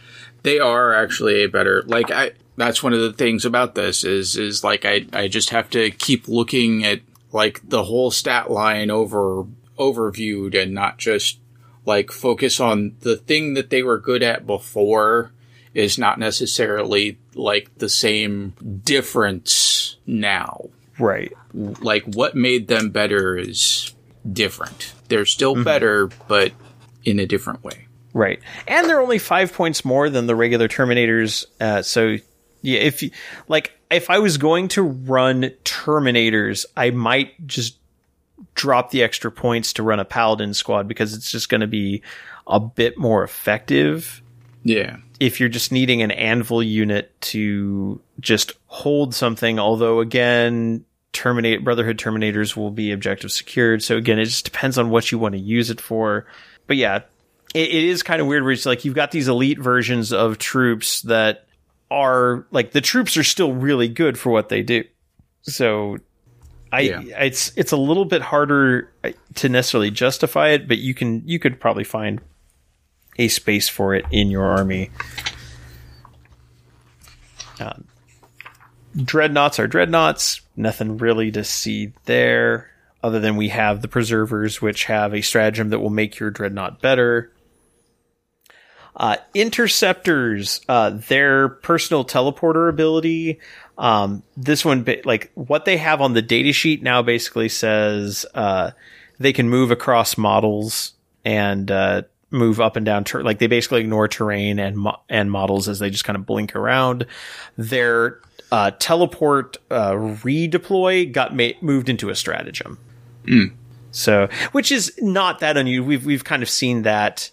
they are actually a better like I that's one of the things about this is is like I I just have to keep looking at like the whole stat line over overviewed and not just like focus on the thing that they were good at before is not necessarily like the same difference now. Right. Like what made them better is different. They're still better, but in a different way. Right. And they're only five points more than the regular Terminators. Uh, so, yeah, if you, like, if I was going to run Terminators, I might just drop the extra points to run a Paladin squad because it's just going to be a bit more effective Yeah. if you're just needing an anvil unit to just hold something. Although, again, Terminate Brotherhood Terminators will be objective secured. So again, it just depends on what you want to use it for. But yeah, it, it is kind of weird where it's like you've got these elite versions of troops that are like the troops are still really good for what they do. So I Yeah. it's it's a little bit harder uh, to necessarily justify it, but you can you could probably find a space for it in your army. Um, dreadnoughts are dreadnoughts. Nothing really to see there, other than we have the preservers, which have a stratagem that will make your dreadnought better. Uh, interceptors, uh, their personal teleporter ability. Um, this one, like what they have on the data sheet now, basically says uh, they can move across models and uh, move up and down. Ter- like they basically ignore terrain and mo- and models as they just kind of blink around. Their uh, teleport uh, redeploy got ma- moved into a stratagem. So, which is not that unusual. We've we've kind of seen that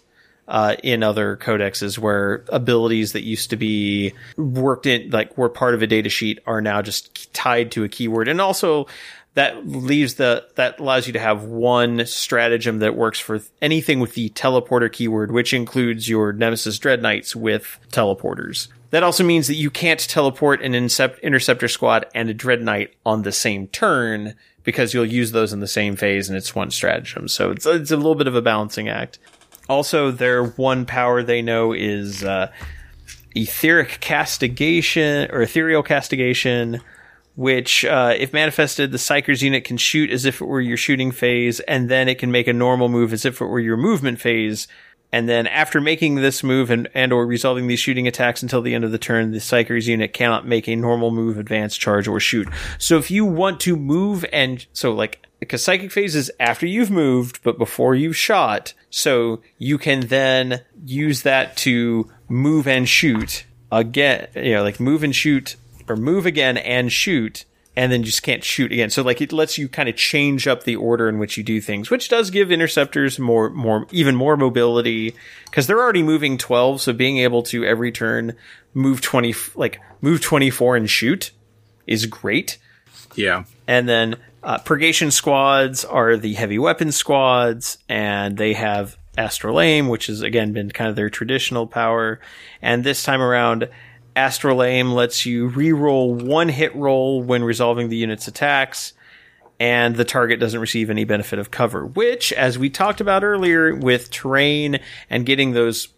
uh, in other codexes where abilities that used to be worked in, like were part of a data sheet, are now just tied to a keyword, and also that leaves the that allows you to have one stratagem that works for anything with the teleporter keyword, which includes your Nemesis Dread Knights with teleporters. That also means that you can't teleport an Incep- interceptor squad and a Dread Knight on the same turn because you'll use those in the same phase and it's one stratagem. So it's, it's a little bit of a balancing act. Also, their one power they know is uh, etheric castigation or ethereal castigation, which, uh, if manifested, the Psyker's unit can shoot as if it were your shooting phase, and then it can make a normal move as if it were your movement phase. And then after making this move and, and or resolving these shooting attacks until the end of the turn, the Psyker's unit cannot make a normal move, advance, charge, or shoot. So if you want to move and so like because psychic phase is after you've moved, but before you've shot. So you can then use that to move and shoot again, you know, like move and shoot or move again and shoot. And then you just can't shoot again. So like it lets you kind of change up the order in which you do things, which does give interceptors more, more, even more mobility because they're already moving 12. So being able to every turn move 20, like move 24 and shoot is great. Yeah. And then uh, purgation squads are the heavy weapon squads, and they have astral aim, which has again been kind of their traditional power. And this time around, astral aim lets you re-roll one hit roll when resolving the unit's attacks, and the target doesn't receive any benefit of cover. Which, as we talked about earlier, with terrain and getting those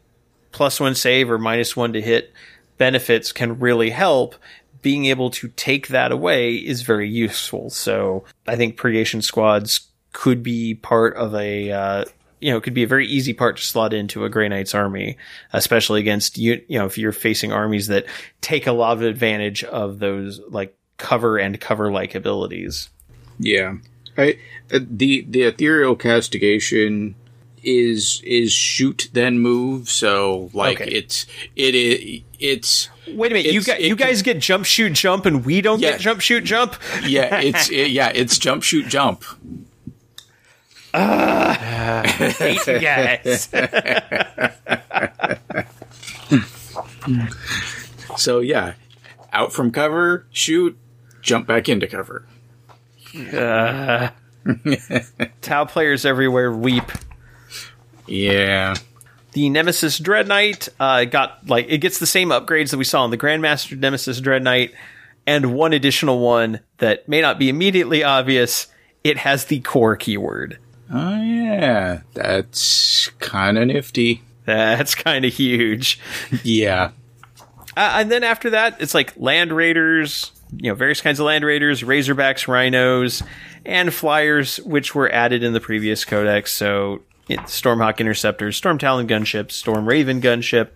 plus one save or minus one to hit benefits can really help. Being able to take that away is very useful. So I think purgation squads could be part of a, uh, you know, could be a very easy part to slot into a Grey Knight's army, especially against you, you know, if you're facing armies that take a lot of advantage of those like cover and cover like abilities. Yeah. I, uh, the the ethereal castigation is is shoot then move. So like Okay. it's it is it's Wait a minute, you It's- guys, it you can- get jump shoot jump and we don't Yeah. get jump shoot jump. yeah it's it, yeah it's jump shoot jump. yes. So yeah, out from cover, shoot, jump back into cover. Uh, Tau players everywhere weep. Yeah. The Nemesis Dread Knight uh, got like it gets the same upgrades that we saw in the Grandmaster Nemesis Dread Knight, and one additional one that may not be immediately obvious. It has the core keyword. Oh yeah, that's kind of nifty. That's kind of huge. Yeah. Uh, and then after that, it's like Land Raiders, you know, various kinds of Land Raiders, Razorbacks, Rhinos, and Flyers, which were added in the previous codex. So, Stormhawk Interceptors, Storm Talon Gunship, Storm Raven Gunship.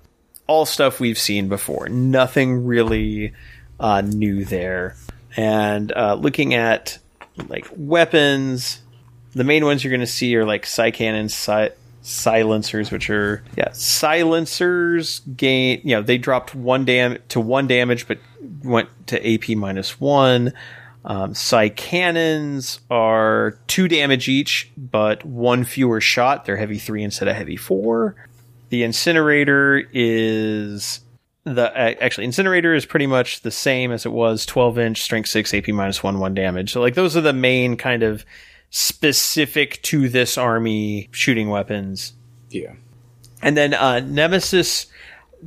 all stuff we've seen before. Nothing really uh, new there. And uh, looking at like weapons, the main ones you're going to see are like psi cannons, si- silencers, which are yeah silencers gain. You know they dropped one dam to one damage, but went to AP minus one. Um, psi cannons are two damage each, but one fewer shot. They're heavy three instead of heavy four. The incinerator is the actually incinerator is pretty much the same as it was 12 inch strength 6 ap minus 1 1 damage so like those are the main kind of specific to this army shooting weapons Yeah. and then uh nemesis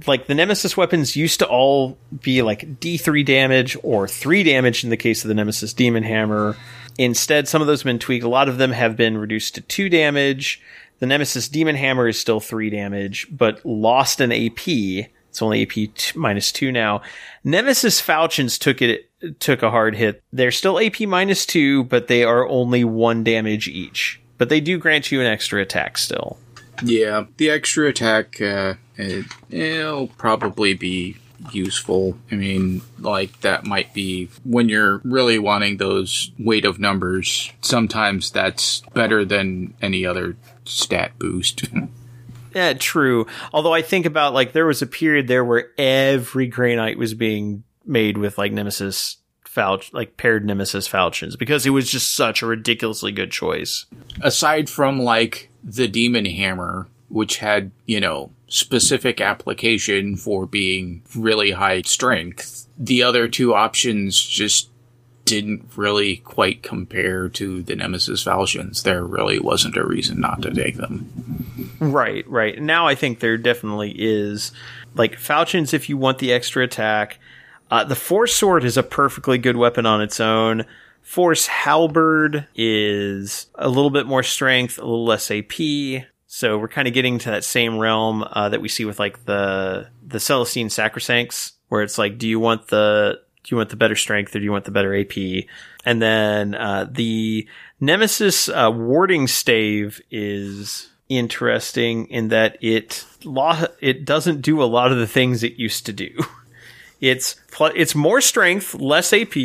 like the nemesis weapons used to all be like d3 damage or 3 damage in the case of the nemesis demon hammer instead some of those have been tweaked a lot of them have been reduced to 2 damage the nemesis demon hammer is still 3 damage but lost an ap it's only AP t- minus two now. Nemesis Falchions took it took a hard hit. They're still AP minus two, but they are only one damage each. But they do grant you an extra attack still. Yeah, the extra attack, uh, it, it'll probably be useful. I mean, like, that might be when you're really wanting those weight of numbers, sometimes that's better than any other stat boost. Yeah, true. Although I think about like there was a period there where every Grey Knight was being made with like Nemesis Falch like paired Nemesis Falchions because it was just such a ridiculously good choice. Aside from, like, the Demon Hammer, which had, you know, specific application for being really high strength, the other two options just didn't really quite compare to the Nemesis Falchions. There really wasn't a reason not to take them. Right, right. Now I think there definitely is like falchions if you want the extra attack. Uh, the force sword is a perfectly good weapon on its own. Force halberd is a little bit more strength, a little less AP. So we're kind of getting to that same realm uh, that we see with like the the Celestian Sacresants, where it's like, do you want the do you want the better strength or do you want the better AP? And then uh, the Nemesis uh, warding stave is interesting in that it lo- it doesn't do a lot of the things it used to do. It's pl- it's more strength, less AP.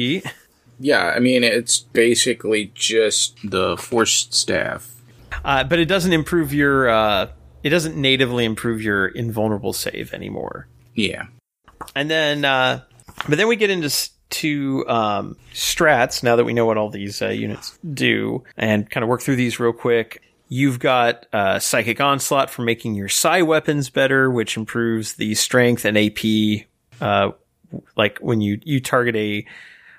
Yeah, I mean, it's basically just the Force Staff. Uh, but it doesn't improve your. Uh, it doesn't natively improve your invulnerable save anymore. Yeah. And then, uh, but then we get into s- to um, strats. Now that we know what all these uh, units do, and kind of work through these real quick. You've got uh, psychic onslaught for making your psi weapons better, which improves the strength and AP. Uh, like when you you target a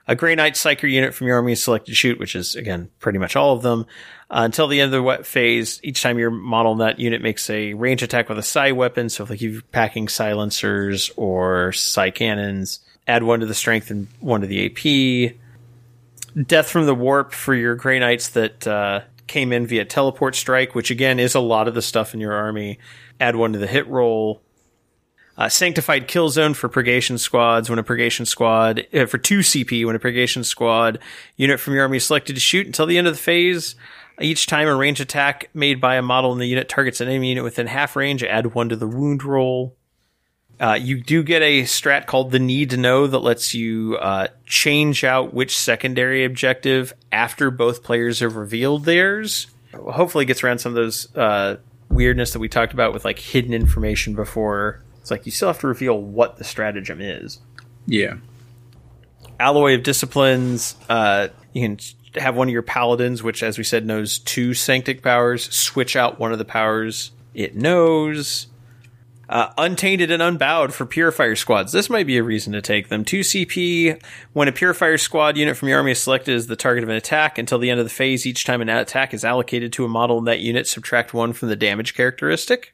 a Grey Knight Psyker unit from your army's selected to shoot, which is again pretty much all of them, uh, until the end of the wet phase. Each time your model in that unit makes a range attack with a psi weapon, so if like you're packing silencers or psi cannons, add one to the strength and one to the AP. Death from the warp for your Grey Knights that uh, came in via teleport strike, which again is a lot of the stuff in your army. Add one to the hit roll. Uh, sanctified kill zone for purgation squads. When a purgation squad uh, for two CP, when a purgation squad unit from your army is selected to shoot until the end of the phase, each time a range attack made by a model in the unit targets an enemy unit within half range, add one to the wound roll. Uh, you do get a strat called the need to know that lets you uh, change out which secondary objective after both players have revealed theirs. Hopefully, it gets around some of those uh, weirdness that we talked about with like hidden information before. It's like you still have to reveal what the stratagem is. Yeah. Alloy of Disciplines, uh, you can have one of your paladins, which, as we said, knows two Sanctic powers, switch out one of the powers it knows. Uh, untainted and unbowed for purifier squads. This might be a reason to take them. 2 CP. When a purifier squad unit from your army is selected as the target of an attack until the end of the phase, each time an attack is allocated to a model in that unit, subtract 1 from the damage characteristic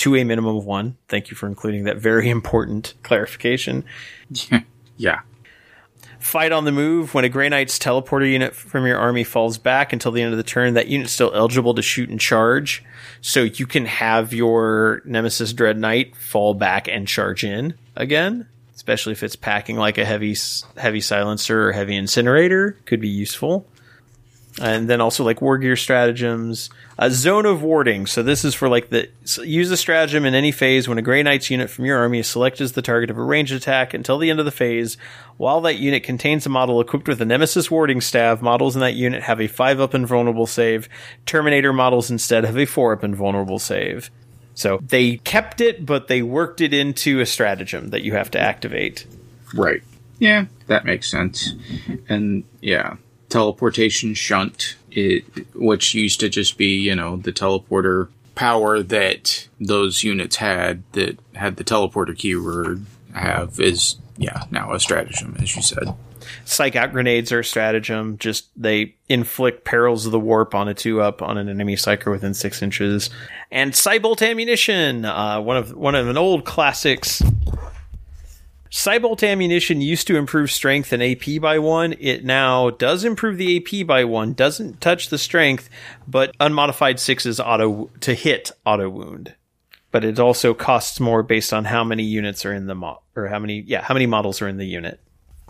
to a minimum of 1. Thank you for including that very important clarification. Yeah. Fight on the move. When a Grey Knight's teleporter unit from your army falls back until the end of the turn, that unit's still eligible to shoot and charge. So you can have your Nemesis Dread Knight fall back and charge in again, especially if it's packing like a heavy heavy silencer or heavy incinerator. Could be useful. And then also like war gear stratagems. A zone of warding. So this is for like the so use the stratagem in any phase when a Grey Knight's unit from your army is selected as the target of a ranged attack until the end of the phase. While that unit contains a model equipped with a Nemesis warding staff, models in that unit have a five up invulnerable save. Terminator models instead have a four up invulnerable save. So they kept it, but they worked it into a stratagem that you have to activate. Right. Yeah, that makes sense. And yeah, teleportation shunt, it, which used to just be, you know, the teleporter power that those units had that had the teleporter keyword have is, yeah, now a stratagem, as you said. Psyk-out grenades are a stratagem. Just they inflict perils of the warp on a two up on an enemy psyker within six inches. And Psybolt ammunition, uh, one of one of an old classics. Psybolt ammunition used to improve strength and AP by one. It now does improve the AP by one, doesn't touch the strength, but unmodified sixes auto to hit auto wound. But it also costs more based on how many units are in the mo- or how many yeah how many models are in the unit.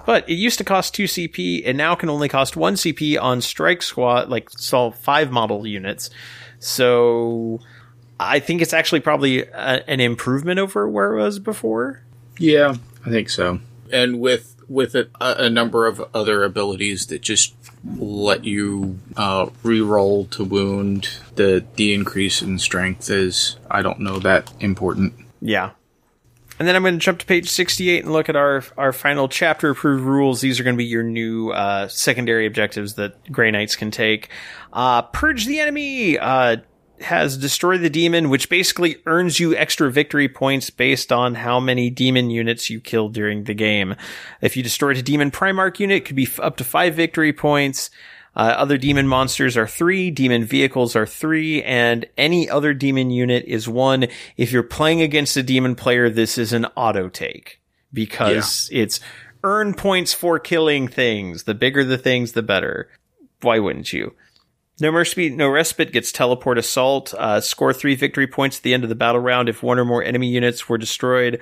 But it used to cost 2 CP, and now can only cost 1 CP on Strike Squad, like solve 5 model units. So I think it's actually probably a, an improvement over where it was before. Yeah, I think so. And with with a, a number of other abilities that just let you uh, re-roll to wound, the the increase in strength is I don't know that important. Yeah. And then I'm going to jump to page 68 and look at our our final chapter approved rules. These are going to be your new uh, secondary objectives that Grey Knights can take. Uh, Purge the enemy uh, has Destroy the Demon, which basically earns you extra victory points based on how many demon units you kill during the game. If you destroyed a demon Primarch unit, it could be f- up to five victory points. Uh, other demon monsters are three, demon vehicles are three, and any other demon unit is one. If you're playing against a demon player, this is an auto take because it's earn points for killing things. The bigger the things, the better. Why wouldn't you? No mercy, no respite gets teleport assault. Uh, score three victory points at the end of the battle round if one or more enemy units were destroyed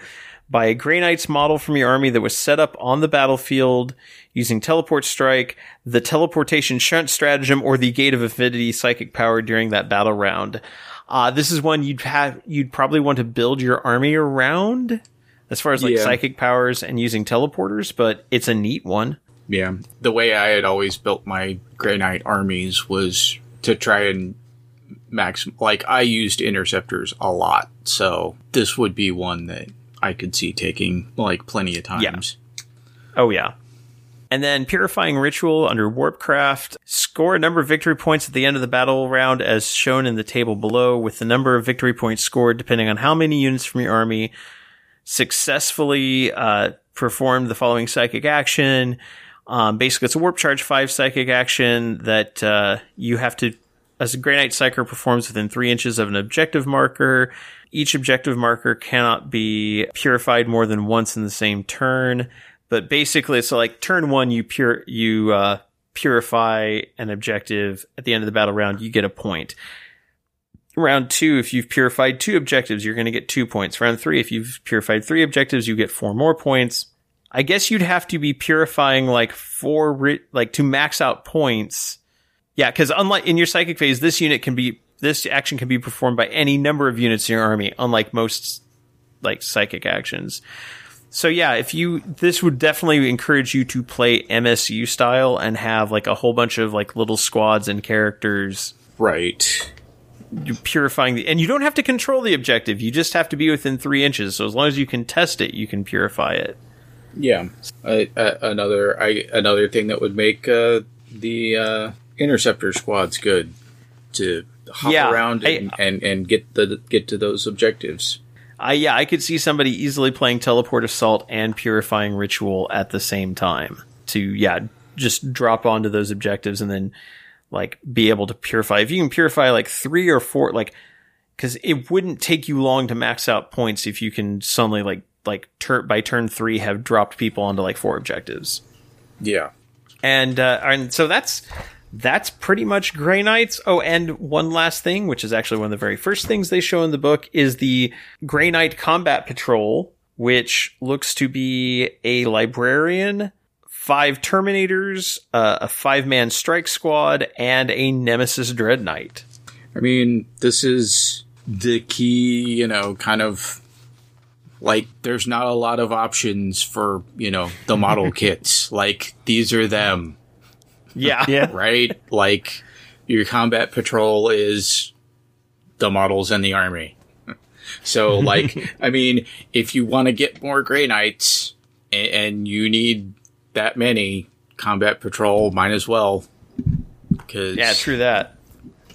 by a Grey Knight's model from your army that was set up on the battlefield using teleport strike, the teleportation shunt stratagem, or the gate of infinity psychic power during that battle round. Uh, this is one you'd have, you'd probably want to build your army around as far as like Yeah. psychic powers and using teleporters, but it's a neat one. Yeah, the way I had always built my Grey Knight armies was to try and max. Like I used interceptors a lot, so this would be one that I could see taking like plenty of times. Yeah. Oh yeah. And then Purifying Ritual under Warpcraft. Score a number of victory points at the end of the battle round as shown in the table below, with the number of victory points scored depending on how many units from your army successfully uh, performed the following psychic action. Um, basically, it's a Warp Charge 5 psychic action that uh, you have to, as a Grey Knight Psyker performs within three inches of an objective marker. Each objective marker cannot be purified more than once in the same turn. But basically, it's like turn one, you pure you uh, purify an objective. At the end of the battle round, you get a point. Round two, if you've purified two objectives, you're going to get two points. Round three, if you've purified three objectives, you get four more points. I guess you'd have to be purifying like four, ri- like to max out points. Yeah, because unlike in your psychic phase, this unit can be this action can be performed by any number of units in your army, unlike most like psychic actions. So yeah, if you this would definitely encourage you to play MSU style and have like a whole bunch of like little squads and characters Right. You're purifying the and you don't have to control the objective. You just have to be within three inches. So as long as you can test it, you can purify it. Yeah. I, uh, another I, another thing that would make uh, the uh, interceptor squads good to hop Yeah, around I- and, and, and get the get to those objectives. I yeah, I could see somebody easily playing teleport assault and purifying ritual at the same time to yeah, just drop onto those objectives and then like be able to purify. If you can purify like 3 or 4 like cuz it wouldn't take you long to max out points if you can suddenly like like tur- by turn 3 have dropped people onto like four objectives. Yeah. And uh, and so that's that's pretty much Grey Knights. Oh, and one last thing, which is actually one of the very first things they show in the book, is the Grey Knight Combat Patrol, which looks to be a librarian five Terminators, uh, a five man strike squad, and a Nemesis Dread Knight. I mean, this is the key, you know, kind of like there's not a lot of options for, you know, the model kits. Like these are them, Yeah. Yeah. right? like your combat patrol is the models and the army. So like, I mean, if you want to get more Grey Knights and, and you need that many combat patrol, might as well. Cause Yeah, true that.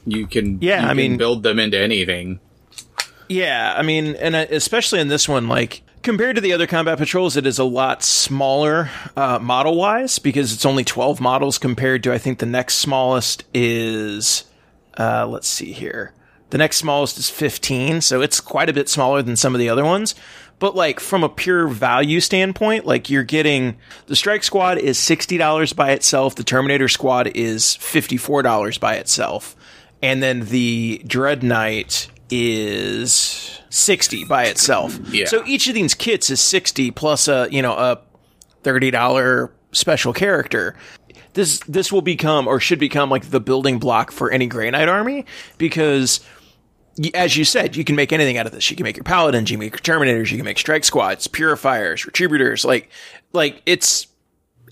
you can, Yeah, you I can mean- build them into anything. Yeah, I mean, and especially in this one, like compared to the other combat patrols, it is a lot smaller uh, model wise because it's only twelve models compared to I think the next smallest is, uh, let's see here, the next smallest is fifteen, so it's quite a bit smaller than some of the other ones. But like from a pure value standpoint, like you're getting the Strike Squad is sixty dollars by itself, the Terminator Squad is fifty four dollars by itself, and then the Dread Knight is 60 by itself. Yeah. So each of these kits is 60 plus a, you know, a $30 special character. This this will become or should become like the building block for any Grey Knight army because as you said, you can make anything out of this. You can make your paladins, you can make your terminators, you can make strike squads, purifiers, retributors, like like it's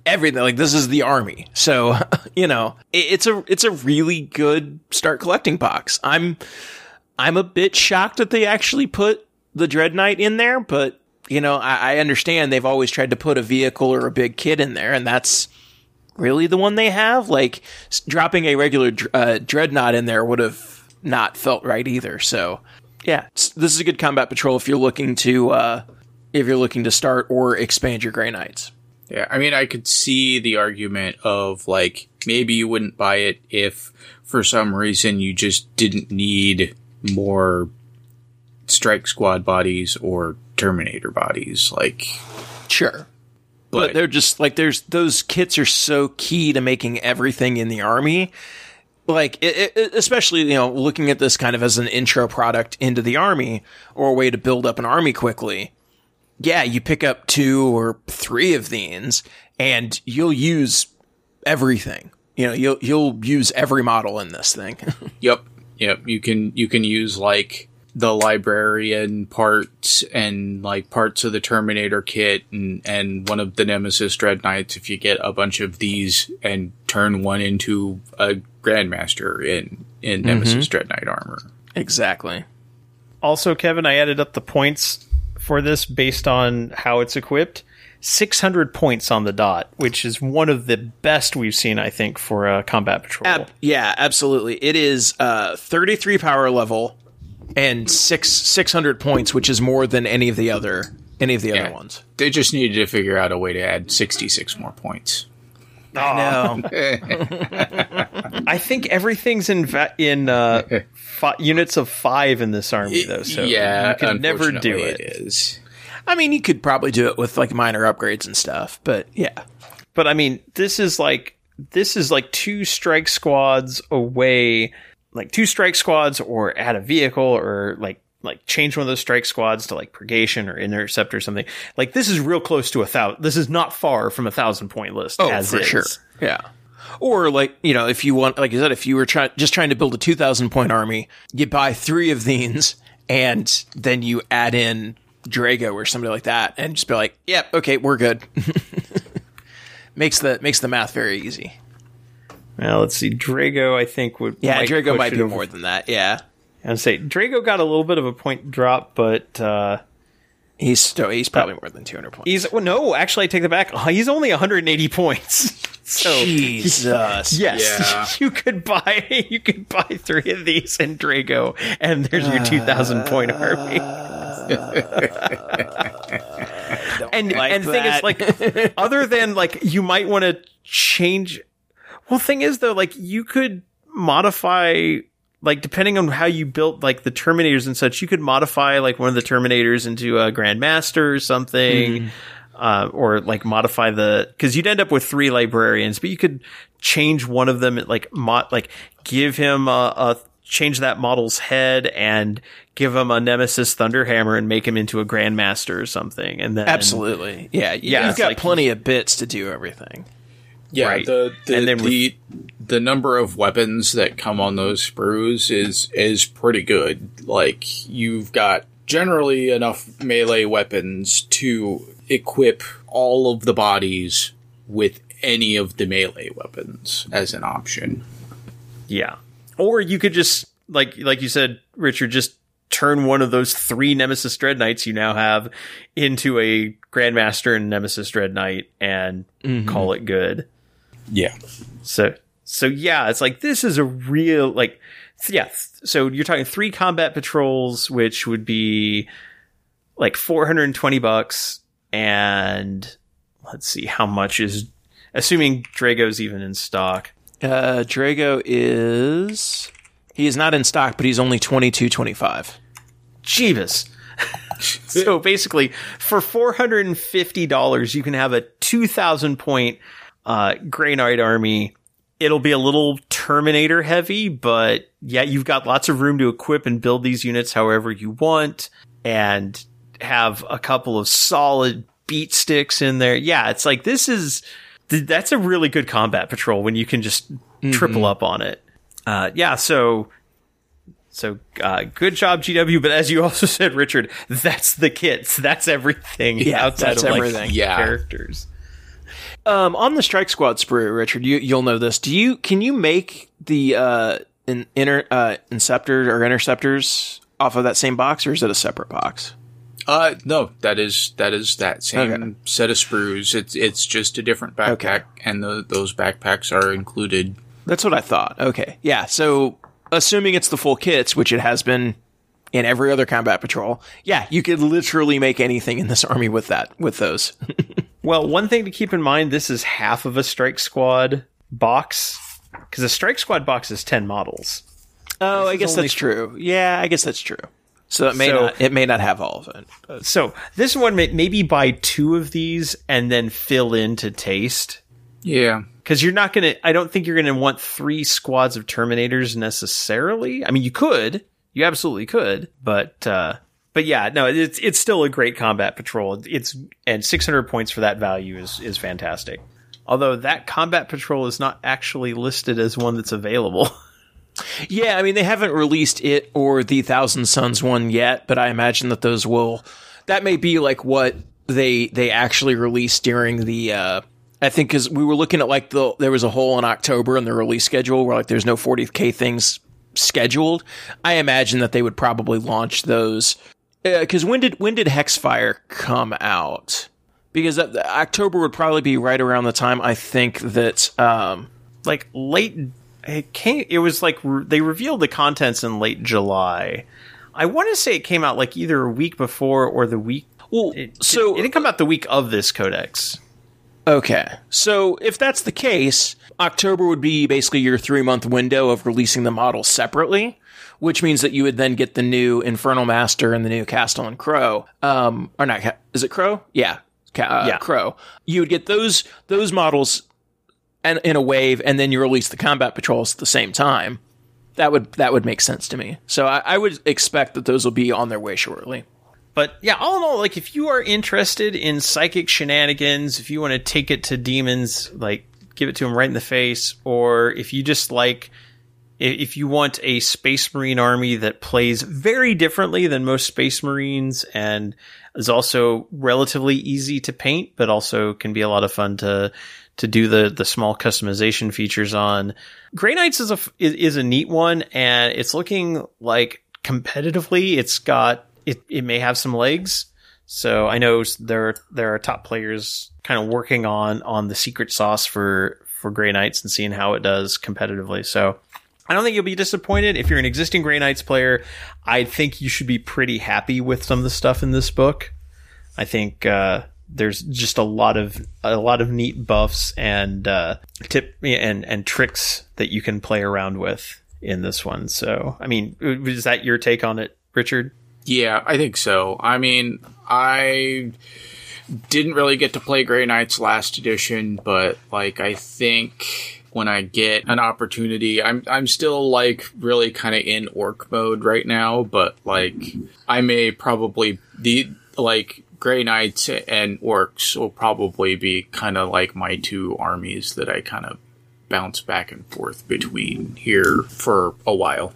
everything. Like this is the army. So, you know, it, it's a it's a really good start collecting box. I'm I'm a bit shocked that they actually put the Dread Knight in there, but you know, I, I understand they've always tried to put a vehicle or a big kit in there, and that's really the one they have. Like dropping a regular uh, Dreadnought in there would have not felt right either. So, yeah, this is a good combat patrol if you're looking to uh, if you're looking to start or expand your Grey Knights. Yeah, I mean, I could see the argument of like maybe you wouldn't buy it if for some reason you just didn't need more strike squad bodies or terminator bodies. Like, Sure. But, But- they're just like there's those kits are so key to making everything in the army. Like it, it, especially you know looking at this kind of as an intro product into the army or a way to build up an army quickly. Yeah, you pick up two or three of these and you'll use everything. You know, you'll you'll use every model in this thing. yep, yep, you can you can use like the librarian parts and like parts of the Terminator kit and and one of the Nemesis Dread Knights if you get a bunch of these and turn one into a Grandmaster in in mm-hmm. Nemesis Dread Knight armor. exactly. Also, Kevin, I added up the points for this based on how it's equipped. 600 points on the dot, which is one of the best we've seen, I think, for a combat patrol. Ab- yeah, absolutely. It is uh, 33 power level and six 600 points, which is more than any of the other any of the Yeah. other ones. They just needed to figure out a way to add 66 more points. No, I think everything's in va- in uh, fi- units of five in this army, though. So yeah, you can never do it. it is. I mean you could probably do it with like minor upgrades and stuff, but yeah, But I mean, this is like this is like two strike squads away, like two strike squads, or add a vehicle, or like like change one of those strike squads to like purgation or intercept or something. Like this is real close to a thousand. This is not far from a thousand point list. Oh, as Oh, for is. sure. yeah. Or like you know, if you want, like I said, if you were trying just trying to build a 2,000 point army, you buy three of these, and then you add in Draigo or somebody like that, and just be like, "Yep, okay, we're good." makes the makes the math very easy. Well, let's see. Draigo, I think would Yeah, might Draigo might it be over- more than that. Yeah, I'd say Draigo got a little bit of a point drop, but uh, he's still he's probably more than 200 points. he's well, no. Actually, I take that back. Uh, He's only 180 points. so Jesus. yes, you could buy you could buy three of these in Draigo, and there's your 2,000 point army. And like and the thing is, like, other than like, you might want to change. Well, thing is though, like, you could modify like depending on how you built like the terminators and such you could modify like one of the terminators into a grandmaster or something uh, or like modify the because you'd end up with three librarians but you could change one of them like mod like give him a, a change that model's head and give him a Nemesis Thunderhammer and make him into a Grandmaster or something. And then Absolutely. Yeah. Yeah, You've it's got like- plenty of bits to do everything. Yeah, Right. the the, And then the the number of weapons that come on those sprues is is pretty good. Like you've got generally enough melee weapons to equip all of the bodies with any of the melee weapons as an option. Yeah. Or you could just like like you said, Richard, just turn one of those three Nemesis Dread Knights you now have into a Grandmaster and Nemesis Dread Knight and mm-hmm. call it good. Yeah. So so yeah, it's like this is a real like th- yeah. th- So you're talking three combat patrols, which would be like 420 bucks, and let's see how much is assuming Draigo's even in stock. Uh, Draigo is. He is not in stock, but he's only twenty two twenty five. Jeebus. so basically, for four hundred and fifty dollars, you can have a two thousand point uh, Grey Knight army. It'll be a little Terminator heavy, but yeah, you've got lots of room to equip and build these units however you want, and have a couple of solid beat sticks in there. Yeah, it's like this is th- that's a really good combat patrol when you can just triple up on it. Uh, yeah, so so uh, good job, GW. But as you also said, Richard, that's the kits. That's everything Yeah, outside that's of like. Yeah. characters. Um, on the Strike Squad sprue, Richard, you you'll know this. Do you can you make the uh in, inter uh inceptors or interceptors off of that same box, or is it a separate box? Uh no, that is that is that same Okay. set of sprues. It's it's just a different backpack, and the, those backpacks are included. That's what I thought. Okay, yeah. So assuming it's the full kits, which it has been in every other combat patrol, yeah, you could literally make anything in this army with that with those. Well, one thing to keep in mind: this is half of a Strike Squad box because a Strike Squad box is ten models. oh, I guess only that's true. Yeah, I guess that's true. So it may So- not it may not have all of it. but- So this one may maybe buy two of these and then fill in to taste. Yeah, because you're not gonna. I don't think you're gonna want three squads of Terminators necessarily. I mean, you could, you absolutely could, but uh, but yeah, no, it's it's still a great combat patrol. It's and 600 points for that value is is fantastic. Although that combat patrol is not actually listed as one that's available. Yeah, I mean they haven't released it or the Thousand Suns one yet, but I imagine that those will. That may be like what they they actually released during the. uh I think because we were looking at like the there was a hole in October in the release schedule where like there's no 40k things scheduled. I imagine that they would probably launch those because when did when did Hexfire come out? Because uh, October would probably be right around the time I think that. um like late it came it was like re- they revealed the contents in late july i want to say it came out like either a week before or the week Well, it, so it didn't come out the week of this codex Okay. So if that's the case, October would be basically your three month window of releasing the model separately, which means that you would then get the new Infernal Master and the new Castellan Crowe. Um, or not, is it Crowe? Yeah. Uh, Yeah. Crowe. You would get those, those models and in a wave, and then you release the combat patrols at the same time. That would, that would make sense to me. So I, I would expect that those will be on their way shortly. but yeah all in all like if you are interested in psychic shenanigans if you want to take it to demons like give it to them right in the face or if you just like if you want a space marine army that plays very differently than most space marines and is also relatively easy to paint but also can be a lot of fun to to do the the small customization features on Grey Knights is a is, is a neat one and it's looking like competitively it's got it, it may have some legs so I know there there are top players kind of working on on the secret sauce for for Grey Knights and seeing how it does competitively. So I don't think you'll be disappointed if you're an existing Grey Knights player. I think you should be pretty happy with some of the stuff in this book. I think uh, there's just a lot of a lot of neat buffs and uh, tip and and tricks that you can play around with in this one. So I mean, is that your take on it, Richard? Yeah, I think so. I mean, I didn't really get to play Grey Knights last edition, but like I think when I get an opportunity. I'm I'm still like really kind of in Ork mode right now, but like I may probably the like Grey Knights and Orks will probably be kind of like my two armies that I kind of bounce back and forth between here for a while.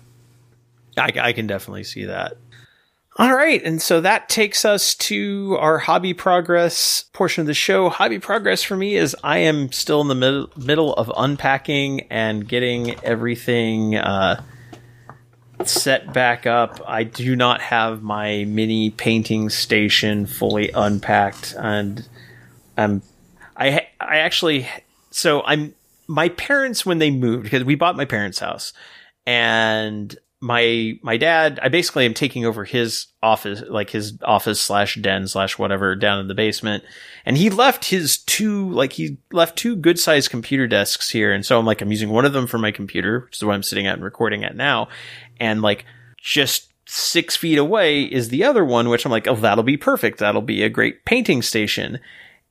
I, I can definitely see that. All right, and so that takes us to our hobby progress portion of the show. Hobby progress for me is I am still in the mid- middle of unpacking and getting everything uh, set back up. I do not have my mini painting station fully unpacked, and um, I I actually so I'm my parents when they moved because we bought my parents' house and my my dad i basically am taking over his office like his office slash den slash whatever down in the basement. And he left his two like he left two good sized computer desks here. And so i'm like i'm using one of them for my computer which is what i'm sitting at and recording at now. And like just six feet away is the other one which i'm like oh that'll be perfect. That'll be a great painting station.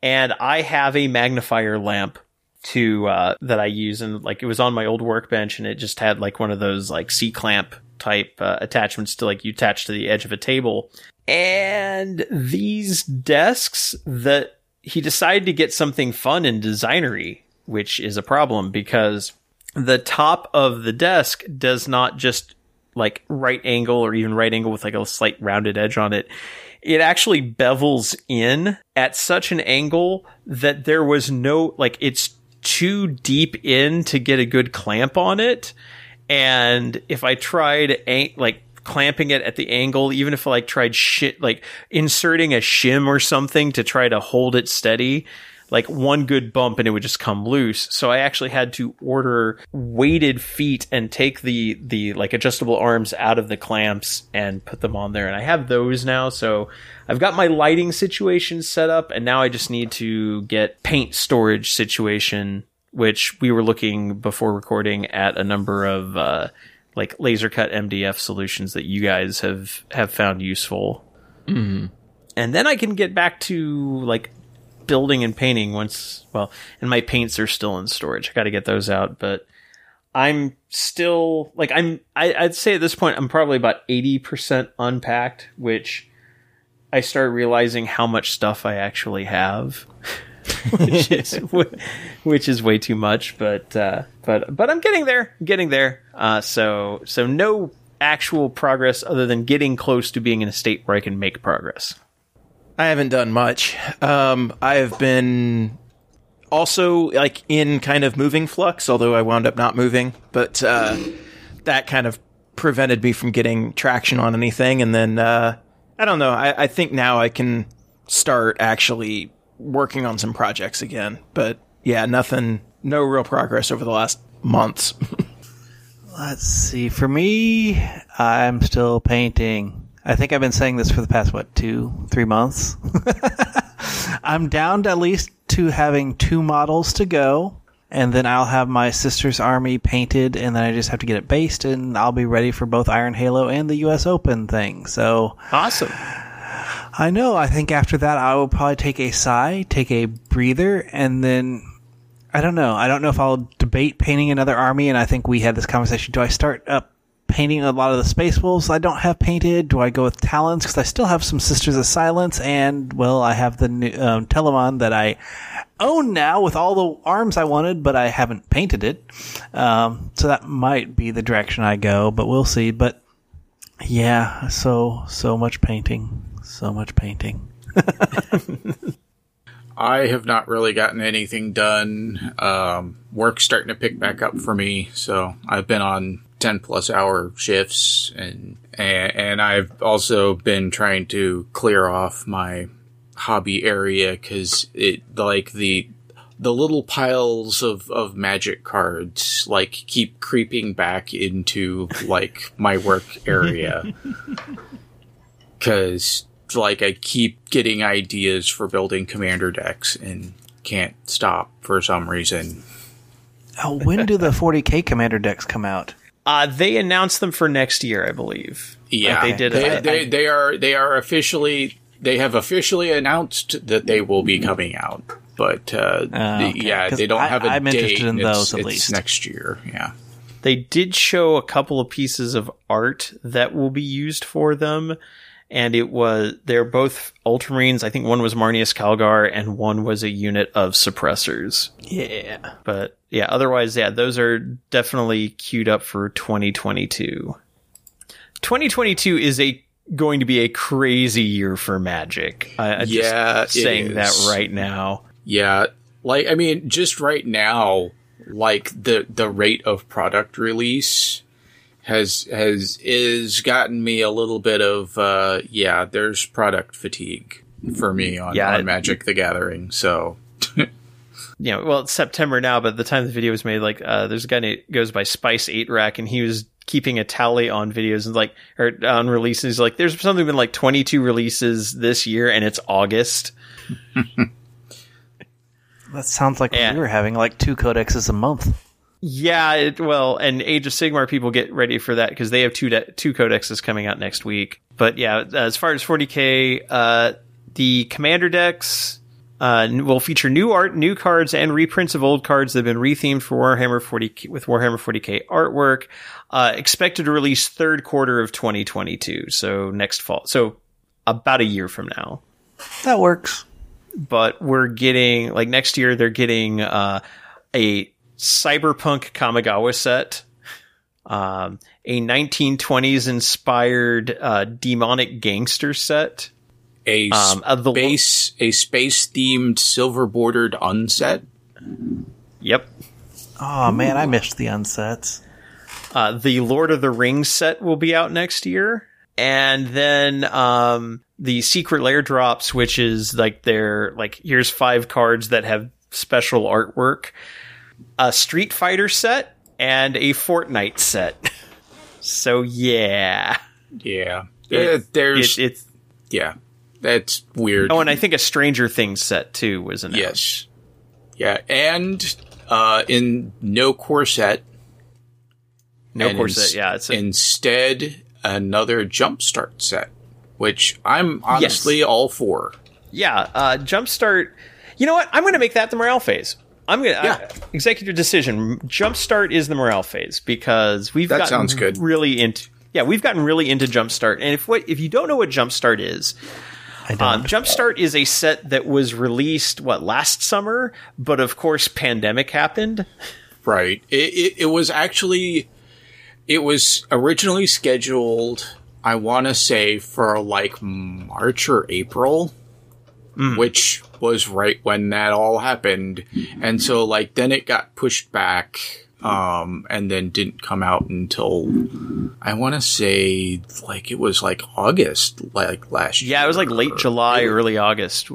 And i have a magnifier lamp to uh, that I use, and like it was on my old workbench, and it just had like one of those like C clamp type uh, attachments to like you attach to the edge of a table. And these desks that he decided to get something fun and designery, which is a problem because the top of the desk does not just like right angle or even right angle with like a slight rounded edge on it. It actually bevels in at such an angle that there was no like it's too deep in to get a good clamp on it. And if I tried like clamping it at the angle, even if I like tried shit like inserting a shim or something to try to hold it steady, like one good bump and it would just come loose. So I actually had to order weighted feet and take the the like adjustable arms out of the clamps and put them on there. And I have those now, so I've got my lighting situation set up and now I just need to get paint storage situation which we were looking before recording at a number of uh, like laser cut MDF solutions that you guys have have found useful. Mm-hmm. And then I can get back to like building and painting once well and my paints are still in storage. I gotta get those out but i'm still like i'm I, i'd say at this point i'm probably about 80% unpacked which i start realizing how much stuff i actually have which is which is way too much but uh but but i'm getting there getting there. Uh so so no actual progress other than getting close to being in a state where i can make progress I haven't done much. Um, I have been also like in kind of moving flux, although I wound up not moving. But uh, that kind of prevented me from getting traction on anything. And then uh, I don't know. I, I think now I can start actually working on some projects again. But yeah, nothing, no real progress over the last months. Let's see. For me, I'm still painting. I think I've been saying this for the past, what, two, three months? I'm down to at least to having two models to go. And then I'll have my sister's army painted, and then I just have to get it based, and I'll be ready for both Iron Halo and the US Open thing. So awesome. I know. I think after that, I will probably take a sigh, take a breather, and then I don't know. I don't know if I'll debate painting another army. And I think we had this conversation. Do I start up painting a lot of the Space Wolves I don't have painted? Do I go with Talons? Because I still have some Sisters of Silence, and, well, I have the new, um, Telemon that I own now with all the arms I wanted, but I haven't painted it. Um, so that might be the direction I go, but we'll see. But yeah, so, so much painting. So much painting. I have not really gotten anything done. Um, work's starting to pick back up for me, so I've been on 10 plus hour shifts and, and, and I've also been trying to clear off my hobby area cuz it like the the little piles of, of magic cards like keep creeping back into like my work area cuz like I keep getting ideas for building commander decks and can't stop for some reason. Oh, when do the 40k commander decks come out? Uh, they announced them for next year, I believe. Yeah, Like, they did. They, I- they, I- they are they are officially they have officially announced that they will be coming out. but uh, the- okay. yeah, 'Cause they don't I- have a I'm date. interested in It's- those at it's least. next year. Yeah. They did show a couple of pieces of art that will be used for them. And it was, they're both Ultramarines. I think one was Marneus Calgar and one was a unit of suppressors. Yeah. But yeah, otherwise, yeah, those are definitely queued up for 2022. 2022 is a going to be a crazy year for Magic. I, I'm Yeah, just saying that right now. Yeah, like I mean, just right now, like the the rate of product release has has is gotten me a little bit of uh yeah, there's product fatigue for me on, Yeah, on it- Magic the Gathering. So you know, well, it's September now, but the time the video was made, like, uh, there's a guy that goes by Spice8Rack, and he was keeping a tally on videos and like, or on releases. Like, there's something been like 22 releases this year, and it's August. That sounds like Yeah. we were having like two codexes a month. Yeah, it, well, and Age of Sigmar people get ready for that because they have two de- two codexes coming out next week. But yeah, as far as 40k, uh, the commander decks uh, will feature new art, new cards, and reprints of old cards that have been rethemed for Warhammer 40 with Warhammer 40k artwork. Uh, expected to release third quarter of 2022, so next fall, so about a year from now That works. but we're getting like next year they're getting uh, a cyberpunk Kamigawa set, um, a 1920s inspired uh, demonic gangster set. a Um, uh, the- space a space themed silver bordered unset. Yep. Oh man, I missed the unsets. Uh, the Lord of the Rings set will be out next year. And then um, the Secret Lair drops, which is like their like here's five cards that have special artwork, a Street Fighter set, and a Fortnite set. so yeah, Yeah, It- Uh, there's it, it's yeah, that's weird. oh, and I think a Stranger Things set too was announced. Yes. Yeah, and uh, in no core set. no core set. ins- yeah, it's a, instead another jumpstart set, which I'm honestly all for. Yeah, uh, Jumpstart. You know what? I'm going to make that the morale phase. I'm going to Yeah. executive decision. Jumpstart is the morale phase because we've That gotten sounds good. really into. Yeah, we've gotten really into Jumpstart, and if what if you don't know what Jumpstart is, I don't. um, Jumpstart is a set that was released what last summer, but of course, pandemic happened. Right. It, it, it was actually, it was originally scheduled, I want to say, for like March or April, which was right when that all happened. And so, like, then it got pushed back, um, and then didn't come out until, I want to say, like, it was like August, like last year. Yeah, it was like late July, early August.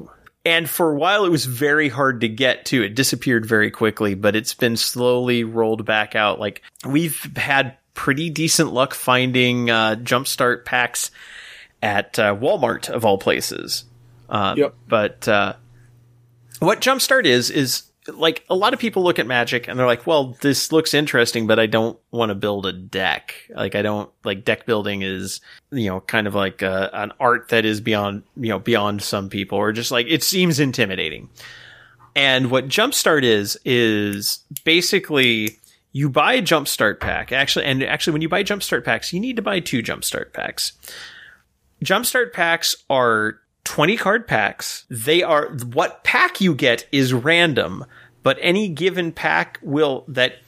And for a while, it was very hard to get to. It disappeared very quickly, but it's been slowly rolled back out. Like, we've had pretty decent luck finding uh, Jumpstart packs at uh, Walmart, of all places. Uh, Yep. But uh, what Jumpstart is, is like a lot of people look at Magic and they're like, well, this looks interesting, but I don't want to build a deck. Like, I don't, like, deck building is, you know, kind of like uh, an art that is beyond, you know, beyond some people, or just like, it seems intimidating. And what Jumpstart is, is basically you buy a Jumpstart pack. Actually, and actually, when you buy Jumpstart packs, you need to buy two Jumpstart packs. Jumpstart packs are 20 card packs. They are what pack you get is random, but any given pack will that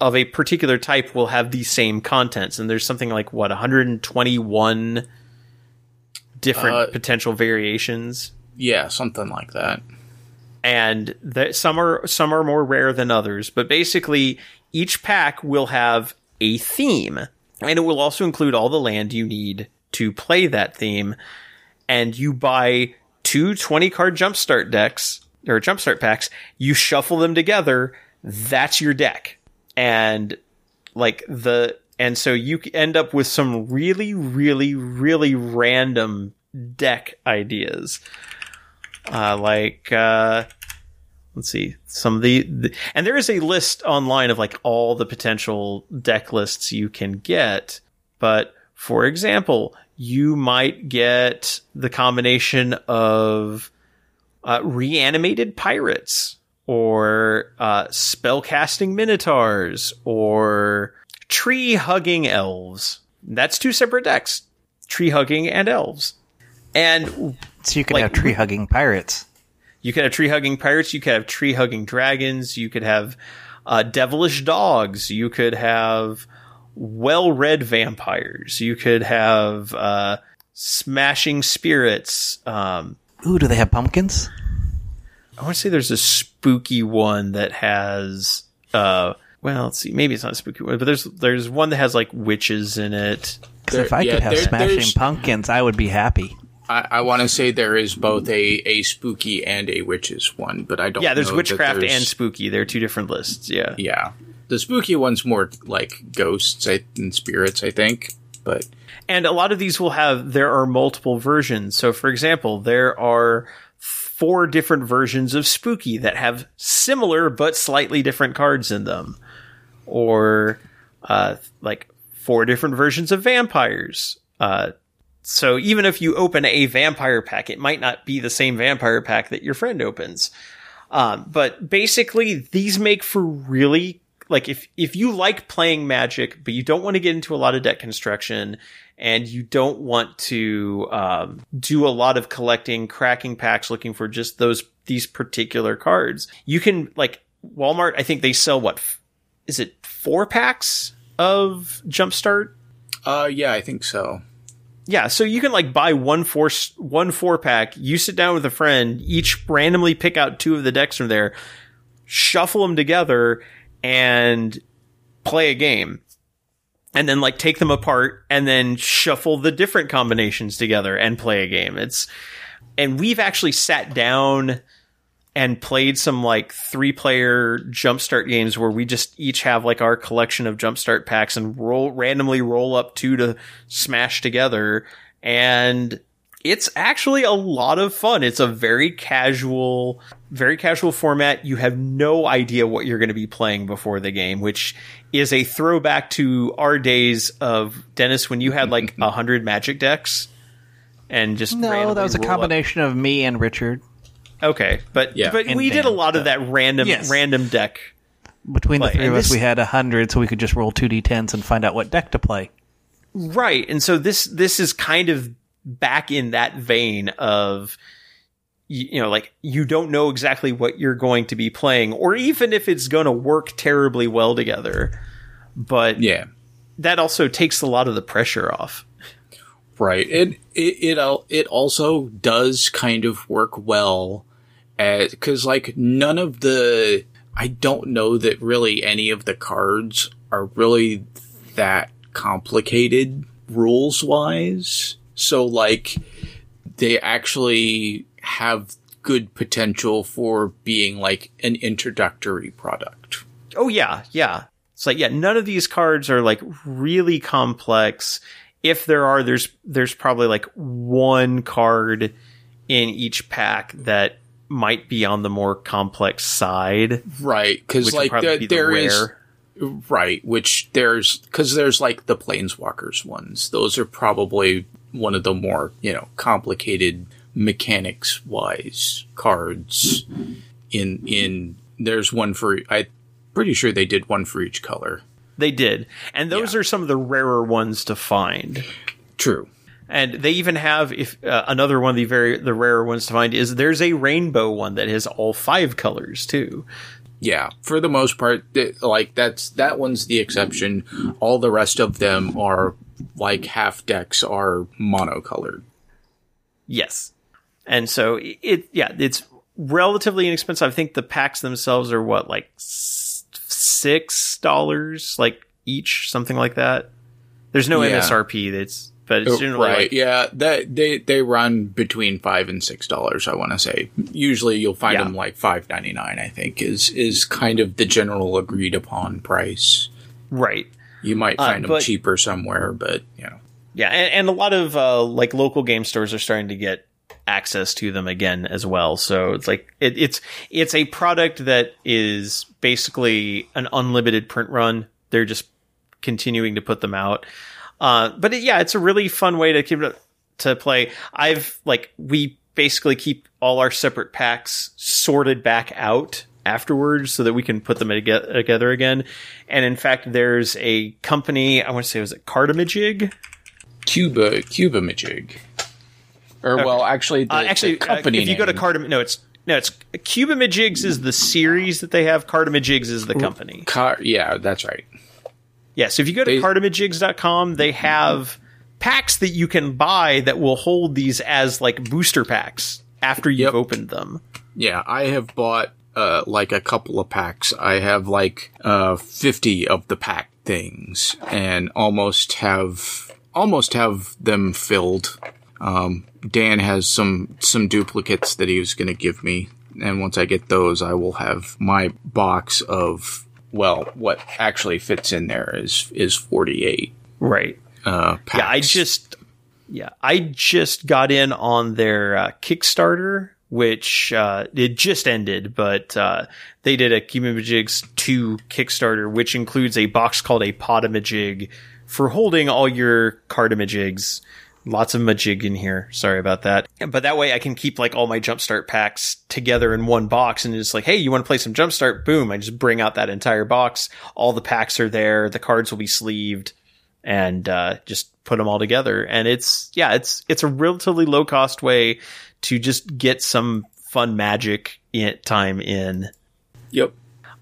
of a particular type will have the same contents and there's something like what 121 different Uh, potential variations Yeah, something like that. and that some are some are more rare than others but basically each pack will have a theme and it will also include all the land you need to play that theme and you buy two 20 card jumpstart decks or jumpstart packs you shuffle them together that's your deck. And like the and so you end up with some really really really random deck ideas. Uh, like uh, let's see some of the, the and there is a list online of like all the potential deck lists you can get but for example you might get the combination of uh, reanimated pirates or uh, spellcasting minotaurs or tree hugging elves. That's two separate decks: tree hugging and elves. And So you could Like- have tree hugging pirates. you could have tree hugging pirates. You could have tree hugging dragons. You could have uh, devilish dogs. You could have well read vampires. You could have uh, smashing spirits. Um, Ooh, do they have pumpkins? I want to say there's a spooky one that has. Uh, well, let's see. Maybe it's not a spooky one, but there's there's one that has like witches in it. Because if I yeah, could have there- smashing pumpkins, I would be happy. I, I want to say there is both a, a spooky and a witches one, but I don't. Yeah, there's know that witchcraft there's- and spooky. They're two different lists. Yeah. yeah. The spooky one's more like ghosts and spirits, I think. But And a lot of these will have, there are multiple versions. So, for example, there are four different versions of Spooky that have similar but slightly different cards in them. Or, uh, like four different versions of vampires. Uh, so even if you open a vampire pack, it might not be the same vampire pack that your friend opens. Um, but basically, these make for really like if if you like playing Magic, but you don't want to get into a lot of deck construction, and you don't want to um, do a lot of collecting, cracking packs, looking for just those these particular cards, you can like Walmart. I think they sell what f- is it four packs of Jumpstart uh, yeah, I think so. yeah, so you can like buy one four one four pack. You sit down with a friend, each randomly pick out two of the decks from there, shuffle them together, and play a game. And then like take them apart and then shuffle the different combinations together and play a game. It's and we've actually sat down and played some like three player jumpstart games where we just each have like our collection of jumpstart packs and roll randomly roll up two to smash together and it's actually a lot of fun. It's a very casual, very casual format. You have no idea what you're going to be playing before the game, which is a throwback to our days of Dennis when you had like a hundred magic decks and just No, that was a roll up. combination of me and Richard. Okay, but Yeah. but And we did a Dan, lot of that random Yes. random deck. Between the three And of us, we had a hundred, so we could just roll two d10s and find out what deck to play. Right. And so this this is kind of back in that vein of you, you know like you don't know exactly what you're going to be playing or even if it's going to work terribly well together. But Yeah. that also takes a lot of the pressure off. Right. It it it, it also does kind of work well because like none of the I don't know that really any of the cards are really that complicated rules wise. So like they actually have good potential for being like an introductory product. Oh yeah, yeah. It's like yeah, none of these cards are like really complex. If there are, there's there's probably like one card in each pack that might be on the more complex side, Right, because like there, be the there is right, which there's because there's like the planeswalkers ones. Those are probably one of the more you know complicated mechanics wise cards. In in there's one for I pretty sure they did one for each color. They did, and those Yeah. are some of the rarer ones to find. True. And they even have if uh, another one of the very the rarer ones to find is there's a rainbow one that has all five colors too. Yeah, for the most part, like that's that one's the exception. All the rest of them are like half decks are monocolored. Yes. And so it, yeah, it's relatively inexpensive. I think the packs themselves are what, like six dollars, like each, something like that. There's no Yeah. MSRP. That's, but it's oh, generally right like, yeah that they they run between five and six dollars i want to say usually you'll find Yeah. them like five ninety nine i think is is kind of the general agreed upon price right. You might Uh, find them cheaper somewhere but you know Yeah. And, and a lot of, uh, like local game stores are starting to get access to them again as well. So it's like, it, it's, it's a product that is basically an unlimited print run. They're just continuing to put them out. Uh, but it, yeah, it's a really fun way to keep it to play. I've like we basically keep all our separate packs sorted back out afterwards so that we can put them toge- together again. And in fact, there's a company, I want to say, was it Cardamajig? Cuba Cuba Majig. Or well, actually, the, Uh, actually, the company. uh, if you go to name- Cardam, no, it's no, it's Cubamajigs is the series that they have. Cardamajigs is the company. Car- yeah, that's right. Yeah, so if you go to They- cardamajigs.com, they have packs that you can buy that will hold these as like booster packs after you've Yep. opened them. Yeah, I have bought uh, like a couple of packs. I have like uh, fifty of the pack things, and almost have almost have them filled. Um, Dan has some some duplicates that he was going to give me, and once I get those, I will have my box of well, what actually fits in there is is forty eight. Right. Uh, packs. Yeah, I just yeah, I just got in on their uh, Kickstarter, which uh, it just ended, but uh, they did a Cubamajigs 2 Kickstarter, which includes a box called a Podamajig for holding all your Cardamajigs. Lots of Majig in here. Sorry about that. But that way I can keep like all my Jumpstart packs together in one box and it's like, hey, you want to play some Jumpstart? Boom. I just bring out that entire box. All the packs are there. The cards will be sleeved and uh, just put them all together. And it's yeah, it's it's a relatively low cost way to just get some fun magic in, time in. Yep.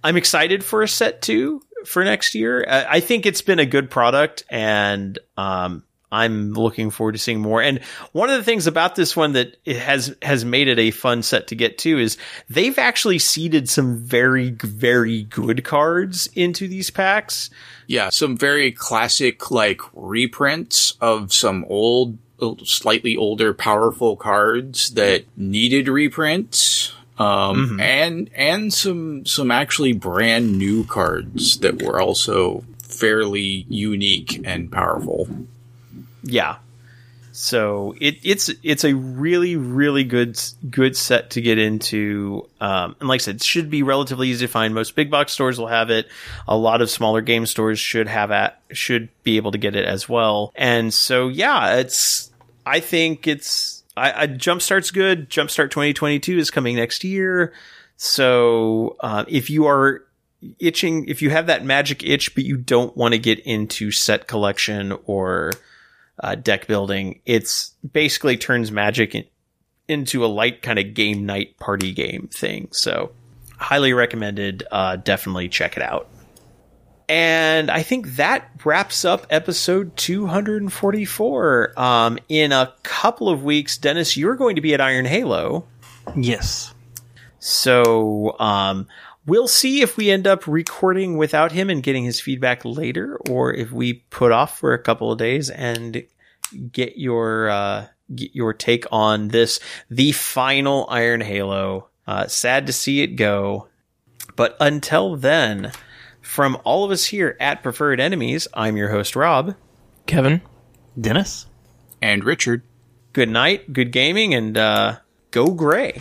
I'm excited for a set two for next year. I, I think it's been a good product, and um, I'm looking forward to seeing more. And one of the things about this one that it has has made it a fun set to get to is they've actually seeded some very very good cards into these packs. Yeah, some very classic like reprints of some old, slightly older, powerful cards that needed reprints. Um, and, and some, some actually brand new cards that were also fairly unique and powerful. Yeah. So it, it's it's a really really good good set to get into, um, and like I said, it should be relatively easy to find. Most big box stores will have it. A lot of smaller game stores should have at should be able to get it as well. And so yeah, it's I think it's I, I Jumpstart's good. Jumpstart 2022 is coming next year. So uh, if you are itching, if you have that magic itch, but you don't want to get into set collection or uh, deck building, it's basically turns magic in, into a light kind of game night party game thing. So highly recommended. Uh, definitely check it out. And I think that wraps up episode 244. Um, in a couple of weeks, Dennis, you're going to be at Iron Halo. Yes. So um, we'll see if we end up recording without him and getting his feedback later, or if we put off for a couple of days and get your uh, get your take on this, the final Iron Halo. Uh, sad to see it go, but until then, from all of us here at Preferred Enemies, I'm your host Rob. Kevin. Dennis? And Richard, Good night, good gaming, and uh, go gray.